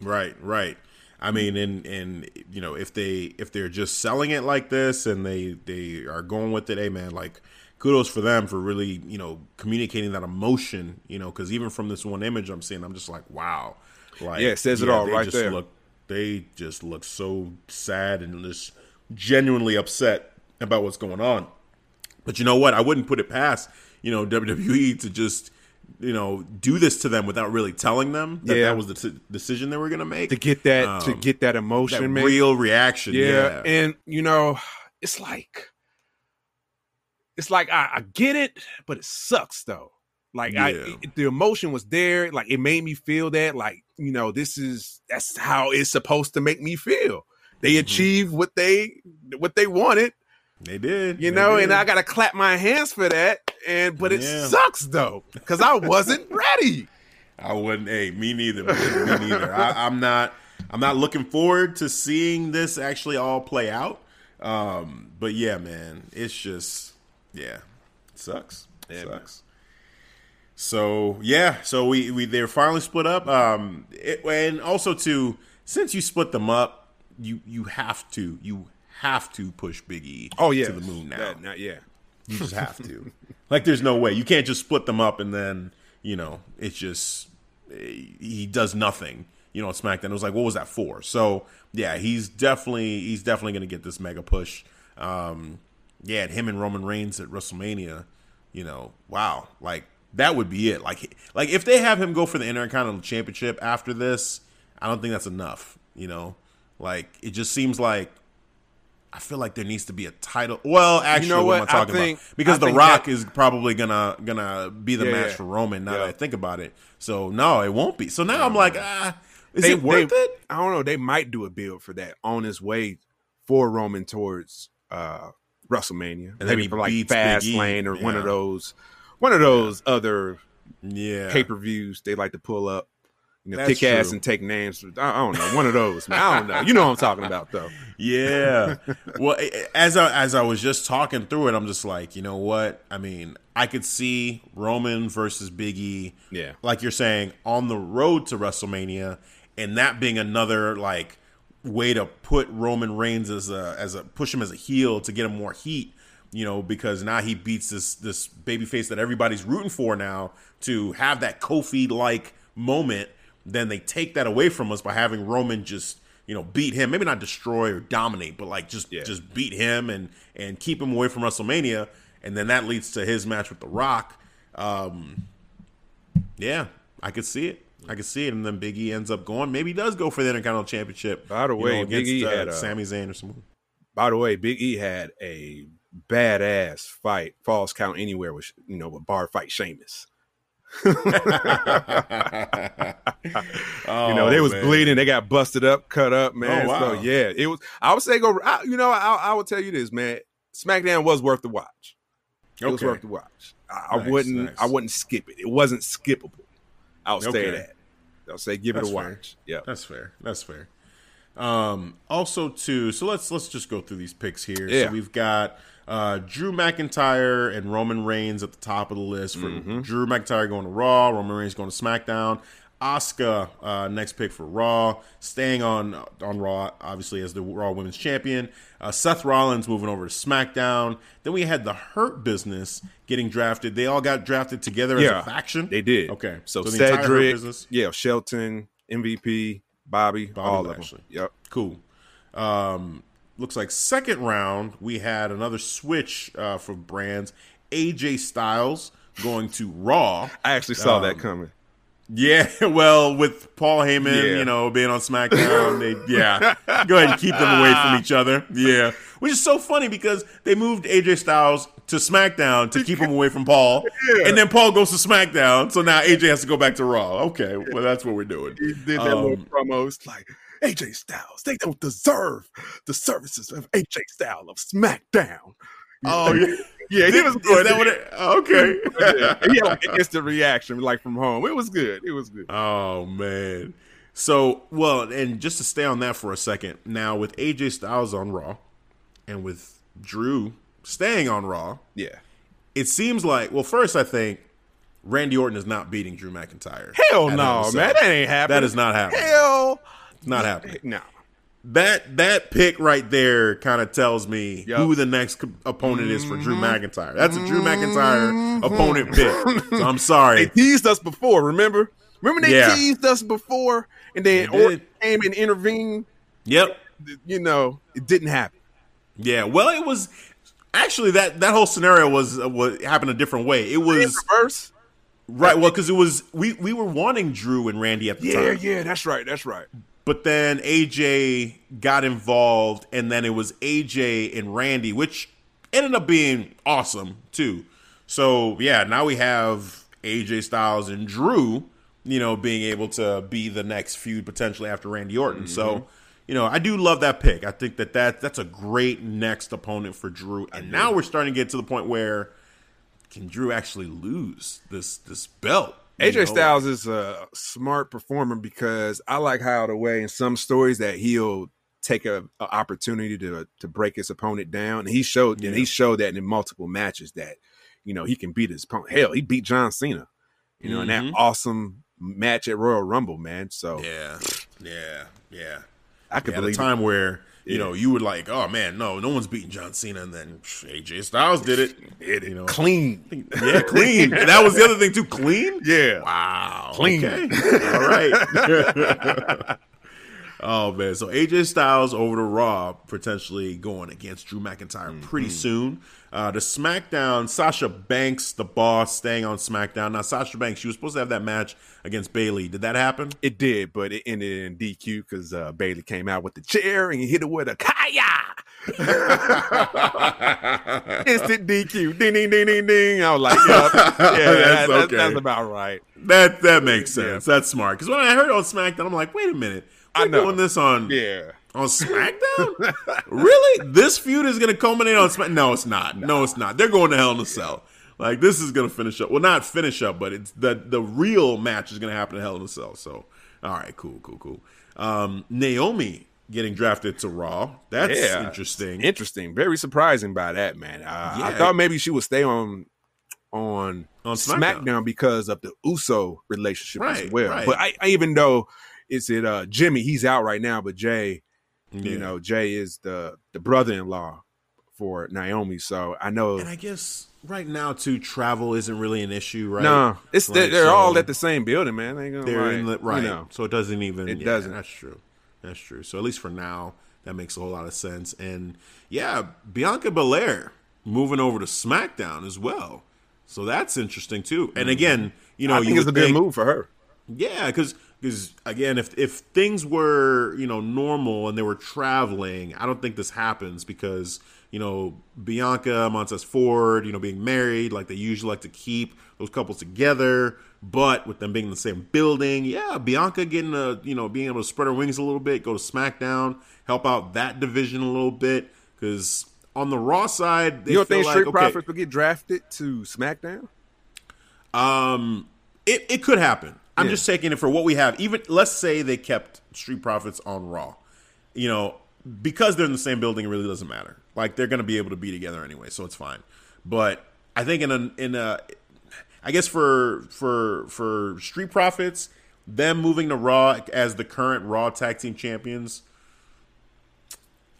Right, right. I mean, and and you know, if they if they're just selling it like this and they they are going with it, hey man, like kudos for them for really you know communicating that emotion, you know, because even from this one image I'm seeing, I'm just like, wow, like yeah, it says yeah, it all right there. Look, they just look so sad and just genuinely upset about what's going on. But you know what? I wouldn't put it past you know WWE to just you know do this to them without really telling them that yeah. that was the t- decision they were going to make to get that um, to get that emotion, that real reaction. Yeah. yeah. and you know it's like it's like I, I, get it, but it sucks though. Like yeah. I, it, the emotion was there. Like it made me feel that. Like you know, this is that's how it's supposed to make me feel. They mm-hmm. achieved what they what they wanted. They did, you know, did. and I gotta clap my hands for that. And but it yeah. sucks though, because I wasn't <laughs> ready. I wouldn't. Hey, me neither. me neither. I, am not. I'm not looking forward to seeing this actually all play out. Um, but yeah, man, it's just yeah, it sucks. It yeah, sucks. Man. So yeah, so we we they're finally split up. Um, it, and also too, since you split them up, you you have to you have to push Big E. Oh yeah, to the moon now. That, not, yeah, you just have to. like, there's no way you can't just split them up and then you know it's just he does nothing. You know, SmackDown. It was like, what was that for? So yeah, he's definitely he's definitely going to get this mega push. Um, yeah, him and Roman Reigns at WrestleMania. You know, wow, like that would be it. Like, like if they have him go for the Intercontinental Championship after this, I don't think that's enough. You know, like it just seems like I feel like there needs to be a title. Well, actually, you know what, what am I talking I think, about? Because I The Rock that, is probably gonna gonna be the yeah, match for Roman. Now yeah. that I think about it, so no, it won't be. So now I'm like, ah, is they, it worth they, it? I don't know. They might do a build for that on his way for Roman towards uh WrestleMania, and maybe for like Fastlane or one of those one of those yeah. other yeah pay per views they like to pull up. You know, That's kick ass and take names. I, don't know. One of those. Man. I don't know. You know what I'm talking about, though. Yeah. <laughs> well, as I as I was just talking through it, I'm just like, you know what? I mean, I could see Roman versus Big E. Yeah. Like you're saying, on the road to WrestleMania, and that being another like way to put Roman Reigns as a as a push him as a heel to get him more heat you know, because now he beats this this baby face that everybody's rooting for now to have that Kofi like moment. Then they take that away from us by having Roman just you know beat him, maybe not destroy or dominate, but like just yeah. just beat him and and keep him away from WrestleMania, and then that leads to his match with The Rock. Um, yeah, I could see it. I could see it, and then Big E ends up going. Maybe he does go for the Intercontinental Championship. By the way, know, against, Big E uh, had a, Sami Zayn or someone. By the way, Big E had a badass fight, falls count anywhere with you know, a bar fight Sheamus. oh, you know, they was man. bleeding. They got busted up, cut up, man. Oh, wow. So yeah, it was. I would say go. I, you know, I, I would tell you this, man. SmackDown was worth the watch. It okay. was worth the watch. I, nice, I wouldn't. Nice. I wouldn't skip it. It wasn't skippable. I'll okay. say that. I'll say give That's it a fair. watch. Yeah, that's fair. That's fair. Um, also, too. So let's let's just go through these picks here. Yeah. So we've got uh, Drew McIntyre and Roman Reigns at the top of the list for mm-hmm. Drew McIntyre going to Raw, Roman Reigns going to SmackDown. Asuka, uh, next pick for Raw, staying on on Raw, obviously as the Raw Women's Champion. Uh, Seth Rollins moving over to SmackDown. Then we had the Hurt Business getting drafted. They all got drafted together yeah, as a faction. They did. Okay, so, so Cedric, yeah, Shelton, MVP, Bobby, Bobby all Lashley. of them. Yep, cool. Um, looks like second round we had another switch uh, for brands. AJ Styles going to Raw. I actually saw um, that coming. Yeah, <laughs> well, with Paul Heyman, Yeah. you know, being on SmackDown, they yeah, go ahead and keep them away from each other. Yeah, which is so funny because they moved AJ Styles to SmackDown to keep him away from Paul, Yeah. and then Paul goes to SmackDown, so now AJ has to go back to Raw. Okay, well, that's what we're doing. He did that Um, little promos like AJ Styles. They don't deserve the services of AJ Styles of SmackDown. Oh, yeah. yeah, he was good. that what it- okay. he had like an instant reaction, like from home. It was good. It was good. Oh man. So well, and just to stay on that for a second, now with AJ Styles on Raw, and with Drew staying on Raw, Yeah. it seems like well, first I think Randy Orton is not beating Drew McIntyre. Hell no, Hell in a man. That ain't happening. That is not happening. Hell Not happening. no. That that pick right there kind of tells me Yup. Mm-hmm. who the next co- opponent is for Drew McIntyre. That's a Drew McIntyre opponent pick. So I'm sorry. They sorry. teased us before, remember? Remember they Yeah. teased us before and then They. Orton came and intervened? Yep. You know, it didn't happen. Yeah. Well, it was actually that that whole scenario was uh, was happened a different way. It In was reverse? right. Well, because it was we we were wanting Drew and Randy at the Yeah, time. Yeah, yeah, that's right. That's right. But then AJ got involved, and then it was AJ and Randy, which ended up being awesome too. So yeah, now we have AJ Styles and Drew, you know, being able to be the next feud potentially after Randy Orton. So mm-hmm. you know, I do love that pick. I think that, that that's a great next opponent for Drew. And now we're starting to get to the point where can Drew actually lose this this belt? AJ? Styles is a smart performer because I like how the way in some stories that he'll take a, a opportunity to to break his opponent down. And he showed and he showed that in multiple matches that you know he can beat his opponent. Hell, he beat John Cena. You know, in that Mhm. awesome match at Royal Rumble, man. So Yeah, yeah, yeah. I could at a believe it. time where you Yeah. know you were like, oh man, no, no one's beating John Cena, and then AJ Styles did it. Did it You know, clean. yeah, clean. And that was the other thing too, clean. Yeah. Wow, Clean. Okay. All right. <laughs> oh man, so AJ Styles over to Raw, potentially going against Drew McIntyre Mm-hmm. pretty soon. Uh, the SmackDown, Sasha Banks, the boss, staying on SmackDown. Now, Sasha Banks, she was supposed to have that match against Bayley. Did that happen? It did, but it ended in DQ because uh, Bayley came out with the chair and he hit it with a kaya. <laughs> Instant DQ. Ding, ding, ding, ding, ding. I was like, <laughs> yeah, yeah That's that- okay. that's about right. That that makes sense. Yeah. That's smart. Because when I heard on SmackDown, I'm like, wait a minute, I we're know. doing this on Yeah. On SmackDown? really? This feud is going to culminate on SmackDown? No, it's not. No, it's not. They're going to Hell in a Cell. Like this is going to finish up. Well, not finish up, but it's the the real match is going to happen in Hell in a Cell. So, all right, cool, cool, cool. Um, Naomi getting drafted to Raw. That's Yeah. interesting. Interesting. Very surprising by that, man. Uh, I thought maybe she would stay on on, On SmackDown. SmackDown. because of the Uso relationship Right, as well. right. But I, I even though it's it uh Jimmy, he's out right now, but Jey, Yeah. you know, Jey is the the brother in law for Naomi. So I know and I guess right now too, travel isn't really an issue, right? no, it's they're, Like, they're all at the same building, man. they they're like, in the right, You know, so it doesn't even. It yeah, doesn't. That's true. That's true. So at least for now, that makes a whole lot of sense. And yeah, Bianca Belair moving over to SmackDown as well. So that's interesting too. And again, you know, Mm-hmm. I think you it's a would good think, move for her. yeah, because again, if if things were you know normal and they were traveling, I don't think this happens because you know Bianca Montez Ford, you know, being married, like they usually like to keep those couples together. But with them being in the same building, yeah, Bianca getting a you know being able to spread her wings a little bit, go to SmackDown, help out that division a little bit because. On the Raw side, they You don't think like, Street okay, Profits will get drafted to SmackDown? um, it, it could happen. I'm Yeah. just taking it for what we have. Even let's say they kept Street Profits on Raw. You know, because they're in the same building, it really doesn't matter. Like they're going to be able to be together anyway, so it's fine. But I think in a in a, I guess for for for Street Profits, them moving to Raw as the current Raw Tag Team Champions.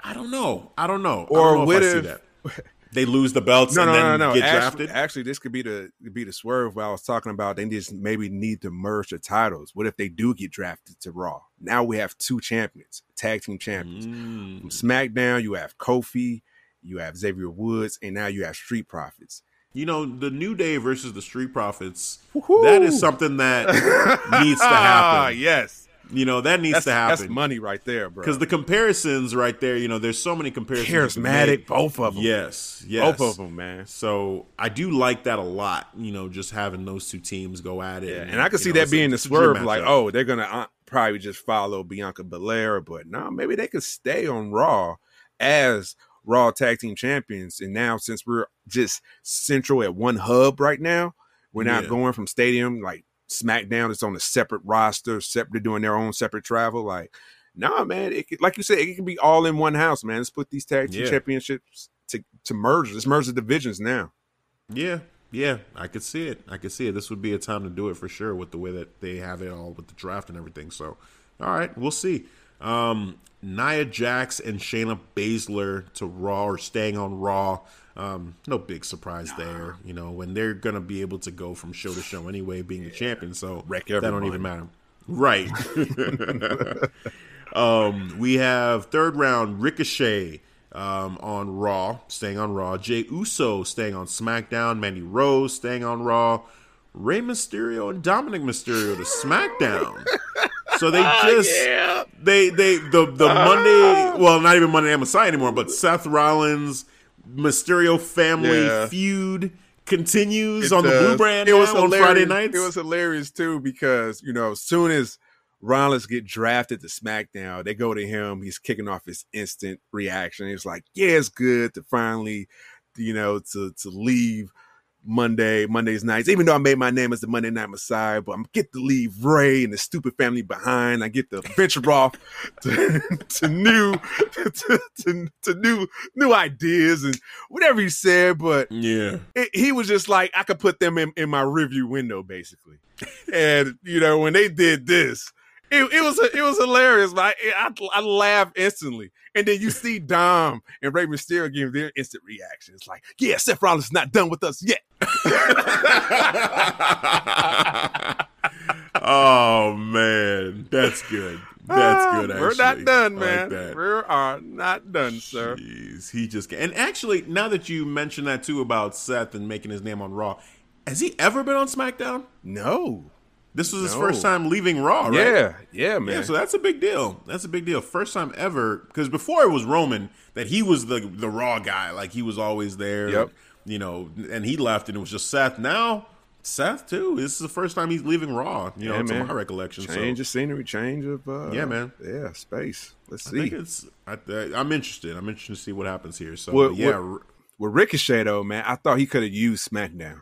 I don't know. I don't know. I Or don't know what if I see if- that. <laughs> They lose the belts No, and no, then no, no. get Actually, drafted. actually, this could be the be the swerve where I was talking about. They just maybe need to merge the titles. What if they do get drafted to Raw? Now we have two champions, tag team champions. Mm. From SmackDown, you have Kofi, you have Xavier Woods, and now you have Street Profits. you know, the New Day versus the Street Profits, Woo-hoo. that is something that <laughs> needs to happen. yes. You know, that needs that's, to happen. That's money right there, bro. Because the comparisons right there, you know, there's so many comparisons. Charismatic, both of them. Yes, yes. Both of them, man. So I do like that a lot, you know, just having those two teams go at it. Yeah, and, and I can see know, that being the swerve, like, oh, they're going to uh, probably just follow Bianca Belair, but no, maybe they could stay on Raw as Raw Tag Team Champions. And now, since we're just central at one hub right now, we're not yeah. going from stadium like SmackDown is on a separate roster, separate doing their own separate travel. Like, nah, man, it could, like you said, it can be all in one house, man. Let's put these tag team yeah. championships to to merge. Let's merge the divisions now. Yeah, yeah, I could see it. I could see it. This would be a time to do it for sure with the way that they have it all with the draft and everything. So, all right, we'll see. Um, Nia Jax and Shayna Baszler to Raw or staying on Raw. Um, no big surprise there, you know, when they're gonna be able to go from show to show anyway, being yeah. the champion. So Wreck that don't even matter, right? <laughs> um, we have third round Ricochet um, on Raw, staying on Raw. Jey Uso staying on SmackDown. Mandy Rose staying on Raw. Rey Mysterio and Dominic Mysterio to SmackDown. So they <laughs> ah, just uh, yeah. they they the the uh, Monday well not even Monday Night Messiah anymore, but Seth Rollins Mysterio family yeah. feud continues it on does. the Blue Brand. It was on Friday nights. It was hilarious too because you know as soon as Rollins get drafted to SmackDown, they go to him. He's kicking off his instant reaction. He's like, "Yeah, it's good to finally, you know, to to leave." Monday, Monday's nights. Even though I made my name as the Monday Night Messiah, but I'm get to leave Rey and the stupid family behind. I get to venture off to, <laughs> to new to, to, to, new new ideas and whatever he said. But yeah, it, he was just like I could put them in, in my review window basically. and you know when they did this, it, it was it was hilarious. I, I, I laughed instantly, and then you see Dom and Rey Mysterio giving their instant reaction. It's like, yeah, Seth Rollins is not done with us yet. <laughs> oh man, that's good. That's ah, good. Actually. We're not done, man. Like we are not done, sir. Jeez, he just and actually now that you mentioned that too about Seth and making his name on Raw, has he ever been on SmackDown? No. This was his no. first time leaving Raw, right? Yeah, yeah, man. Yeah, so that's a big deal. That's a big deal. First time ever, because before it was Roman that he was the the Raw guy, like he was always there. Yep. You know, and he left, and it was just Seth. Now Seth too. This is the first time he's leaving Raw. You know, yeah, to my recollection. Change so. of scenery, change of uh, yeah, man. Yeah, space. Let's I see. it's. I, am interested. I'm interested to see what happens here. So well, yeah. With, with Ricochet though, man, I thought he could have used SmackDown.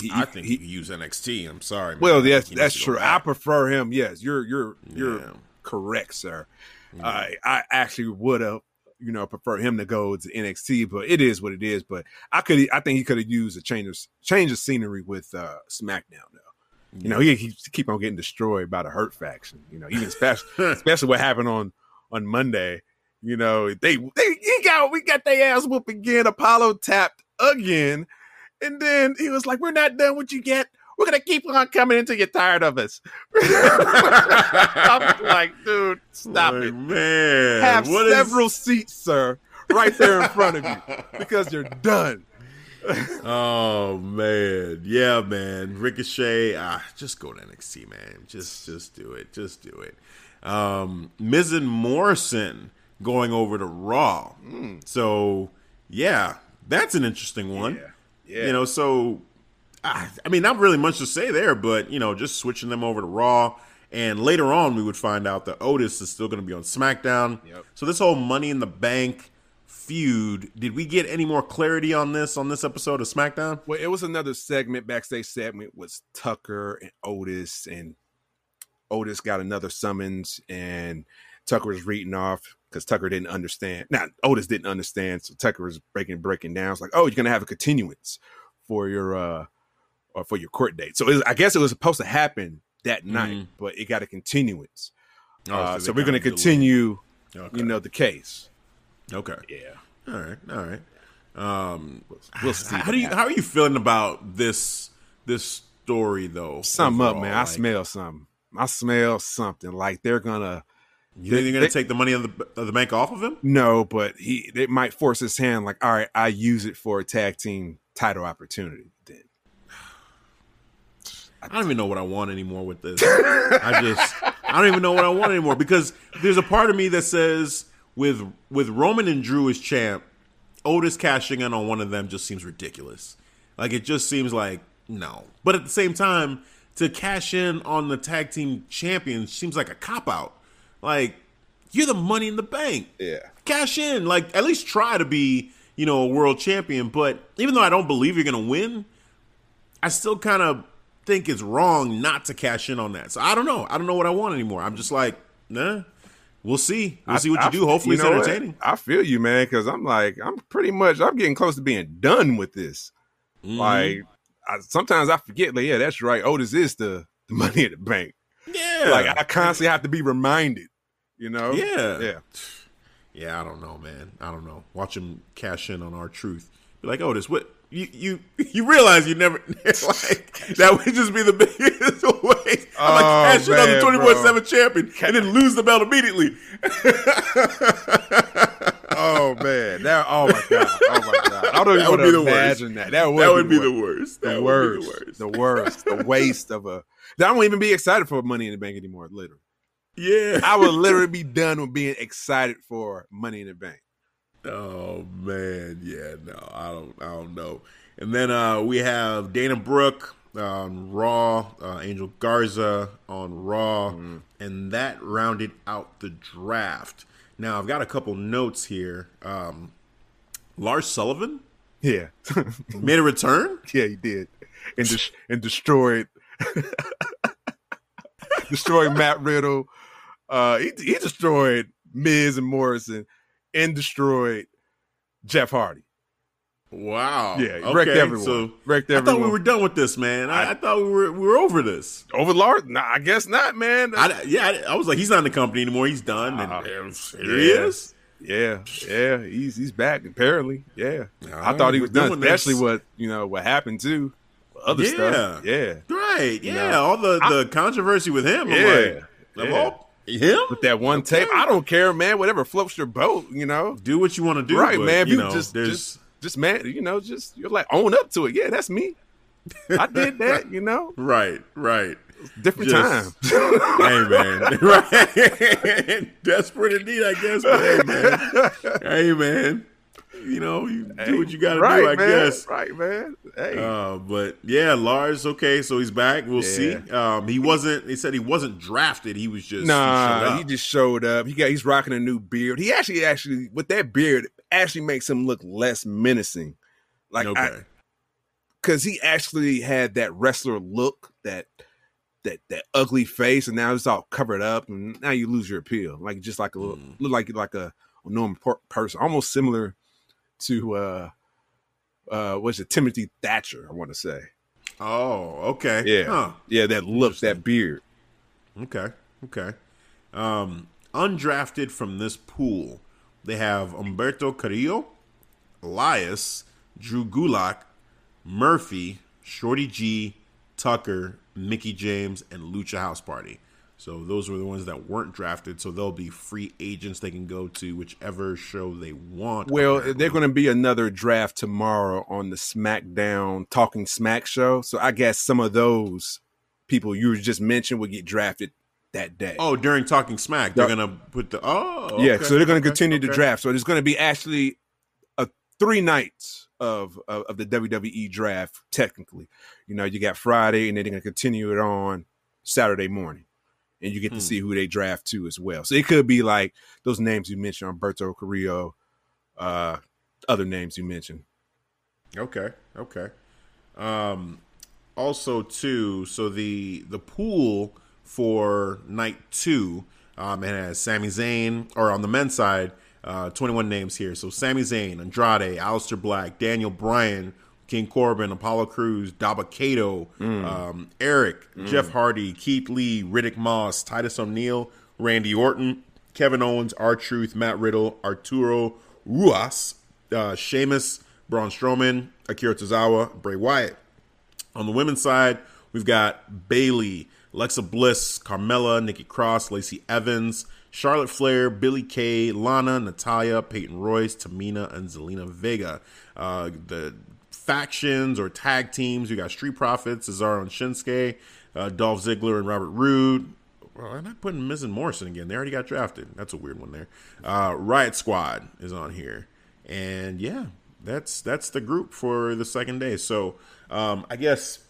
He, I think he, he use NXT. I'm sorry. Man. Well, yes, that's true. I prefer him. Yes, you're you're you're yeah. correct, sir. Yeah. I I actually would have you know prefer him to go to NXT, but it is what it is. But I could I think he could have used a change of change of scenery with uh SmackDown though. You know, he, he keep on getting destroyed by the Hurt faction. You know, even especially <laughs> especially what happened on on Monday. You know, they they he got we got their ass whooped again. Apollo tapped again and then he was like, We're not done with you yet. We're gonna keep on coming until you're tired of us. <laughs> I'm like, dude, stop like, it. Man. Have several is... seats, sir, right there in front of you. Because you're done. <laughs> oh man. Yeah, man. Ricochet, ah, just go to NXT, man. Just just do it. Just do it. Um Miz and Morrison going over to Raw. Mm. So yeah, that's an interesting one. Yeah. Yeah. You know, so I, mean, not really much to say there, but you know, just switching them over to Raw. And later on, we would find out that Otis is still going to be on SmackDown. Yep. So this whole Money in the Bank feud, did we get any more clarity on this on this episode of SmackDown? Well, it was another segment, backstage segment was Tucker and Otis, and Otis got another summons, and Tucker was reading off because Tucker didn't understand. Now Otis didn't understand, so Tucker was breaking breaking down. It's like, oh, you're gonna have a continuance for your uh or for your court date. So was, I guess it was supposed to happen that mm-hmm. night, but it got a continuance. Oh, uh, so, so we're gonna continue, okay. you know, the case. Okay. Yeah. All right. All right. Um, we'll see. How do you how are you feeling about this this story though? Something overall? up, man. I smell something. I smell something like they're gonna you think they're going to take the money of the, of the bank off of him? No, but he it might force his hand. Like, all right, I use it for a tag team title opportunity. I don't even know what I want anymore with this. I just I don't even know what I want anymore because there's a part of me that says with with Roman and Drew as champ, Otis cashing in on one of them just seems ridiculous. Like it just seems like no. But at the same time, to cash in on the tag team champions seems like a cop out. Like you're the money in the bank. Yeah. Cash in. Like at least try to be, you know, a world champion. But even though I don't believe you're gonna win, I still kind of think it's wrong not to cash in on that. So I don't know. I don't know what I want anymore. I'm just like, nah. We'll see. We'll see what you I- do. Hopefully, you know it's what? entertaining. I feel you, man, because I'm like, I'm pretty much, I'm getting close to being done with this. Mhm. Like, I, sometimes I forget, like, yeah, that's right. Otis is the, the <laughs> money in the bank. yeah, Like, I constantly have to be reminded, you know? Yeah. Yeah. Yeah, I don't know, man. I don't know. Watch him cash in on R-Truth. Be like, Otis, what you you <laughs> you realize you never <laughs> like that would just be the <laughs> biggest waste. I'm like Oh, cash in on the man, twenty four seven champion and then lose the belt immediately. Oh, man. That, oh, my God. Oh, my God. I don't even That would be to the worst. imagine that. That would, that would be the worst. the That worst, the worst. the worst, the waste of a. I won't even be excited for Money in the Bank anymore. Literally, Yeah. I would literally be done with being excited for Money in the Bank. Oh man, yeah, no, I don't, I don't know. And then uh, we have Dana Brooke on Raw, uh, Angel Garza on Raw, and that rounded out the draft. Now I've got a couple notes here. Um, Lars Sullivan Yeah, <laughs> made a return. yeah, he did, and des- and destroyed, <laughs> destroyed Matt Riddle. Uh, he he destroyed Miz and Morrison, and destroyed Jeff Hardy. Wow. Yeah, okay, wrecked everyone. So wrecked I thought we were done with this, man. I, I thought we were we were over this. over Lars. Nah, I guess not, man. I, yeah, I, I was like, he's not in the company anymore. He's done. And, Uh, and here he yeah. is. Yeah, yeah, he's he's back apparently. Yeah, I thought he was done, doing this. especially what you know what happened to Other Yeah. stuff, yeah, Right. Yeah. know, All the, the controversy with him. I'm Yeah, like, yeah. all- him? with that one tape. I don't care, man. Whatever floats your boat, you know. Do what you want to do. right, but, man. You You know, just there's just just man, you know, just you're like own up to it. Yeah, that's me. I did <laughs> that, you know. right, right. Different Just- time. <laughs> hey man, <laughs> right? Desperate indeed, I guess. But hey man, hey man, you know, you do what you got to right, do, I man. guess. Right, man. Hey, Uh, but yeah, Lars. Okay, so he's back. We'll see. Um, he wasn't. He said he wasn't drafted. He was just he Nah, up. he just showed up. He got he's rocking a new beard. He actually actually with that beard actually makes him look less menacing. Like okay. because he actually had that wrestler look, that that that ugly face, and now it's all covered up, and now you lose your appeal. Like just like a little, Mm. look like like a, a normal per- person, almost similar to uh uh what's it Timothy Thatcher? I want to say, oh, okay. yeah, Huh. yeah, that look, that beard. Okay. Okay. Um, undrafted from this pool, they have Humberto Carrillo, Elias, Drew Gulak, Murphy, Shorty G, Tucker, Mickie James, and Lucha House Party. So those were the ones that weren't drafted. So they'll be free agents they can go to whichever show they want. Well, apparently. they're going to be another draft tomorrow on the SmackDown Talking Smack show. So I guess some of those people you just mentioned would get drafted that day. Oh, during Talking Smack, they're Yeah. gonna put the oh yeah, so they're going to okay, continue to draft. So there's going to be actually a three nights of, of of the WWE draft. Technically, you know, you got Friday, and then they're going to continue it on Saturday morning, and you get Hmm. to see who they draft to as well. So it could be like those names you mentioned, Alberto Carrillo, uh, other names you mentioned. Okay, okay. Um, also, too, so the the pool for night two, um, it has Sami Zayn, or on the men's side, uh, 21 names here. So Sami Zayn, Andrade, Aleister Black, Daniel Bryan, King Corbin, Apollo Crews, Dabba-Kato, um, Eric, Jeff Hardy, Keith Lee, Riddick Moss, Titus O'Neil, Randy Orton, Kevin Owens, R Truth, Matt Riddle, Arturo Ruas, uh, Sheamus, Braun Strowman, Akira Tozawa, Bray Wyatt. On the women's side, we've got Bayley, Alexa Bliss, Carmella, Nikki Cross, Lacey Evans, Charlotte Flair, Billie Kay, Lana, Natalya, Peyton Royce, Tamina, and Zelina Vega. Uh, the factions or tag teams. You got Street Profits, Cesaro and Shinsuke, uh, Dolph Ziggler and Robert Roode. Well, I'm not putting Miz and Morrison again. They already got drafted. That's a weird one there. Uh, Riot Squad is on here, and yeah, that's that's the group for the second day. So um, I guess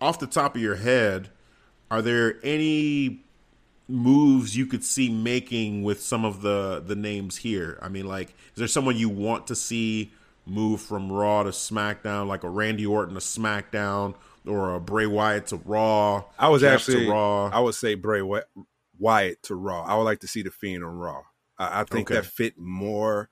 off the top of your head, are there any moves you could see making with some of the the names here? I mean, like, is there someone you want to see move from Raw to SmackDown, like a Randy Orton to SmackDown, or a Bray Wyatt to Raw? I was Jeff actually Raw. I would say Bray Wy- Wyatt to Raw. I would like to see the Fiend on Raw. I, I think Okay. that fit more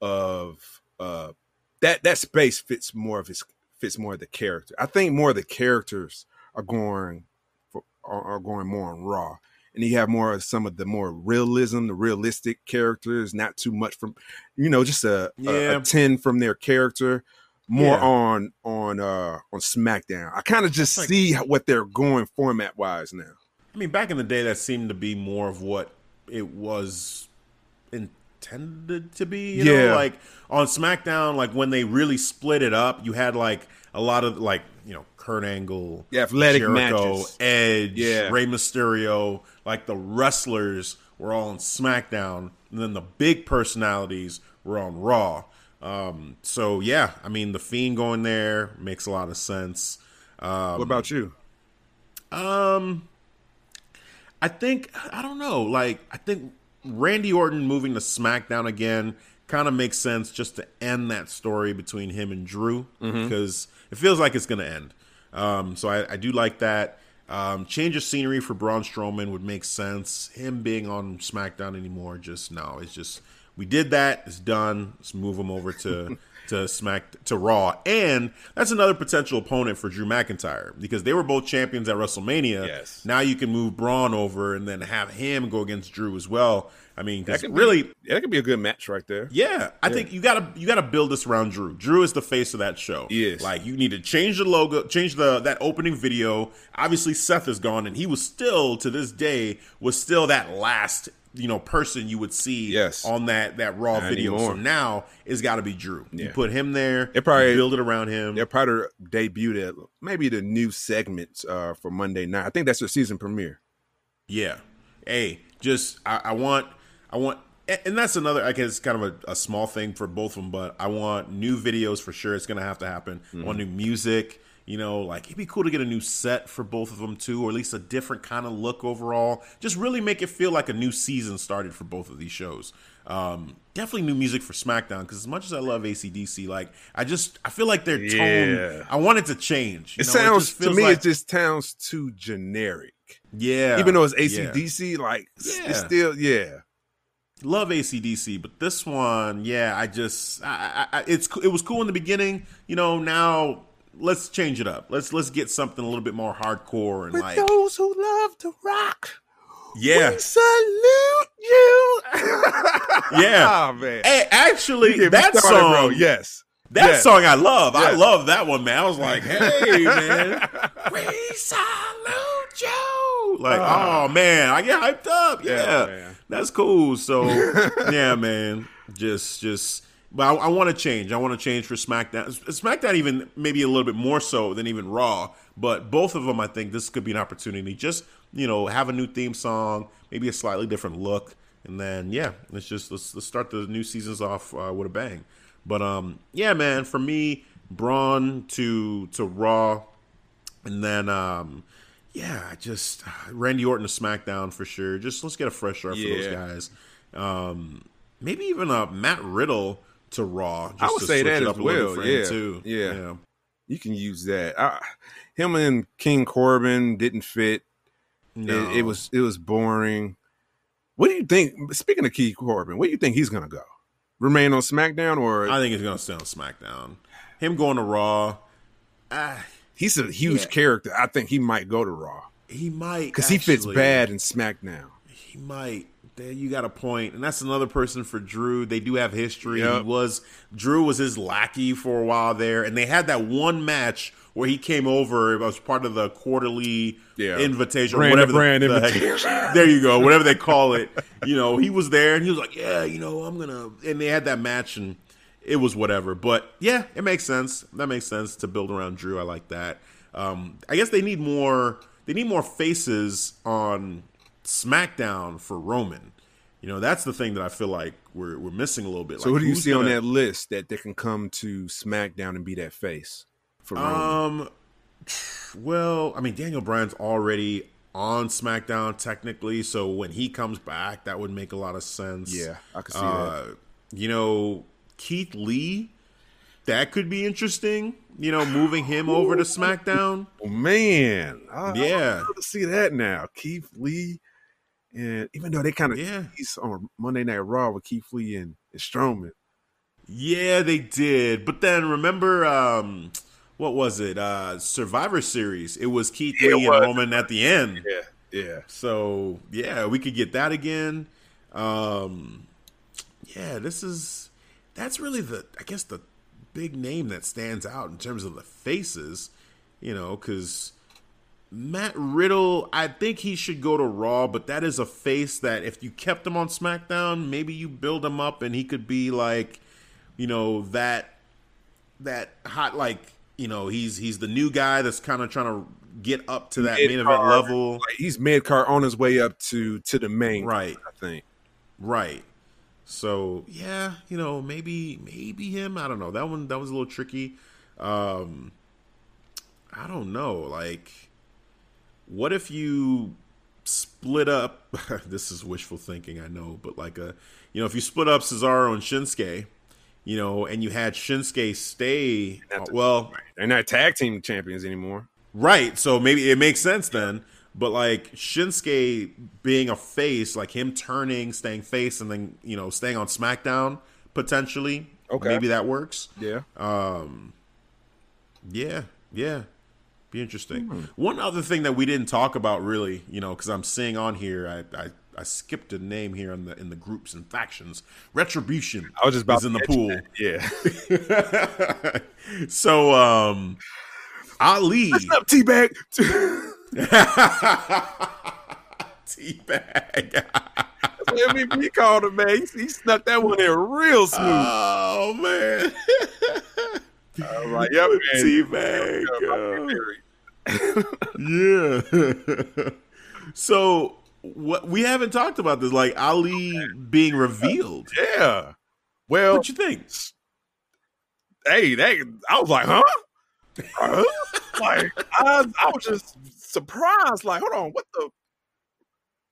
of uh that that space fits more of his fits more of the character. I think more of the characters are going for, are, are going more on Raw. And you have more of some of the more realism, the realistic characters, not too much from, you know, just a, a- Yeah. a, ten from their character, more Yeah. on on uh on SmackDown. I kind of just Like- see what they're going format wise now. I mean, back in the day, that seemed to be more of what it was intended to be. You Yeah. know, like on SmackDown, like when they really split it up, you had like a lot of like you know Kurt Angle, Yeah, athletic Jericho, matches. Edge, Yeah. Rey Mysterio. Like the wrestlers were all on SmackDown, and then the big personalities were on Raw. Um, so yeah, I mean, the Fiend going there makes a lot of sense. Um, What about you? um, I think I don't know. Like I think Randy Orton moving to SmackDown again kind of makes sense just to end that story between him and Drew because it feels like it's going to end. Um, so I, I do like that. Um, change of scenery for Braun Strowman would make sense. Him being on SmackDown anymore, just no. It's just we did that. It's done. Let's move him over to <laughs> to Smack to Raw, and that's another potential opponent for Drew McIntyre because they were both champions at WrestleMania. Yes. Now you can move Braun over and then have him go against Drew as well. I mean, 'cause could really, be, that could be a good match right there. yeah, I think you gotta you gotta build this around Drew. Drew is the face of that show. Yes. like you need to change the logo, change the that opening video. Obviously, Seth is gone, and he was still to this day was still that last you know person you would see Yes. on that that raw Not video. anymore. So now it's got to be Drew. You Yeah. put him there. It probably- build it around him. They're probably debuted at maybe the new segments uh, for Monday night. I think that's their season premiere. Yeah. Hey, just I, I want I want and that's another I guess kind of a, a small thing for both of them, but I want new videos for sure. It's gonna have to happen. I want new music. You know, like it'd be cool to get a new set for both of them too, or at least a different kind of look overall. Just really make it feel like a new season started for both of these shows. Um, definitely new music for SmackDown because as much as I love ACDC, like I just I feel like their tone. Yeah. I want it to change. You It know, sounds just to me, like- it just sounds too generic. yeah, Even though it's yeah. ACDC, like Yeah. it's still yeah. Love ACDC, but this one, yeah, I just, I, I, it's, it was cool in the beginning. You know, now let's change it up. Let's let's get something a little bit more hardcore and For like, those who love to rock, yeah, we salute you. <laughs> <laughs> Yeah. oh man, Hey, actually, You get me that started, song, bro. yes, that Yes. song, I love. I love that one, man. I was like, hey, man, <laughs> we salute you. Like, Ah. oh man, I get hyped up. Yeah, Yeah, that's cool. So, <laughs> yeah, man, just, just. But I, I want to change. I want to change for SmackDown. SmackDown even maybe a little bit more so than even Raw. But both of them, I think this could be an opportunity. Just you know, have a new theme song, maybe a slightly different look, and then yeah, let's just let's, let's start the new seasons off uh, with a bang. But um, yeah, man, for me, Braun to to Raw, and then um, yeah, just <sighs> Randy Orton to SmackDown for sure. Just let's get a fresh start for those guys. Um, maybe even uh, Matt Riddle to Raw. Just I would to say that as up a well, yeah, too. yeah. you can use that. I, him and King Corbin didn't fit. No. It, it was it was boring. What do you think? Speaking of King Corbin, where do you think he's gonna go? Remain on SmackDown or I think he's gonna stay on SmackDown. Him going to Raw, ah, he's a huge Yeah. character. I think he might go to Raw he might because he fits bad in SmackDown. He might. There you got a point. and that's another person for Drew. They do have history. Yep. He was Drew was his lackey for a while there, and they had that one match where he came over. It was part of the quarterly Yeah. invitation, Brand whatever the- brand the invitation. <laughs> there you go, whatever they call it. You know, he was there, and he was like, "Yeah, you know, I'm gonna." And they had that match, and it was whatever. But yeah, it makes sense. That makes sense to build around Drew. I like that. Um, I guess they need more. They need more faces on SmackDown for Roman. You know, that's the thing that I feel like we're we're missing a little bit. So like, who do you see on gonna- that list that they can come to SmackDown and be that face for Roman? Um, well, I mean, Daniel Bryan's already on SmackDown technically, so when he comes back, that would make a lot of sense. yeah, I can see Uh, that. you know, Keith Lee, that could be interesting. You know, moving him over to SmackDown. Oh, man, I, Yeah. I to see that now. Keith Lee, and even though they kind of Yeah. he's on Monday Night Raw with Keith Lee and, and Strowman. Yeah, they did. But then remember, um, what was it? Uh, Survivor Series. It was Keith Yeah, Lee was. and Roman at the end. Yeah, yeah. So yeah, we could get that again. Um, yeah, this is that's really the I guess the big name that stands out in terms of the faces. You know, because Matt Riddle, I think he should go to Raw, but that is a face that if you kept him on SmackDown, maybe you build him up and he could be like, you know, that that hot like you know he's he's the new guy that's kind of trying to get up to that main event level. Like he's mid card on his way up to to the main. Right. I think. Right. So yeah, you know, maybe maybe him. I don't know. That one that was a little tricky. Um I don't know. Like what if you split up <laughs> this is wishful thinking, I know, but like a you know, if you split up Cesaro and Shinsuke, you know, and you had Shinsuke stay uh, well, They're not tag team champions anymore. Right. So maybe it makes sense then. But like Shinsuke being a face, like him turning, staying face, and then you know staying on SmackDown potentially. Okay. Maybe that works. Yeah. Um. Yeah. Yeah. Be interesting. One other thing that we didn't talk about really, you know, because I'm seeing on here, I, I I skipped a name here in the in the groups and factions. Retribution. I was just about is in the pool. that. Yeah. <laughs> so um, Ali. What's up, T-Bag? <laughs> Teabag. MVP called him, man. He, he snuck that one in real smooth. Oh man. All right, yep, man. Teabag. Yeah. <laughs> so what we haven't talked about this, like Ali being revealed. Yeah. Well, What you think? hey, that I was like, huh? Huh? like I, I was just surprised. Like, hold on, what the?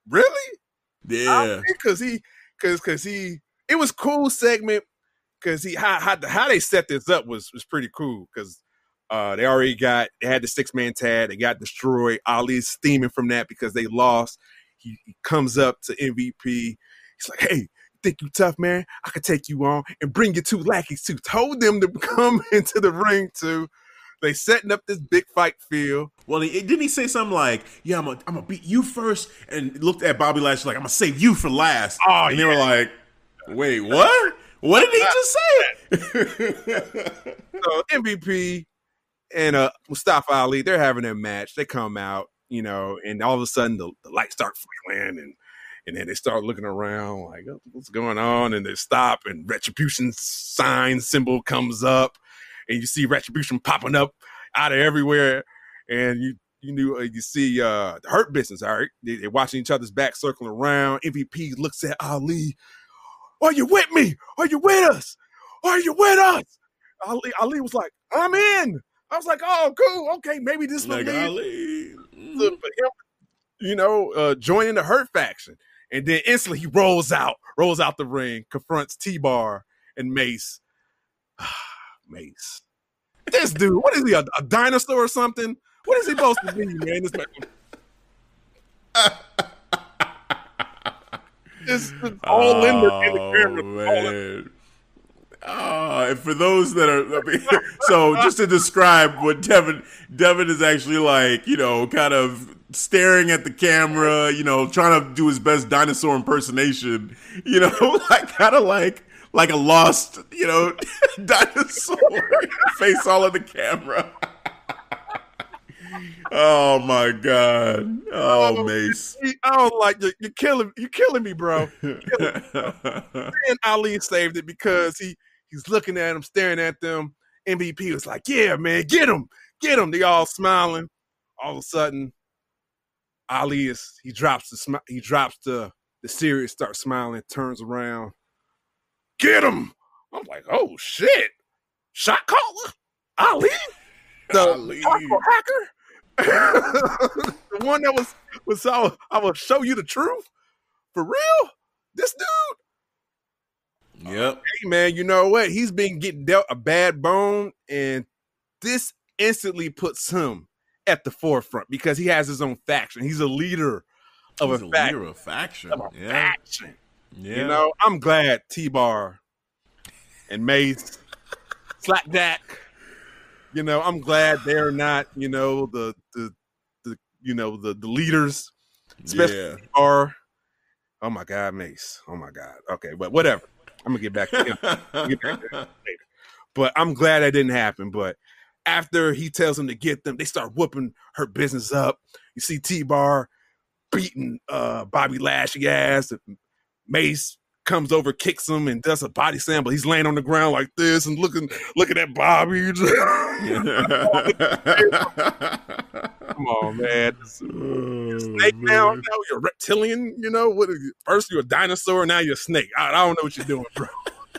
Really? Yeah. Because he, because because he, it was cool segment. Because he, how, how how they set this up was was pretty cool. Because uh, they already got they had the six man tag. They got destroyed. Ali's steaming from that because they lost. He, he comes up to MVP. He's like, hey. Think you tough, man? I could take you on and bring your two lackeys too. Told them to <laughs> come into the ring too. They setting up this big fight field. Well, he, didn't he say something like, "Yeah, I'm gonna I'm gonna beat you first, and looked at Bobby Lashley like, "I'm gonna save you for last." Oh, and they were like, "Wait, what? What did he just say?" <laughs> So MVP and uh Mustafa Ali, they're having their match. They come out, you know, and all of a sudden the, the lights start flickering and and then they start looking around like "Oh, what's going on and they stop and retribution sign symbol comes up and you see retribution popping up out of everywhere and you you knew uh, you see uh the hurt business all right? They, they're watching each other's back circling around. Mvp looks at ali. Are you with me? Are you with us? Are you with us? Ali, ali was like i'm in. I was like oh cool. Okay maybe this will like lead Ali. to for him, you know, uh, joining the Hurt faction. And then instantly he rolls out, rolls out the ring, confronts T Bar and Mace. <sighs> Mace. This dude, what is he, a, a dinosaur or something? What is he supposed to be, man? This man. <laughs> It's, it's all in the, oh, in the camera. Oh, man. Oh, and for those that are, I mean, <laughs> so just to describe what Devin, Devin is actually like, you know, kind of staring at the camera, you know, trying to do his best dinosaur impersonation, you know, <laughs> like kind of like like a lost, you know, <laughs> dinosaur <laughs> face all in the camera. <laughs> oh my god! Oh, oh Mace. I was oh, like, you're, you're killing, you're killing me, bro. and Ali saved it because he He's looking at them, staring at them. MVP was like, "Yeah, man, get him, get him." They all smiling. All of a sudden, Ali is he drops the smi- he drops the the serious, starts smiling, turns around, get him. I'm like, oh shit, shot caller, Ali, the Ali. hacker, <laughs> the one that was was so I will show you the truth for real. This dude, Yep. hey man, you know what? He's been getting dealt a bad bone, and this instantly puts him at the forefront because he has his own faction. He's a leader of He's a, a faction. leader of faction. Of a Yeah. faction. Yeah. You know, I'm glad T Bar and Mace, Slapjack. You know, I'm glad they're not. You know, the the the you know the the leaders. especially- yeah. Are oh my god, Mace. Oh my god. Okay, but whatever. I'm gonna get back to him. Get back to him later. But I'm glad that didn't happen. But after he tells them to get them, they start whooping her business up. You see T Bar beating uh Bobby Lashley ass. Mace comes over, kicks him, and does a body slam, but he's laying on the ground like this and looking looking at Bobby. <laughs> Come on, man. Oh, snake now, now you're a reptilian, you know. What is first you're a dinosaur, now you're a snake. I, I don't know what you're doing, bro.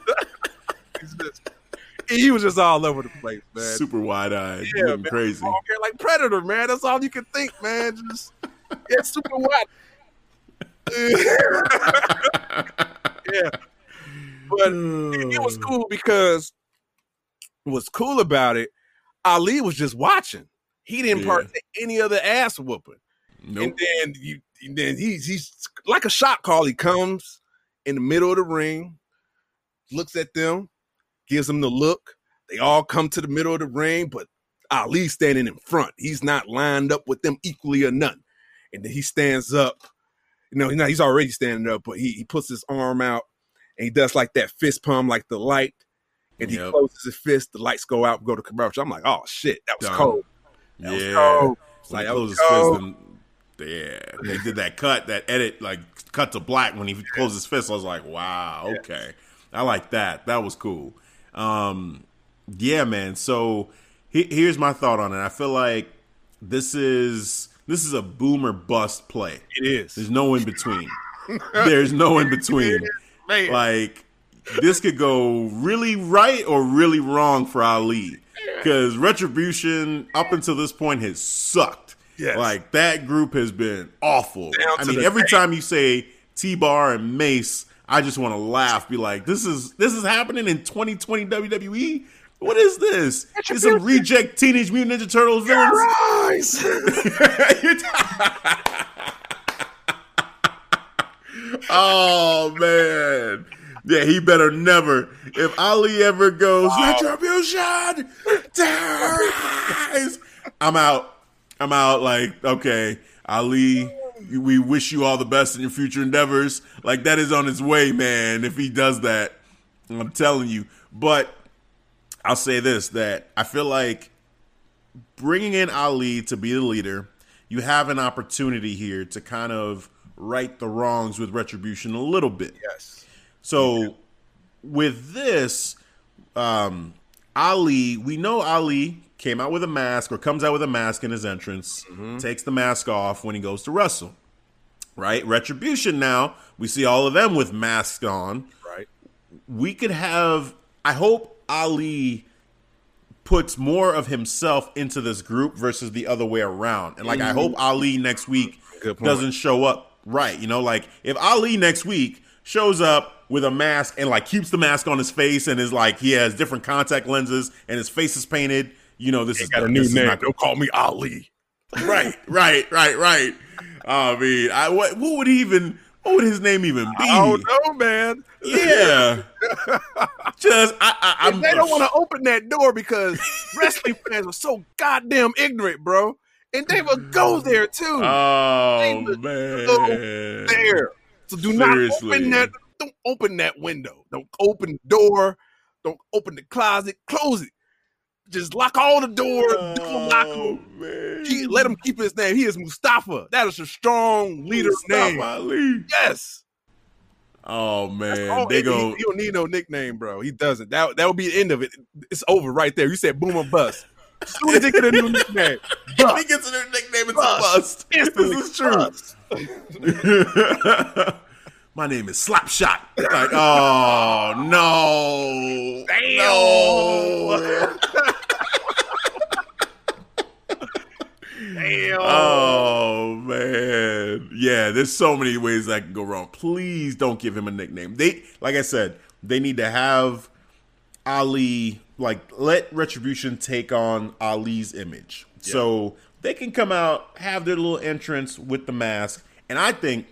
<laughs> Just- he was just all over the place, man. Super wide eyed. Yeah, man. crazy. Oh, like Predator, man. That's all you can think, man. Just yeah, super wide. <laughs> yeah, but it, it was hmm. cool because what's cool about it, Ali was just watching. He didn't Yeah. partake any other ass whooping. Nope. And then you, and then he's he's like a shot call. He comes in the middle of the ring, looks at them, gives them the look. They all come to the middle of the ring, but Ali standing in front. He's not lined up with them equally or none. And then he stands up. You know, he's already standing up, but he, he puts his arm out and he does like that fist pump, like the light. And he closes his fist, the lights go out, go to commercial. I'm like, oh shit, that was Done. cold. That was yeah. cold. When Like, that was his fist and yeah, they did that cut, that edit, like cut to black when he closed his fist. I was like, wow, okay, I like that. That was cool. Um, yeah, man. So he, here's my thought on it. I feel like this is this is a boomer bust play. It is. There's no in between. There's no in between. <laughs> Man. Like this could go really right or really wrong for Ali. Because retribution up until this point has sucked. Yes. Like that group has been awful. I mean, every time you say T Bar and Mace, I just want to laugh. Be like, this is this is happening in 2020 WWE. What is this? It's some reject Teenage Mutant Ninja Turtles villains. <laughs> oh man. Yeah, he better never. If Ali ever goes, retribution, terrorize. I'm out. I'm out. Like, okay, Ali, we wish you all the best in your future endeavors. Like, that is on its way, man. If he does that, I'm telling you. But I'll say this: that I feel like bringing in Ali to be the leader, you have an opportunity here to kind of right the wrongs with retribution a little bit. yes. So with this, um, Ali, we know Ali came out with a mask or comes out with a mask in his entrance, takes the mask off when he goes to wrestle. Right? Retribution now, we see all of them with masks on. Right. We could have I hope Ali puts more of himself into this group versus the other way around. And like I mm-hmm. hope Ali next week doesn't show up right. You know, like if Ali next week shows up with a mask and like keeps the mask on his face and is like he has different contact lenses and his face is painted, you know, this is Got a new name. not- Don't call me Ali. right, right, right, right. <laughs> I mean, I what, what would he even what would his name even be? I don't know, man. Yeah, <laughs> just I, I I'm they don't want to open that door because <laughs> wrestling fans are so goddamn ignorant, bro. And they will go mm. there too. Oh would man, there. So do not open that. Don't open that window. Don't open the door. Don't open the closet. Close it. Just lock all the doors. Oh, man. He- let him keep his name. He is Mustafa. That is a strong leader's Mustafa name. Ali. Yes. Oh man, they go. He, he don't need no nickname, bro. He doesn't. That that would be the end of it. It's over right there. You said boom or bust. As soon as they get a new nickname, <laughs> he gets a new nickname. It's Bust. a bust. <laughs> Instantly This is true. <laughs> My name is Slapshot. Like, oh no, no. Damn. Oh man, yeah. There's so many ways that can go wrong. Please don't give him a nickname. They, like I said, they need to have Ali like let Retribution take on Ali's image, so they can come out have their little entrance with the mask, and I think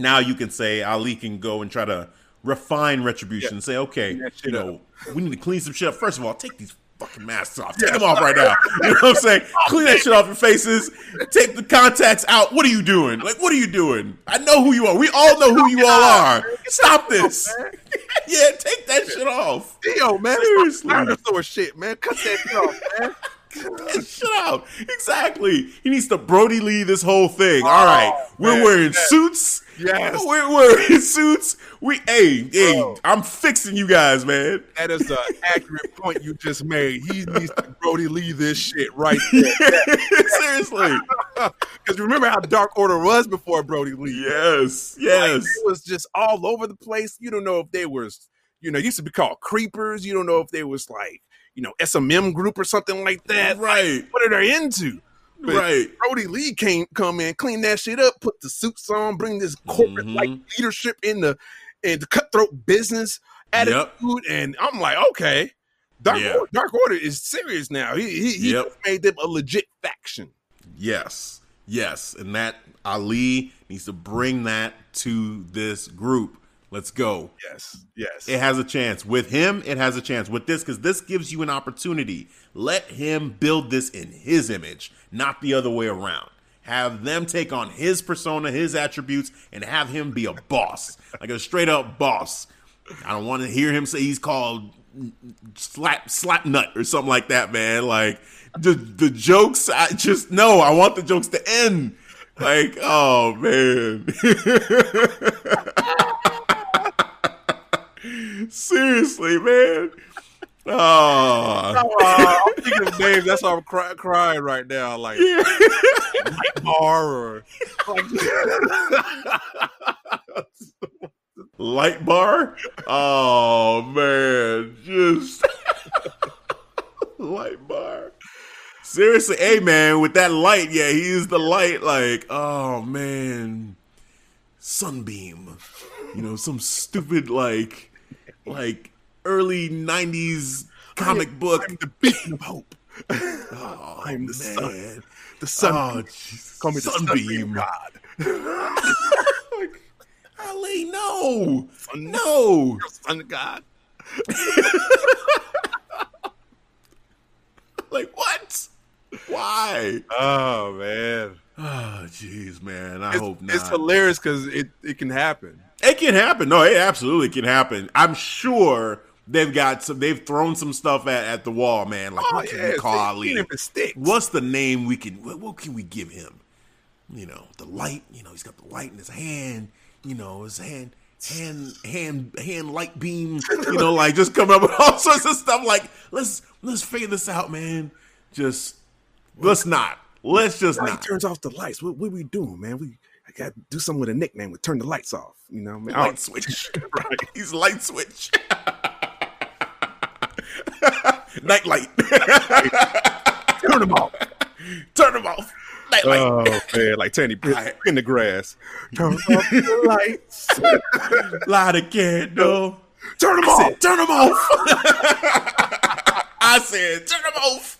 now you can say Ali can go and try to refine Retribution. and Say, okay, you know, we need to clean some shit up. First of all, take these fucking masks off. Take them off right now. You know what I'm saying? Clean that shit off your faces. Take the contacts out. What are you doing? Like, what are you doing? I know who you are. We all know who you all are. Stop this. <laughs> yeah, take that shit off. Yo, man, Seriously. dinosaur shit, man. Cut that shit off, man. Shit out. Exactly. He needs to Brodie Lee this whole thing. All right. Oh, We're man. wearing Yes. suits. Yes. We're wearing <laughs> suits. We hey, hey, Bro. I'm fixing you guys, man. That is an <laughs> accurate point you just made. He <laughs> needs to Brodie Lee this shit right there. Seriously. Because remember how Dark Order was before Brodie Lee. Yes. Like, Yes. it was just all over the place. You don't know if they was, you know, used to be called creepers. You don't know if they was like, you know, SMM group or something like that. Right. What are they into? But Right. Brodie Lee came come in, clean that shit up, put the suits on, bring this corporate like Mhm. leadership in the in the cutthroat business attitude, and I'm like, okay, Dark Yeah. Order, Dark Order is serious now. He he, he Yep. made them a legit faction. Yes. Yes. And that Ali needs to bring that to this group. Let's go. Yes, yes. It has a chance. With him, it has a chance. With this, because this gives you an opportunity. Let him build this in his image, not the other way around. Have them take on his persona, his attributes, and have him be a boss, like a straight up boss. I don't want to hear him say he's called slap slap nut or something like that, man. Like the the jokes, I just no. I want the jokes to end. Like, oh man. <laughs> Seriously, man. Oh, Uh, I'm thinking of names. That's why I'm cry- crying right now. Like Bar or <laughs> like, light bar. Oh man, just light bar. Seriously, hey man, with that light, yeah, he is the light. Like, oh man, sunbeam. You know, some stupid like, like early '90s comic book. I'm the beacon <laughs> of hope. Oh, I'm the sun. man. The oh, sun. Oh, Jesus. Call me the sunbeam sunbeam. god. <laughs> Like, Ali, no, Sun- no. Sun god. <laughs> Like what? Why? Oh man, Oh, jeez, man. I it's, hope not. it's hilarious because it it can happen. It can happen. No, it absolutely can happen. I'm sure they've got some. They've thrown some stuff at, at the wall, man. Like, oh, what can we call? It. What's the name we can? What, what can we give him? You know, the light. You know, he's got the light in his hand. You know, his hand, hand, hand, hand light beam. You know, like just come up with all <laughs> sorts of stuff. Like, let's let's figure this out, man. Just let's not. Let's just Why he turns off the lights. What, what we doing, man? We I got to do something with a nickname. We turn the lights off. You know, man. Light switch. <laughs> <laughs> right. He's light switch. <laughs> Night light. Turn them off. Turn them off. Night light. Oh man, like Tanny Right. in the grass. Turn off the lights. Light a candle. Turn them I off. said, turn them off. I said, turn them off.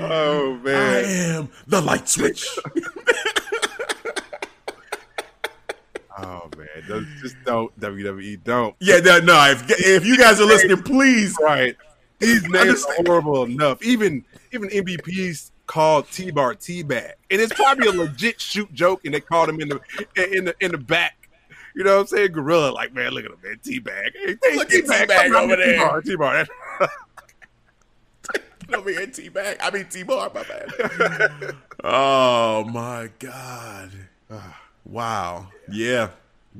Oh man. I am the light switch. <laughs> Oh man. Don't- Just don't WWE. Don't. yeah, no, no. If, if you guys are listening, please. Right. These names are horrible enough. Even even MVPs called T Bar T Bag, and it's probably a legit shoot joke, and they called him in the in the in the back. You know what I'm saying? Gorilla, like man, look at him, man, T Bag. Hey, Look at T-Bag over there. T Bar. <laughs> <laughs> Over and T bag. I mean T bar. My bad. <laughs> oh my god. <sighs> Wow. Yeah.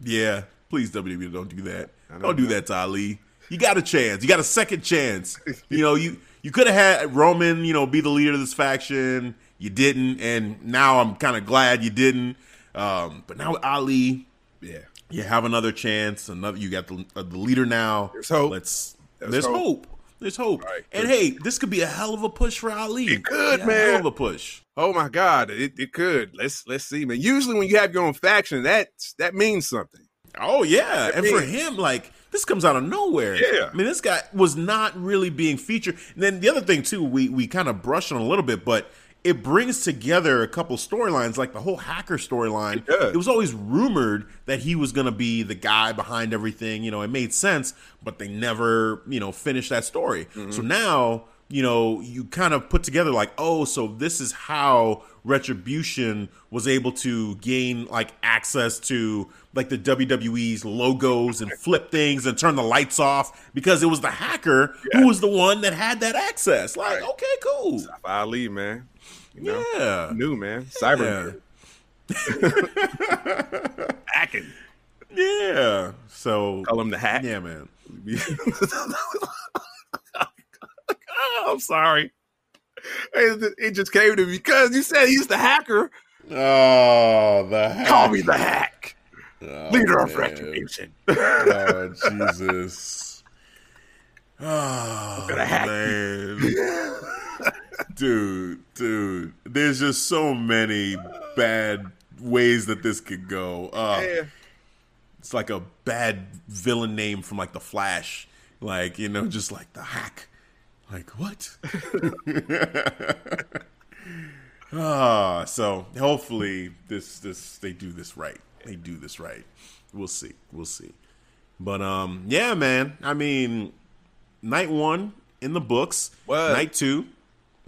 Yeah. Please, WWE, don't do that. Don't do that to Ali. You got a chance. You got a second chance. <laughs> You know, you you could have had Roman, you know, be the leader of this faction. You didn't, and now I'm kind of glad you didn't. Um, but now with Ali, Yeah. you have another chance. Another, you got the, uh, the leader now. There's hope. Let's. There's There's, hope. hope. There's hope. Right. And hey, this could be a hell of a push for Ali. It could, Yeah, man. Hell of a push. Oh my God, it, it could. Let's let's see, man. Usually when you have your own faction, that that means something. Oh yeah, and for him, like this comes out of nowhere. Yeah. I mean, this guy was not really being featured. And then the other thing too, we we kind of brushed on a little bit, but it brings together a couple storylines, like the whole hacker storyline. It. It was always rumored that he was going to be the guy behind everything. You know, it made sense, but they never, you know, finished that story. Mm-hmm. So now, you know, you kind of put together like, oh, so this is how Retribution was able to gain like access to like the WWE's logos and flip things and turn the lights off because it was the hacker who was the one that had that access. Like, okay, cool. Ali, man. You know, Yeah. new man, Cyber <laughs> hacking. Yeah. So Call him the hack. yeah, man. <laughs> I'm sorry. It, just came to me because you said he's the hacker. Oh, the hack. Call me the hack, Oh, leader of retribution. Oh, <laughs> Jesus. Oh, gonna hack man. Dude, dude. There's just so many bad ways that this could go. Uh, Yeah. It's like a bad villain name from like The Flash. Like, you know, just like the hack. Like, what? <laughs> ah, so hopefully this this they do this right. They do this right. We'll see. We'll see. But um yeah, man. I mean, night 1 in the books. What? Night 2,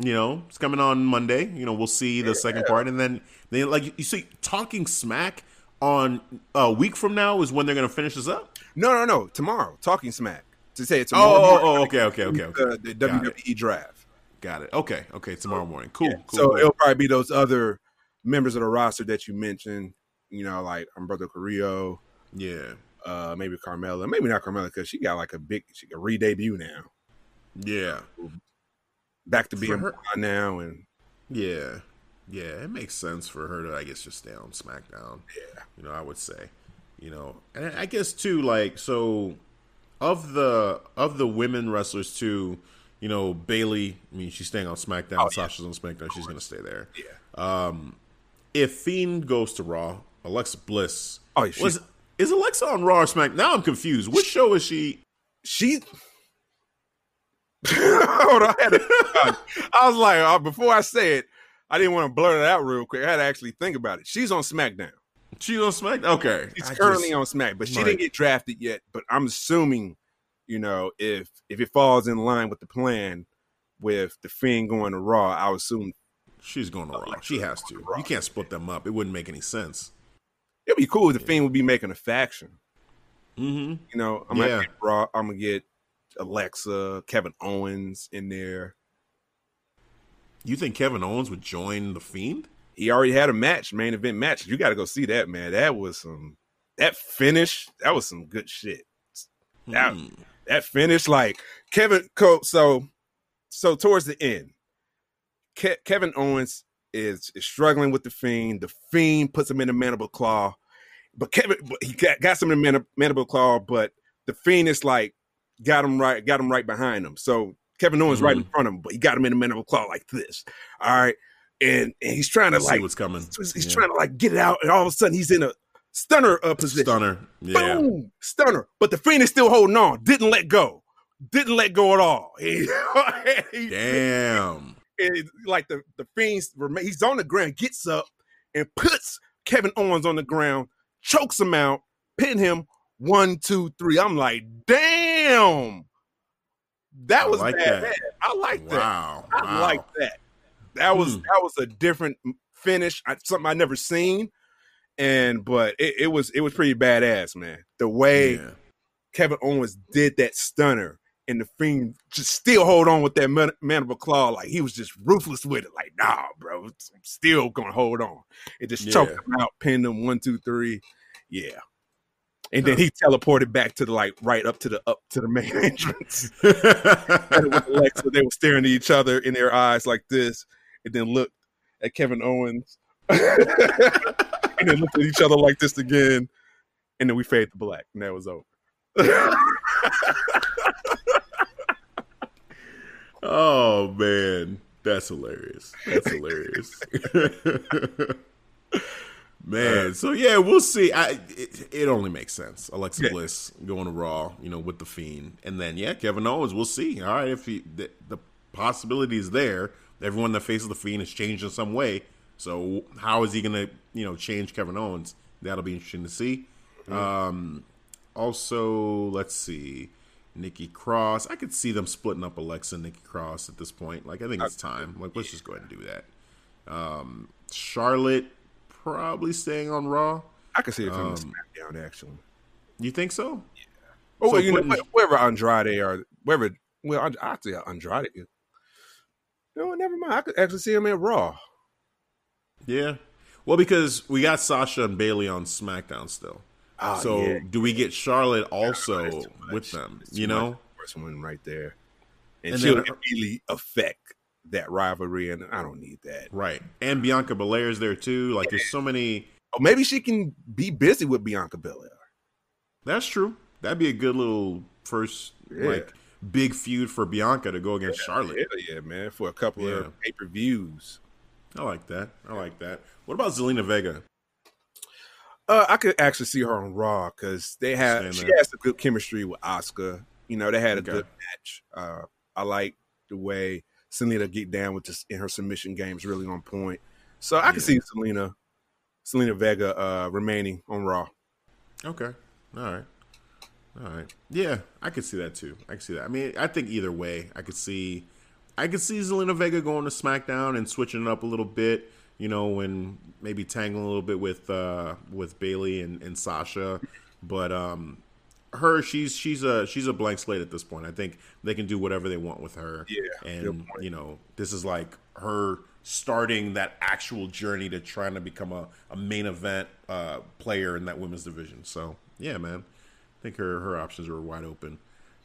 you know, it's coming on Monday. You know, we'll see the second part and then they like you see talking smack on a week from now is when they're going to finish this up. No, no, no. Tomorrow, talking smack. To say it's Oh, tomorrow. oh, morning, oh, okay, okay, okay, okay. The, the Got it. WWE draft. Got it. Okay, okay. Tomorrow morning. Cool. cool so cool. it'll probably be those other members of the roster that you mentioned. You know, like Humberto Carrillo, yeah, uh, maybe Carmella, maybe not Carmella because she got like a big, she can re-debut now, yeah, back to being her- now, and yeah, yeah. It makes sense for her to, I guess, just stay on SmackDown. Yeah. you know, I would say, you know, and I guess too, like, so of the of the women wrestlers too, you know, Bayley. I mean, she's staying on SmackDown. Oh, yeah. Sasha's on SmackDown. She's gonna stay there. yeah, um If Fiend goes to Raw, Alexa Bliss. Oh, yeah, was is Alexa on Raw or Smack? Now I'm confused. Which show is she? she. <laughs> Hold on, I, had to- I was like, uh, before I say it, I didn't want to blurt it out real quick. I had to actually think about it. She's on SmackDown. She's on SmackDown. Okay, She's I currently just- on Smack, but she Right. didn't get drafted yet. But I'm assuming, you know, if if it falls in line with the plan with the Fiend going to Raw, I would assume She's going to Raw. She has to. Raw. You can't split them up. It wouldn't make any sense. it'd be cool if the Fiend would be making a faction. Mm-hmm. You know, I'm gonna get Raw. I'm gonna get Alexa, Kevin Owens in there. You think Kevin Owens would join the Fiend? He already had a match, main event match. You got to go see that, man. That was some that finish. That was some good shit. That- Hmm. that finish like Kevin so so towards the end Ke- Kevin Owens is, is struggling with the fiend the fiend puts him in the mandible claw but Kevin but he got, got some in the mandible claw but the fiend is like got him right got him right behind him so Kevin Owens right in front of him but he got him in the mandible claw like this all right and, and he's trying to see like what's coming. he's, he's Yeah. trying to like get it out and all of a sudden he's in a stunner uh, position Stunner. Yeah. Boom! Stunner. But the Fiend is still holding on. Didn't let go. Didn't let go at all. <laughs> He, he- Damn. he- like the the Fiend's he's on the ground, gets up and puts Kevin Owens on the ground, chokes him out, pin him. One, two, three. I'm like, damn. That I was like bad. that. I like that. Wow. I wow. like that. That was Hmm. that was a different finish. I, something I never seen. And but it, it was it was pretty badass, man. The way Yeah. Kevin Owens did that stunner and the fiend just still hold on with that man- mandible claw, like he was just ruthless with it. Like, nah, bro, I'm still gonna hold on. It just Yeah. choked him out, pinned him one, two, three. Yeah. And then he teleported back to the like right up to the up to the main <laughs> entrance. Alexa, <laughs> they were staring at each other in their eyes like this, and then looked at Kevin Owens, and then looked at each other like this again, and then we fade to black, and that was over. <laughs> oh man, that's hilarious. That's hilarious. Man, so yeah, we'll see. I it, it only makes sense. Alexa Yeah. Bliss going to Raw, you know, with the Fiend, and then yeah, Kevin Owens. We'll see. All right, if he the, the possibility is there, everyone that faces the Fiend has changed in some way. So how is he going to you know change Kevin Owens? That'll be interesting to see. Um, also, let's see. Nikki Cross. I could see them splitting up Alexa and Nikki Cross at this point. Like I think it's time. Like let's just go ahead and do that. Um, Charlotte probably staying on Raw. I could see it coming Um, to SmackDown actually. You think so? Yeah. Oh, so well, you know, putting- wh- wherever Andrade or wherever, well, I- say Andrade. No, never mind. I could actually see him at Raw. Yeah. Well, because we got Sasha and Bayley on SmackDown still. Oh, so yeah. do we get Charlotte also with them? Too You know? first one right there, and, And she'll then- immediately affect that rivalry, and I don't need that. Right. And Bianca Belair is there too. Like there's so many Oh, maybe she can be busy with Bianca Belair. That's true. That'd be a good little first Yeah. like big feud for Bianca to go against Charlotte. Yeah, yeah, man, for a couple Yeah. of pay per views. I like that. I like that. What about Zelina Vega? Uh, I could actually see her on Raw because they have she has some good chemistry with Oscar. You know, they had a Okay. good match. Uh, I like the way Zelina get down with this in her submission games, really on point. So I can Yeah. see Zelina, Zelina Vega, uh, remaining on Raw. Okay. All right. All right. Yeah, I could see that too. I could see that. I mean, I think either way, I could see I could see Zelina Vega going to SmackDown and switching it up a little bit, you know, and maybe tangling a little bit with uh with Bayley and, and Sasha. But um her she's she's a she's a blank slate at this point. I think they can do whatever they want with her. Yeah, And you know, this is like her starting that actual journey to trying to become a, a main event uh, player in that women's division. So yeah, man, I think her her options are wide open.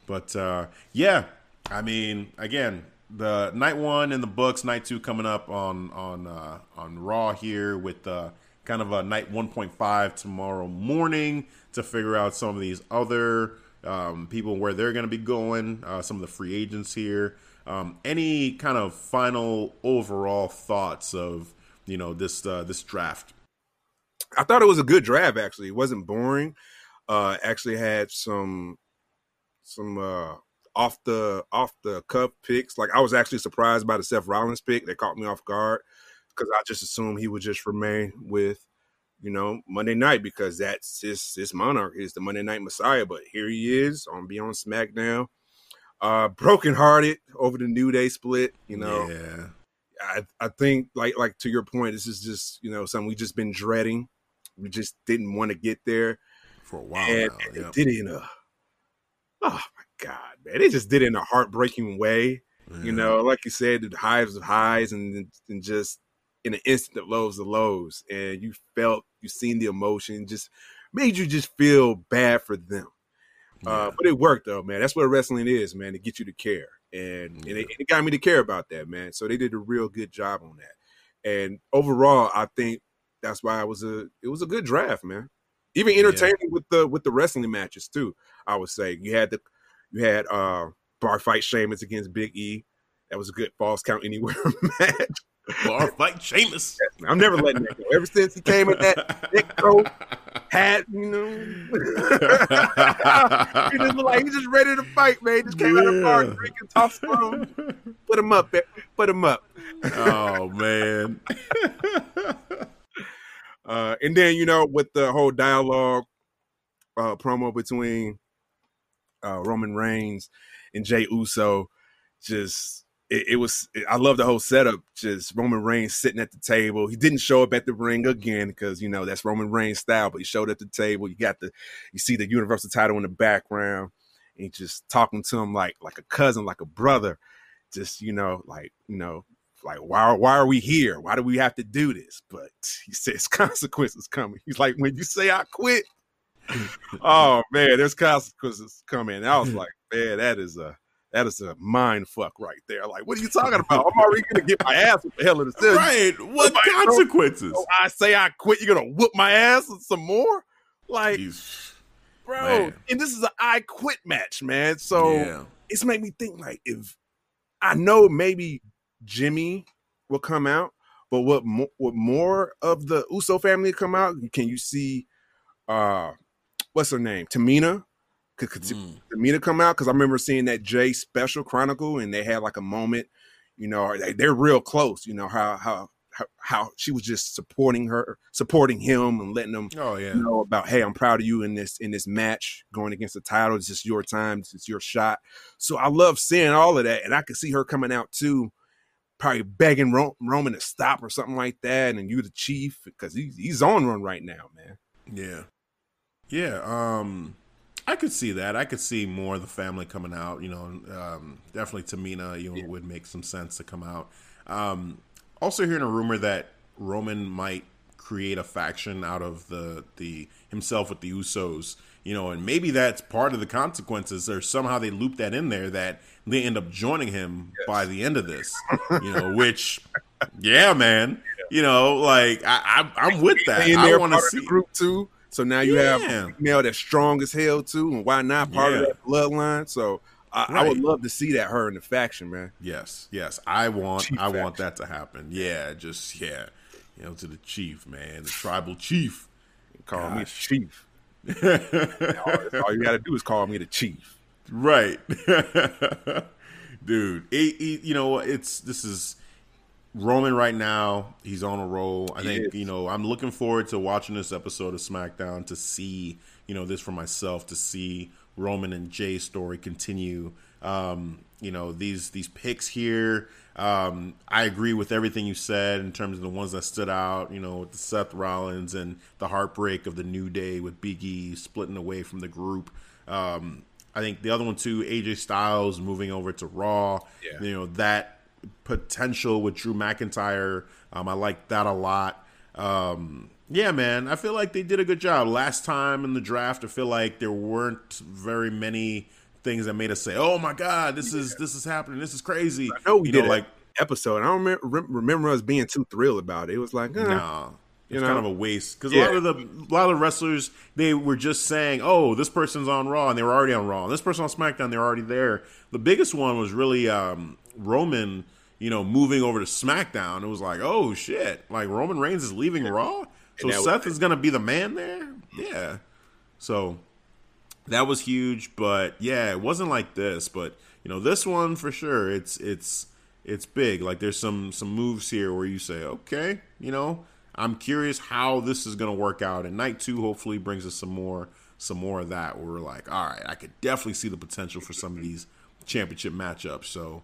But uh, yeah, I mean, again, the night one in the books, night two coming up on on uh, on Raw here with uh, kind of a night one point five tomorrow morning to figure out some of these other um, people where they're going to be going, uh, some of the free agents here. Um, any kind of final overall thoughts of you know this uh, this draft? I thought it was a good draft. Actually, it wasn't boring. Uh, actually had some some uh off the off the cuff picks. Like I was actually surprised by the Seth Rollins pick. That caught me off guard because I just assumed he would just remain with you know Monday Night because that's his his monarch is the Monday Night Messiah. But here he is on Beyond SmackDown. Uh, brokenhearted over the New Day split. You know, yeah, I I think like like to your point, this is just you know something we just been dreading. We just didn't want to get there, for a while and, now. and yeah. they did it in a oh my god, man! They just did it in a heartbreaking way. You know, like you said, the highs of highs and and just in an instant of lows of lows, and you felt you seen the emotion, just made you just feel bad for them. Uh, but it worked though, man. That's what wrestling is, man, to get you to care. And, and, it, it got me to care about that, man. So they did a real good job on that. And overall, I think that's why it was a it was a good draft, man. Even entertaining with the with the wrestling matches too. I would say you had the you had uh bar fight Sheamus against Big E. That was a good falls count anywhere <laughs> match. Bar <laughs> fight Sheamus. I'm never letting that go. Ever since he came in that thick coat, hat, you know. <laughs> he just like he's just ready to fight, man. Just came out of the bar Yeah. drinking top spoon. <laughs> Put him up. Put him up. oh man. Uh, and then you know, with the whole dialogue uh, promo between uh, Roman Reigns and Jey Uso, just it, it was. I love the whole setup. Just Roman Reigns sitting at the table. He didn't show up at the ring again because you know that's Roman Reigns style. But he showed at the table. You got the, you see the Universal title in the background, and just talking to him like like a cousin, like a brother. Just you know, like you know, like why why are we here? Why do we have to do this? But <laughs> he says <laughs> consequences coming. He's like, when you say I quit, <laughs> oh man, there's consequences coming. And I was like, man, that is a that is a mind fuck right there. Like, what are you talking about? <laughs> I'm already gonna get my ass with the hell of the city. Right. What consequences? So I say I quit, you're gonna whoop my ass some more? Like Jeez. bro, man. and this is an I quit match, man. So yeah. it's made me think like if I know maybe Jimmy will come out, but what mo- what more of the Uso family come out? Can you see uh what's her name? Tamina? Could, could mm. Tamina come out? Because I remember seeing that Jey special chronicle and they had like a moment, you know, they, they're real close, you know, how how how, she was just supporting her, supporting him, and letting him oh, yeah. know about, hey, I'm proud of you in this in this match going against the title. It's just your time. It's your shot. So I love seeing all of that, and I could see her coming out too, probably begging Roman to stop or something like that, and you the chief because he's he's on run right now, man. Yeah, yeah. Um, I could see that. I could see more of the family coming out. You know, um, definitely Tamina. You know, yeah. would make some sense to come out. Um, also, hearing a rumor that Roman might create a faction out of the the himself with the Usos. You know, and maybe that's part of the consequences, or somehow they loop that in there that they end up joining him yes. by the end of this. You know, <laughs> which, yeah, man. You know, like I, I am with that. I want to see group too. So now you yeah. have female that's strong as hell too, and why not part yeah. of that bloodline? So I, right. I, would love to see that her in the faction, man. Yes, yes, I want chief I faction. want that to happen. Yeah, just yeah, you know, to the chief, man, the tribal chief. Call Gosh. me chief. all, <laughs> all you got to do is call me the chief. Right, <laughs> dude. It, it, you know, it's this is Roman right now. He's on a roll. I he think is. you know. I'm looking forward to watching this episode of SmackDown to see you know this for myself to see Roman and Jey's story continue. Um, you know these these picks here. Um, I agree with everything you said in terms of the ones that stood out. You know, the Seth Rollins and the heartbreak of the New Day with Big E splitting away from the group. Um, I think the other one too, AJ Styles moving over to Raw. Yeah. You know that potential with Drew McIntyre. Um, I like that a lot. Um, yeah, man, I feel like they did a good job. Last time in the draft, I feel like there weren't very many things that made us say, "Oh my god, this yeah. is this is happening. This is crazy." I know we you did know, like episode. I don't remember, remember us being too thrilled about it. It was like, eh, nah. It's kind of a waste because yeah. a lot of the a lot of wrestlers they were just saying, "Oh, this person's on Raw," and they were already on Raw. And this person on SmackDown, they're already there. The biggest one was really um, Roman you know, moving over to SmackDown, it was like, oh shit, like Roman Reigns is leaving Raw, so Seth was, is gonna be the man there. Yeah, so that was huge, but yeah, it wasn't like this, but you know, this one for sure, it's it's it's big. Like there's some some moves here where you say, okay, you know, I'm curious how this is gonna work out, and night two hopefully brings us some more some more of that. Where we're like, all right, I could definitely see the potential for some of these championship matchups. So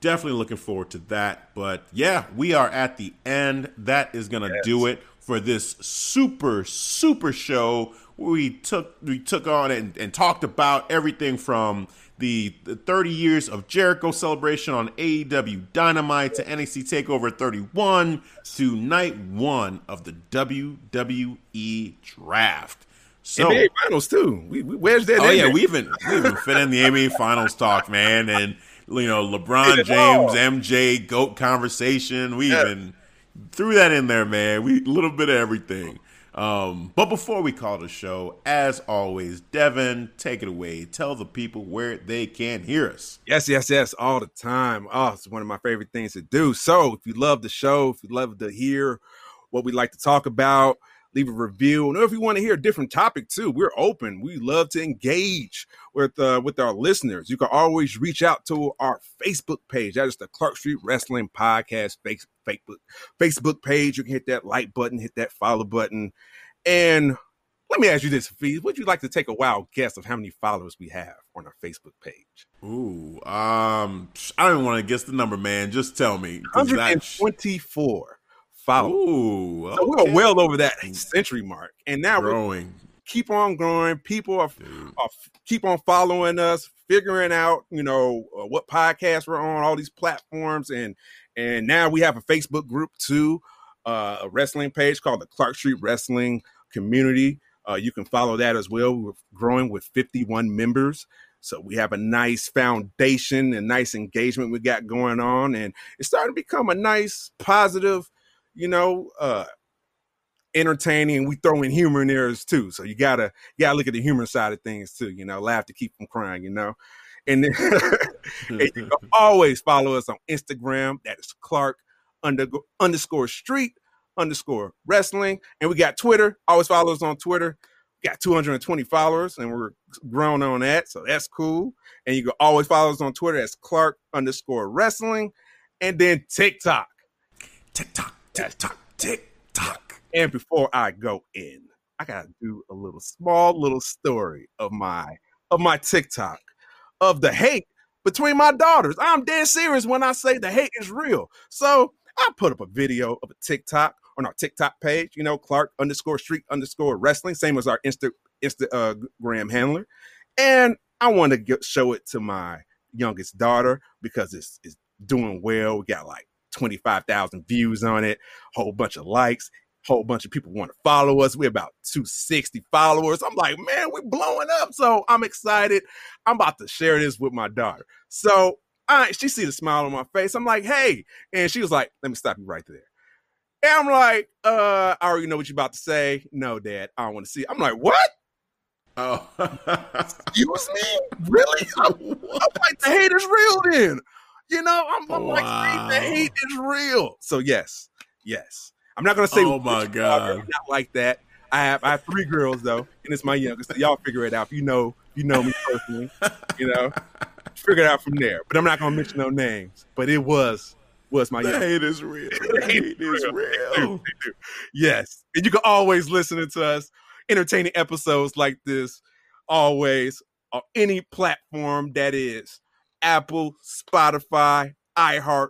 definitely looking forward to that. But yeah, we are at the end. That is gonna yes. do it for this super super show. We took we took on and, and talked about everything from the, the 30 years of Jericho celebration on AEW Dynamite to NXT Takeover 31 to night one of the WWE Draft. So NBA Finals too. We, we where's that? Oh yeah, we even we even fit in the NBA Finals talk, man, and you know, LeBron James, MJ, GOAT conversation. We yeah. even threw that in there, man. We a little bit of everything. Um, but before we call the show, as always, Devin, take it away. Tell the people where they can hear us. Yes, yes, yes, all the time. Oh, it's one of my favorite things to do. So if you love the show, if you love to hear what we like to talk about, leave a review. And if you want to hear a different topic too, we're open. We love to engage with uh, with our listeners. You can always reach out to our Facebook page. That is the Clark Street Wrestling Podcast Facebook Facebook page. You can hit that like button, hit that follow button, and let me ask you this, Fee. Would you like to take a wild guess of how many followers we have on our Facebook page? Ooh, um, I don't want to guess the number, man. Just tell me. 124 followers. Ooh, okay. so we're well over that century mark, and now we're growing. keep on growing. People are, are keep on following us, figuring out, you know, uh, what podcasts we're on, all these platforms, and and now we have a Facebook group too, uh, a wrestling page called the Clark Street Wrestling Community. Uh, you can follow that as well. We're growing with 51 members. So we have a nice foundation and nice engagement we got going on. And it's starting to become a nice, positive, you know, uh, entertaining. We throw in humor in there too. So you gotta you gotta look at the humor side of things too, you know, laugh to keep from crying, you know. And, then, <laughs> and you <laughs> can always follow us on Instagram. That is Clark under, underscore street underscore wrestling. And we got Twitter. Always follow us on Twitter. We got 220 followers and we're growing on that. So that's cool. And you can always follow us on Twitter as Clark underscore wrestling. And then TikTok. TikTok, TikTok, TikTok. And before I go in, I gotta do a little small little story of my of my TikTok of the hate between my daughters. I'm dead serious when I say the hate is real. So I put up a video of a TikTok on our TikTok page, you know, Clark underscore street underscore wrestling, same as our Insta Instagram uh, handler. And I want to show it to my youngest daughter because it's, it's doing well. We got like 25,000 views on it, whole bunch of likes whole bunch of people want to follow us. We're about 260 followers. I'm like, man, we're blowing up. So I'm excited. I'm about to share this with my daughter. So I, she see the smile on my face. I'm like, hey. And she was like, let me stop you right there. And I'm like, uh, I already know what you're about to say. No, Dad, I don't want to see. It. I'm like, what? Oh, <laughs> excuse me? Really? I'm, I'm, like, the hate is real then. You know, I'm, I'm wow. like, the hate is real. So yes, yes. I'm not gonna say. Oh my god! Not like that. I have I have three girls though, and it's my youngest. So y'all figure it out. If you know, you know me personally. You know, <laughs> figure it out from there. But I'm not gonna mention no names. But it was was my the youngest. hate is real. <laughs> The hate is real. Yes, and you can always listen to us entertaining episodes like this. Always on any platform that is Apple, Spotify, iHeart,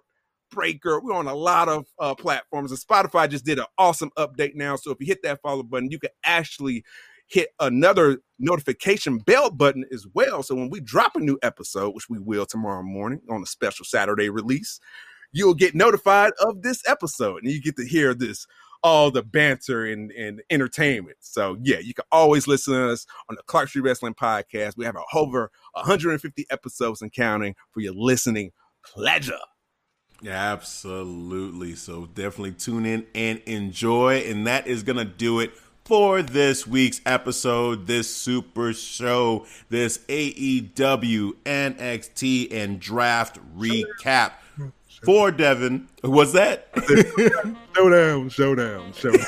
Breaker. We're on a lot of uh, platforms, and Spotify just did an awesome update now. So if you hit that follow button, you can actually hit another notification bell button as well. So when we drop a new episode, which we will tomorrow morning on a special Saturday release, you'll get notified of this episode, and you get to hear this all the banter and, and entertainment. So yeah, you can always listen to us on the Clark Street Wrestling Podcast. We have over 150 episodes and counting for your listening pleasure. Absolutely. So definitely tune in and enjoy. And that is going to do it for this week's episode, this super show, this AEW, NXT, and draft recap. For Devin, was that? <laughs> showdown, showdown, showdown.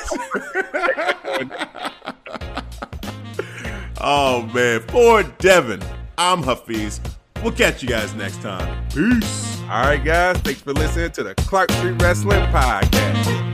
<laughs> oh man, for Devin, I'm Hafiz. We'll catch you guys next time. Peace. All right, guys. Thanks for listening to the Clark Street Wrestling Podcast.